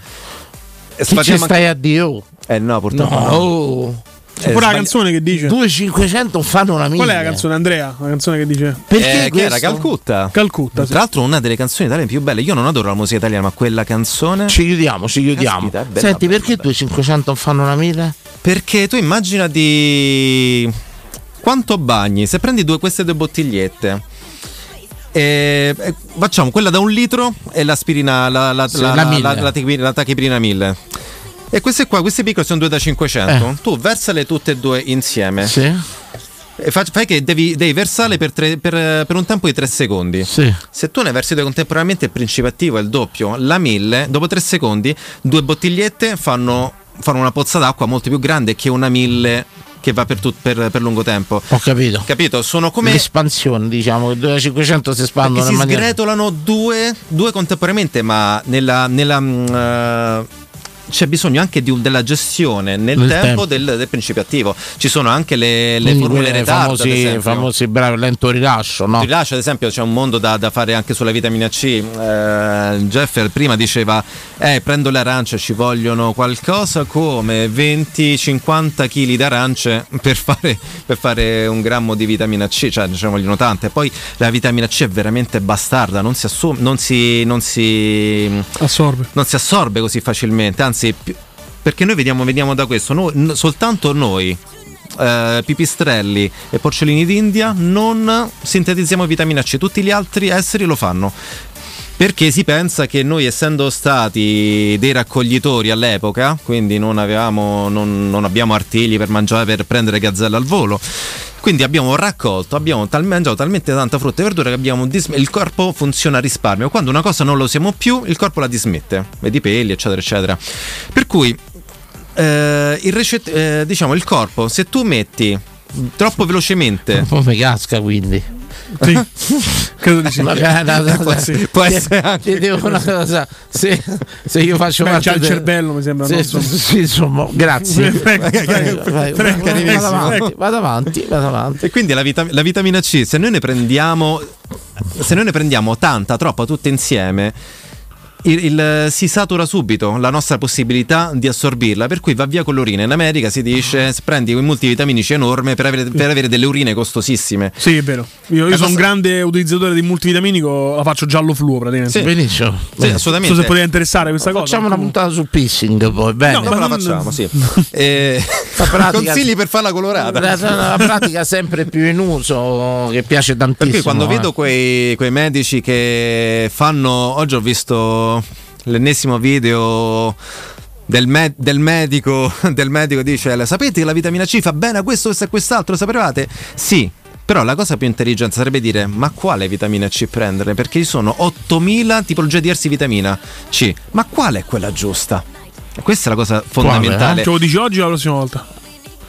E Che ci stai a Dio? Eh no, purtroppo No. no. Oh. C'è pure la canzone che dice 2500 fanno una mille. Qual è la canzone Andrea? La canzone che dice Perché Eh, che era? Calcutta. Calcutta, sì. Tra l'altro una delle canzoni italiane più belle. Io non adoro la musica italiana, ma quella canzone. Ci chiudiamo, ci chiudiamo. Caspita, bella, Senti, bella, perché 2500 fanno una mille? Perché tu immagina di quanto bagni se prendi due, queste due bottigliette. E, e facciamo quella da un litro e l'aspirina, la, la, Sì, la, la la, mille. la, la tachipirina 1000. E queste qua, queste piccole sono due da 500. Tu versale tutte e due insieme. Eh. Sì. E fa- fai che devi, devi versarle per, tre- per- per un tempo di 3 secondi. Sì. Se tu ne versi due contemporaneamente, il principio attivo è il doppio. La 1000, dopo 3 secondi, due bottigliette fanno, fanno una pozza d'acqua molto più grande che una 1000 che va per, tut- per- per lungo tempo. Ho capito. Capito? Sono come. L'espansione, diciamo, che 2500 si espandono si maniera... sgretolano due, due contemporaneamente, ma nella. nella eh, c'è bisogno anche di della gestione nel Nel tempo, tempo. Del, del principio attivo. Ci sono anche le, le formule quelle retard, ad famosi, bravi lento rilascio, no? Rilascio, ad esempio, c'è un mondo da, da fare anche sulla vitamina C. Eh, Jeff prima diceva: Eh, prendo le arance, ci vogliono qualcosa come 20-50 kg di arance per fare, per fare un grammo di vitamina C, cioè ce ne vogliono tante. Poi la vitamina C è veramente bastarda, non si assume, non si, non si assorbe. non si assorbe così facilmente, anzi, pi- perché noi vediamo, vediamo da questo, noi- soltanto noi. eh, pipistrelli e porcellini d'India non sintetizziamo vitamina C, tutti gli altri esseri lo fanno. Perché si pensa che noi, essendo stati dei raccoglitori all'epoca, quindi non, avevamo, non, non abbiamo artigli per mangiare, per prendere gazzelle al volo, quindi abbiamo raccolto, abbiamo tal- mangiato talmente tanta frutta e verdura che dis- il corpo funziona a risparmio. Quando una cosa non lo usiamo più, il corpo la dismette, vedi peli, eccetera, eccetera. Per cui eh, il, recet- eh, diciamo, il corpo, se tu metti troppo velocemente, Un po' mi casca quindi. Sì. Credo di sì. Magari, Può essere- può essere anche. Ti dico una cosa, se, se io faccio Beh, parte c'ha il del- cervello, mi sembra, Sì, no? sì, sì, insomma, grazie. Vado avanti, vado avanti. E quindi la, vita- la vitamina C, se noi ne prendiamo, se noi ne prendiamo tanta, troppa, tutte insieme, il- il- si satura subito la nostra possibilità di assorbirla, per cui va via con l'urina. In America si dice prendi un multivitaminici enorme per avere, per avere delle urine costosissime. Sì, è vero. Io, io La sono un grande utilizzatore di multivitaminico, la faccio giallo fluo praticamente. Sì. Benissimo. Sì, assolutamente. Non so se poteva interessare questa cosa. Facciamo una puntata su pissing poi, bene. No, ma la facciamo, sì. Eh, pratica- consigli per farla colorata. La, la pratica sempre più in uso che piace tantissimo. Per cui quando eh. vedo quei, quei medici che fanno. Oggi ho visto l'ennesimo video. Del, me- del medico del medico dice sapete che la vitamina C fa bene a questo, questo e quest'altro sapevate? sì però la cosa più intelligente sarebbe dire ma quale vitamina C prendere perché ci sono 8000 tipologie diverse di vitamina C ma quale è quella giusta? Questa è la cosa fondamentale Ce lo dici oggi o la prossima volta?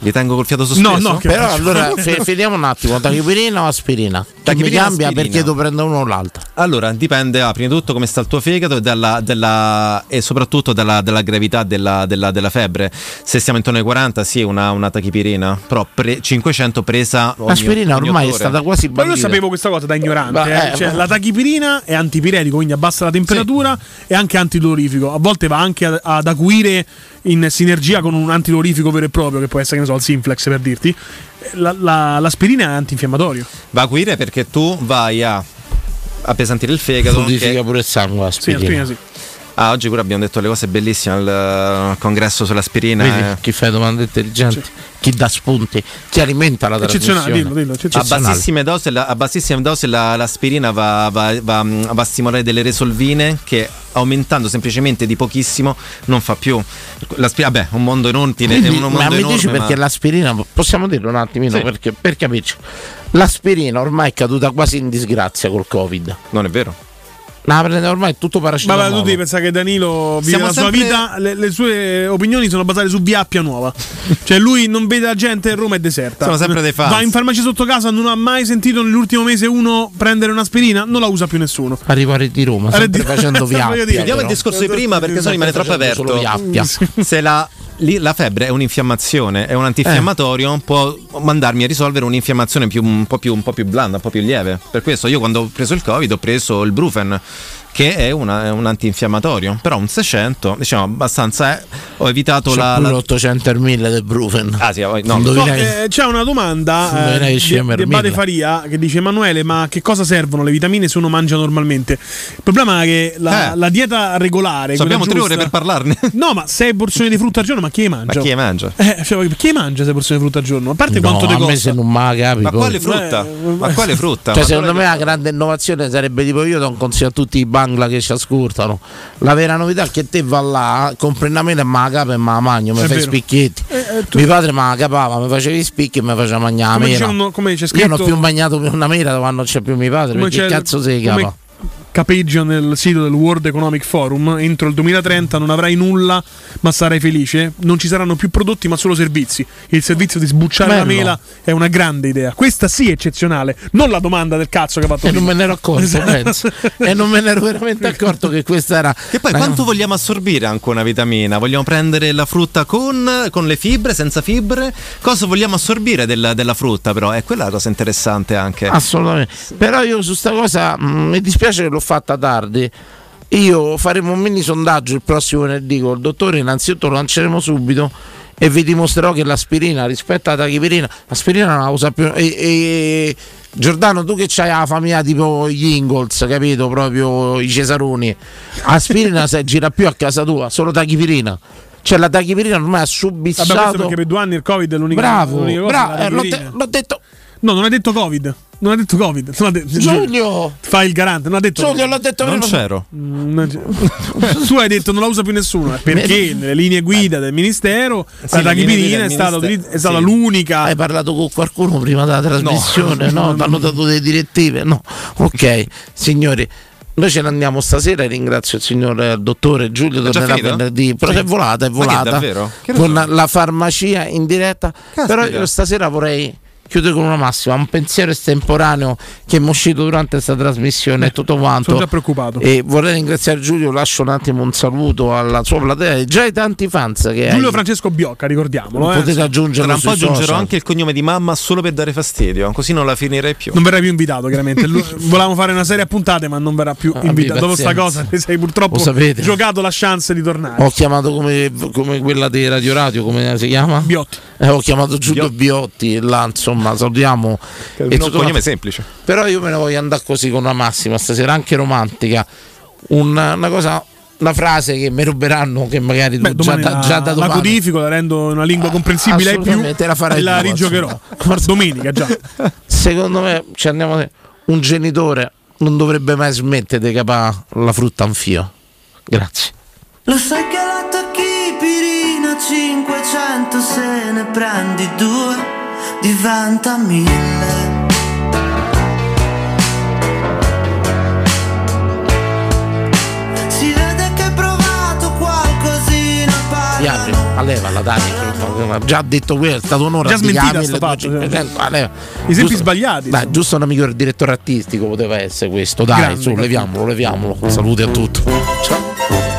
Vi tengo col fiato sospeso? No, no, Però faccio? allora finiamo un attimo, tachipirina o aspirina? Mi Tachipirina o cambia aspirina? perché devo prendere uno o l'altro. Allora, dipende ah, prima di tutto come sta il tuo fegato e, dalla- dalla- e soprattutto dalla, dalla gravità della, della- della febbre. Se siamo intorno ai 40, sì, una, una tachipirina, però pre- 500 presa ogni L'aspirina ogni ormai è stata quasi Ma io bandita. sapevo questa cosa da ignorante. Ma, eh. eh, Cioè, La tachipirina è antipiretico, quindi abbassa la temperatura e anche antidolorifico. A volte va anche ad acuire in sinergia con un antidolorifico vero e proprio, che può essere, che ne so, il Simplex per dirti. La- la- l'aspirina è antinfiammatorio. Va a acuire perché tu vai a appesantire il fegato. Solidifica che- pure il sangue Sì, l'aspirina. l'aspirina sì. Ah, oggi pure abbiamo detto le cose bellissime al, al congresso sull'aspirina. Vedi, eh. chi fa domande intelligenti, chi dà spunti, chi alimenta la Eccezionale, trasmissione. dillo, dillo, A bassissime dosi, la- a bassissime dosi la- l'aspirina va, va- va- va a stimolare delle resolvine che aumentando semplicemente di pochissimo non fa più. L'aspirina, vabbè, un mondo inutile, è Quindi, un mondo ma mi enorme, dici perché ma- l'aspirina, possiamo dirlo un attimino Sì. perché, per capirci, l'aspirina ormai è caduta quasi in disgrazia col covid. Non è vero. No, prende ormai è tutto Ma paracetamolo. va, tu devi pensare che Danilo vive Siamo la sua sempre- vita, le, le sue opinioni sono basate su via Appia Nuova. cioè lui non vede la gente, Roma è deserta. Siamo sempre dei fans. Va in farmacia sotto casa, non ha mai sentito nell'ultimo mese uno prendere un'aspirina, non la usa più nessuno. Arrivo a Re di Roma, sempre facendo via. Vediamo il discorso di prima perché sennò rimane troppo aperto. solo Viappia. Se la, lì la febbre è un'infiammazione, è un antinfiammatorio, può mandarmi a risolvere un'infiammazione più- un, po più, un po' più blanda, un po' più lieve. Per questo io quando ho preso il Covid ho preso il Brufen, che è, una- è un antinfiammatorio, però un 600, diciamo abbastanza... eh, ho evitato C'è la... pure la- 800 e 1000 del Brufen. Ah sì, no, No, eh, c'è una domanda eh, di, di Faria che dice Emanuele ma che cosa servono le vitamine se uno mangia normalmente? Il problema è che la, Eh. la dieta regolare So, abbiamo quella tre ore giusta- per parlarne. No ma 6 porzioni di frutta al giorno ma chi le mangia? Ma chi le mangia? Eh, cioè, chi mangia 6 porzioni di frutta al giorno? A parte No, quanto me costa? se non me la capi. Ma poi. quale frutta? Eh, Ma quale frutta? Cioè, Ma secondo me la grande innovazione sarebbe tipo io do un consiglio a tutti i bangla che ci ascoltano. La vera novità è che te va là, compri una mela e me la capi e me la magno, mi È fai vero. spicchietti. Eh, eh, tu- Mio padre me la capava, mi faceva i spicchi e mi faceva mangiare la Come mela. dicevano- come c'è Io scritto- non ho più mangiato una mela quando non c'è più mio padre, come perché cazzo si come capa? capeggia nel sito del World Economic Forum entro il 2030 non avrai nulla ma sarai felice non ci saranno più prodotti ma solo servizi il servizio di sbucciare la Bello. mela è una grande idea questa sì è eccezionale non la domanda del cazzo che ha fatto E non prima. me ne ero accorto, Esatto. penso. E non me ne ero veramente accorto che questa era. Che poi Ma- quanto vogliamo assorbire anche una vitamina? Vogliamo prendere la frutta con, con le fibre, senza fibre? Cosa vogliamo assorbire della, della frutta però? È quella la cosa interessante anche. Assolutamente. Però io su sta cosa mm, mi dispiace che l'ho fatta tardi. Io faremo un mini sondaggio il prossimo venerdì col dottore, innanzitutto lo lanceremo subito e vi dimostrerò che l'aspirina rispetto alla tachipirina, l'aspirina non la usa più. E, e- Giordano, tu che c'hai la famiglia tipo gli Ingalls, capito? Proprio i Cesaroni. Aspirina se gira più a casa tua, solo tachipirina. Cioè la tachipirina ormai ha Vabbè, subissato. perché per due anni il covid è l'unica, Bravo, l'unica cosa bravo, eh, l'ho, de- l'ho detto. No non ha detto covid non ha detto covid non ha detto, Giulio! fai il garante non ha detto Giulio, l'ho detto non c'ero. Mm, tu hai detto non la usa più nessuno eh, perché nelle linee guida del ministero la le linee guida tachipirina è del stata, ministero- è stata sì. l'unica Hai parlato con qualcuno prima della trasmissione? No, ti hanno dato delle direttive? No. Ok, signori. Noi ce ne andiamo stasera e ringrazio il signor eh, dottore Giulio già tornerà finito? venerdì. Però Sì. è volata, è Ma che, volata. davvero? Che con la farmacia in diretta. Però io stasera vorrei chiudere con una massima, un pensiero estemporaneo che mi è uscito durante questa trasmissione e tutto quanto. sono già preoccupato E vorrei ringraziare Giulio, lascio un attimo un saluto alla sua platea e già ai tanti fans che Giulio hai. Francesco Biocca ricordiamolo eh. Potete aggiungerlo Tra un po' aggiungerò social. anche il cognome di mamma solo per dare fastidio, così non la finirei più. non verrai più invitato chiaramente volevamo fare una serie a puntate ma non verrà più Ah, invitato dopo sta pazienza. cosa ti sei purtroppo giocato la chance di tornare Ho chiamato come, come quella di Radio Radio, come si chiama? Biotti Eh, ho chiamato Giulio Biotti e là insomma salutiamo. Che è E un cognome semplice. Però io me ne voglio andare così con una massima stasera, anche romantica. Una, una cosa, una frase che mi ruberanno che magari tu Beh, già, domani da, la, già da la domani. codifico, la rendo una lingua comprensibile ai più assolutamente, la farai e la tu, rigiocherò. Domenica già. Secondo me ci andiamo un genitore non dovrebbe mai smettere di capare la frutta a un fio. Grazie. Lo sai che la tachipirina 500 se ne prendi due diventa mille. Si vede che hai provato qualcosina Piace, a levala dai, già detto questo, è stato un'ora Già di smentita sta fatto, 2500, a leva. I esempi Giusto- sbagliati, Dai, insomma. giusto un amico del direttore artistico poteva essere questo. Dai, Grande, su, leviamolo, leviamolo. Salute a tutti. Ciao.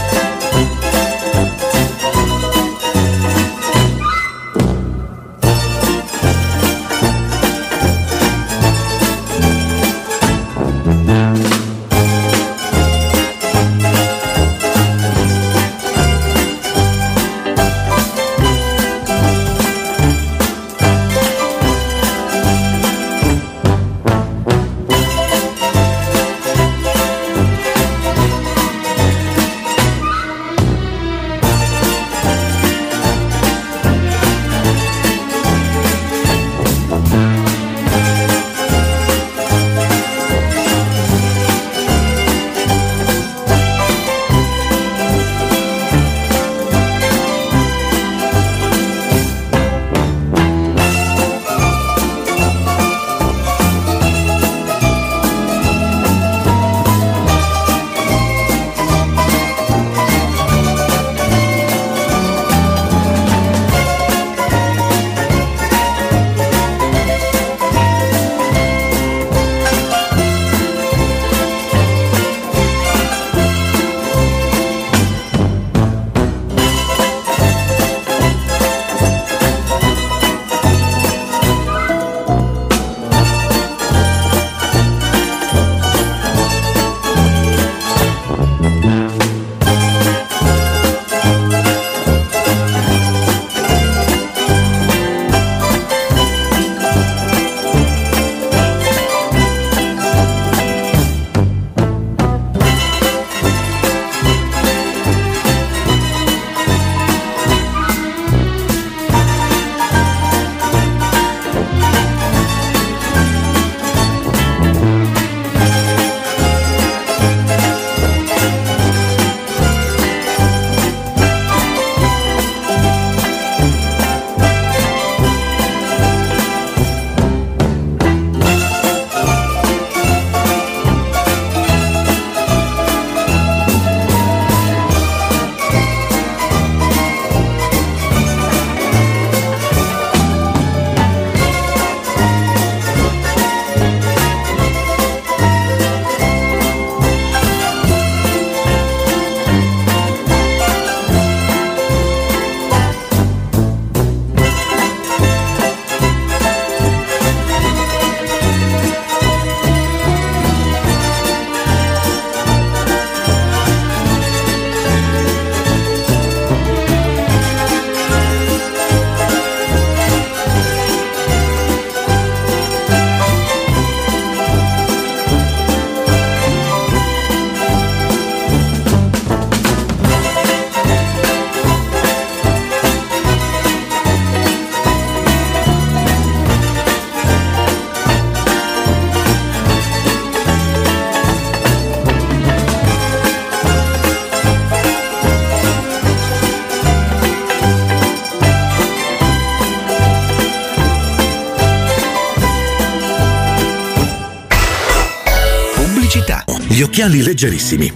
Gli occhiali leggerissimi,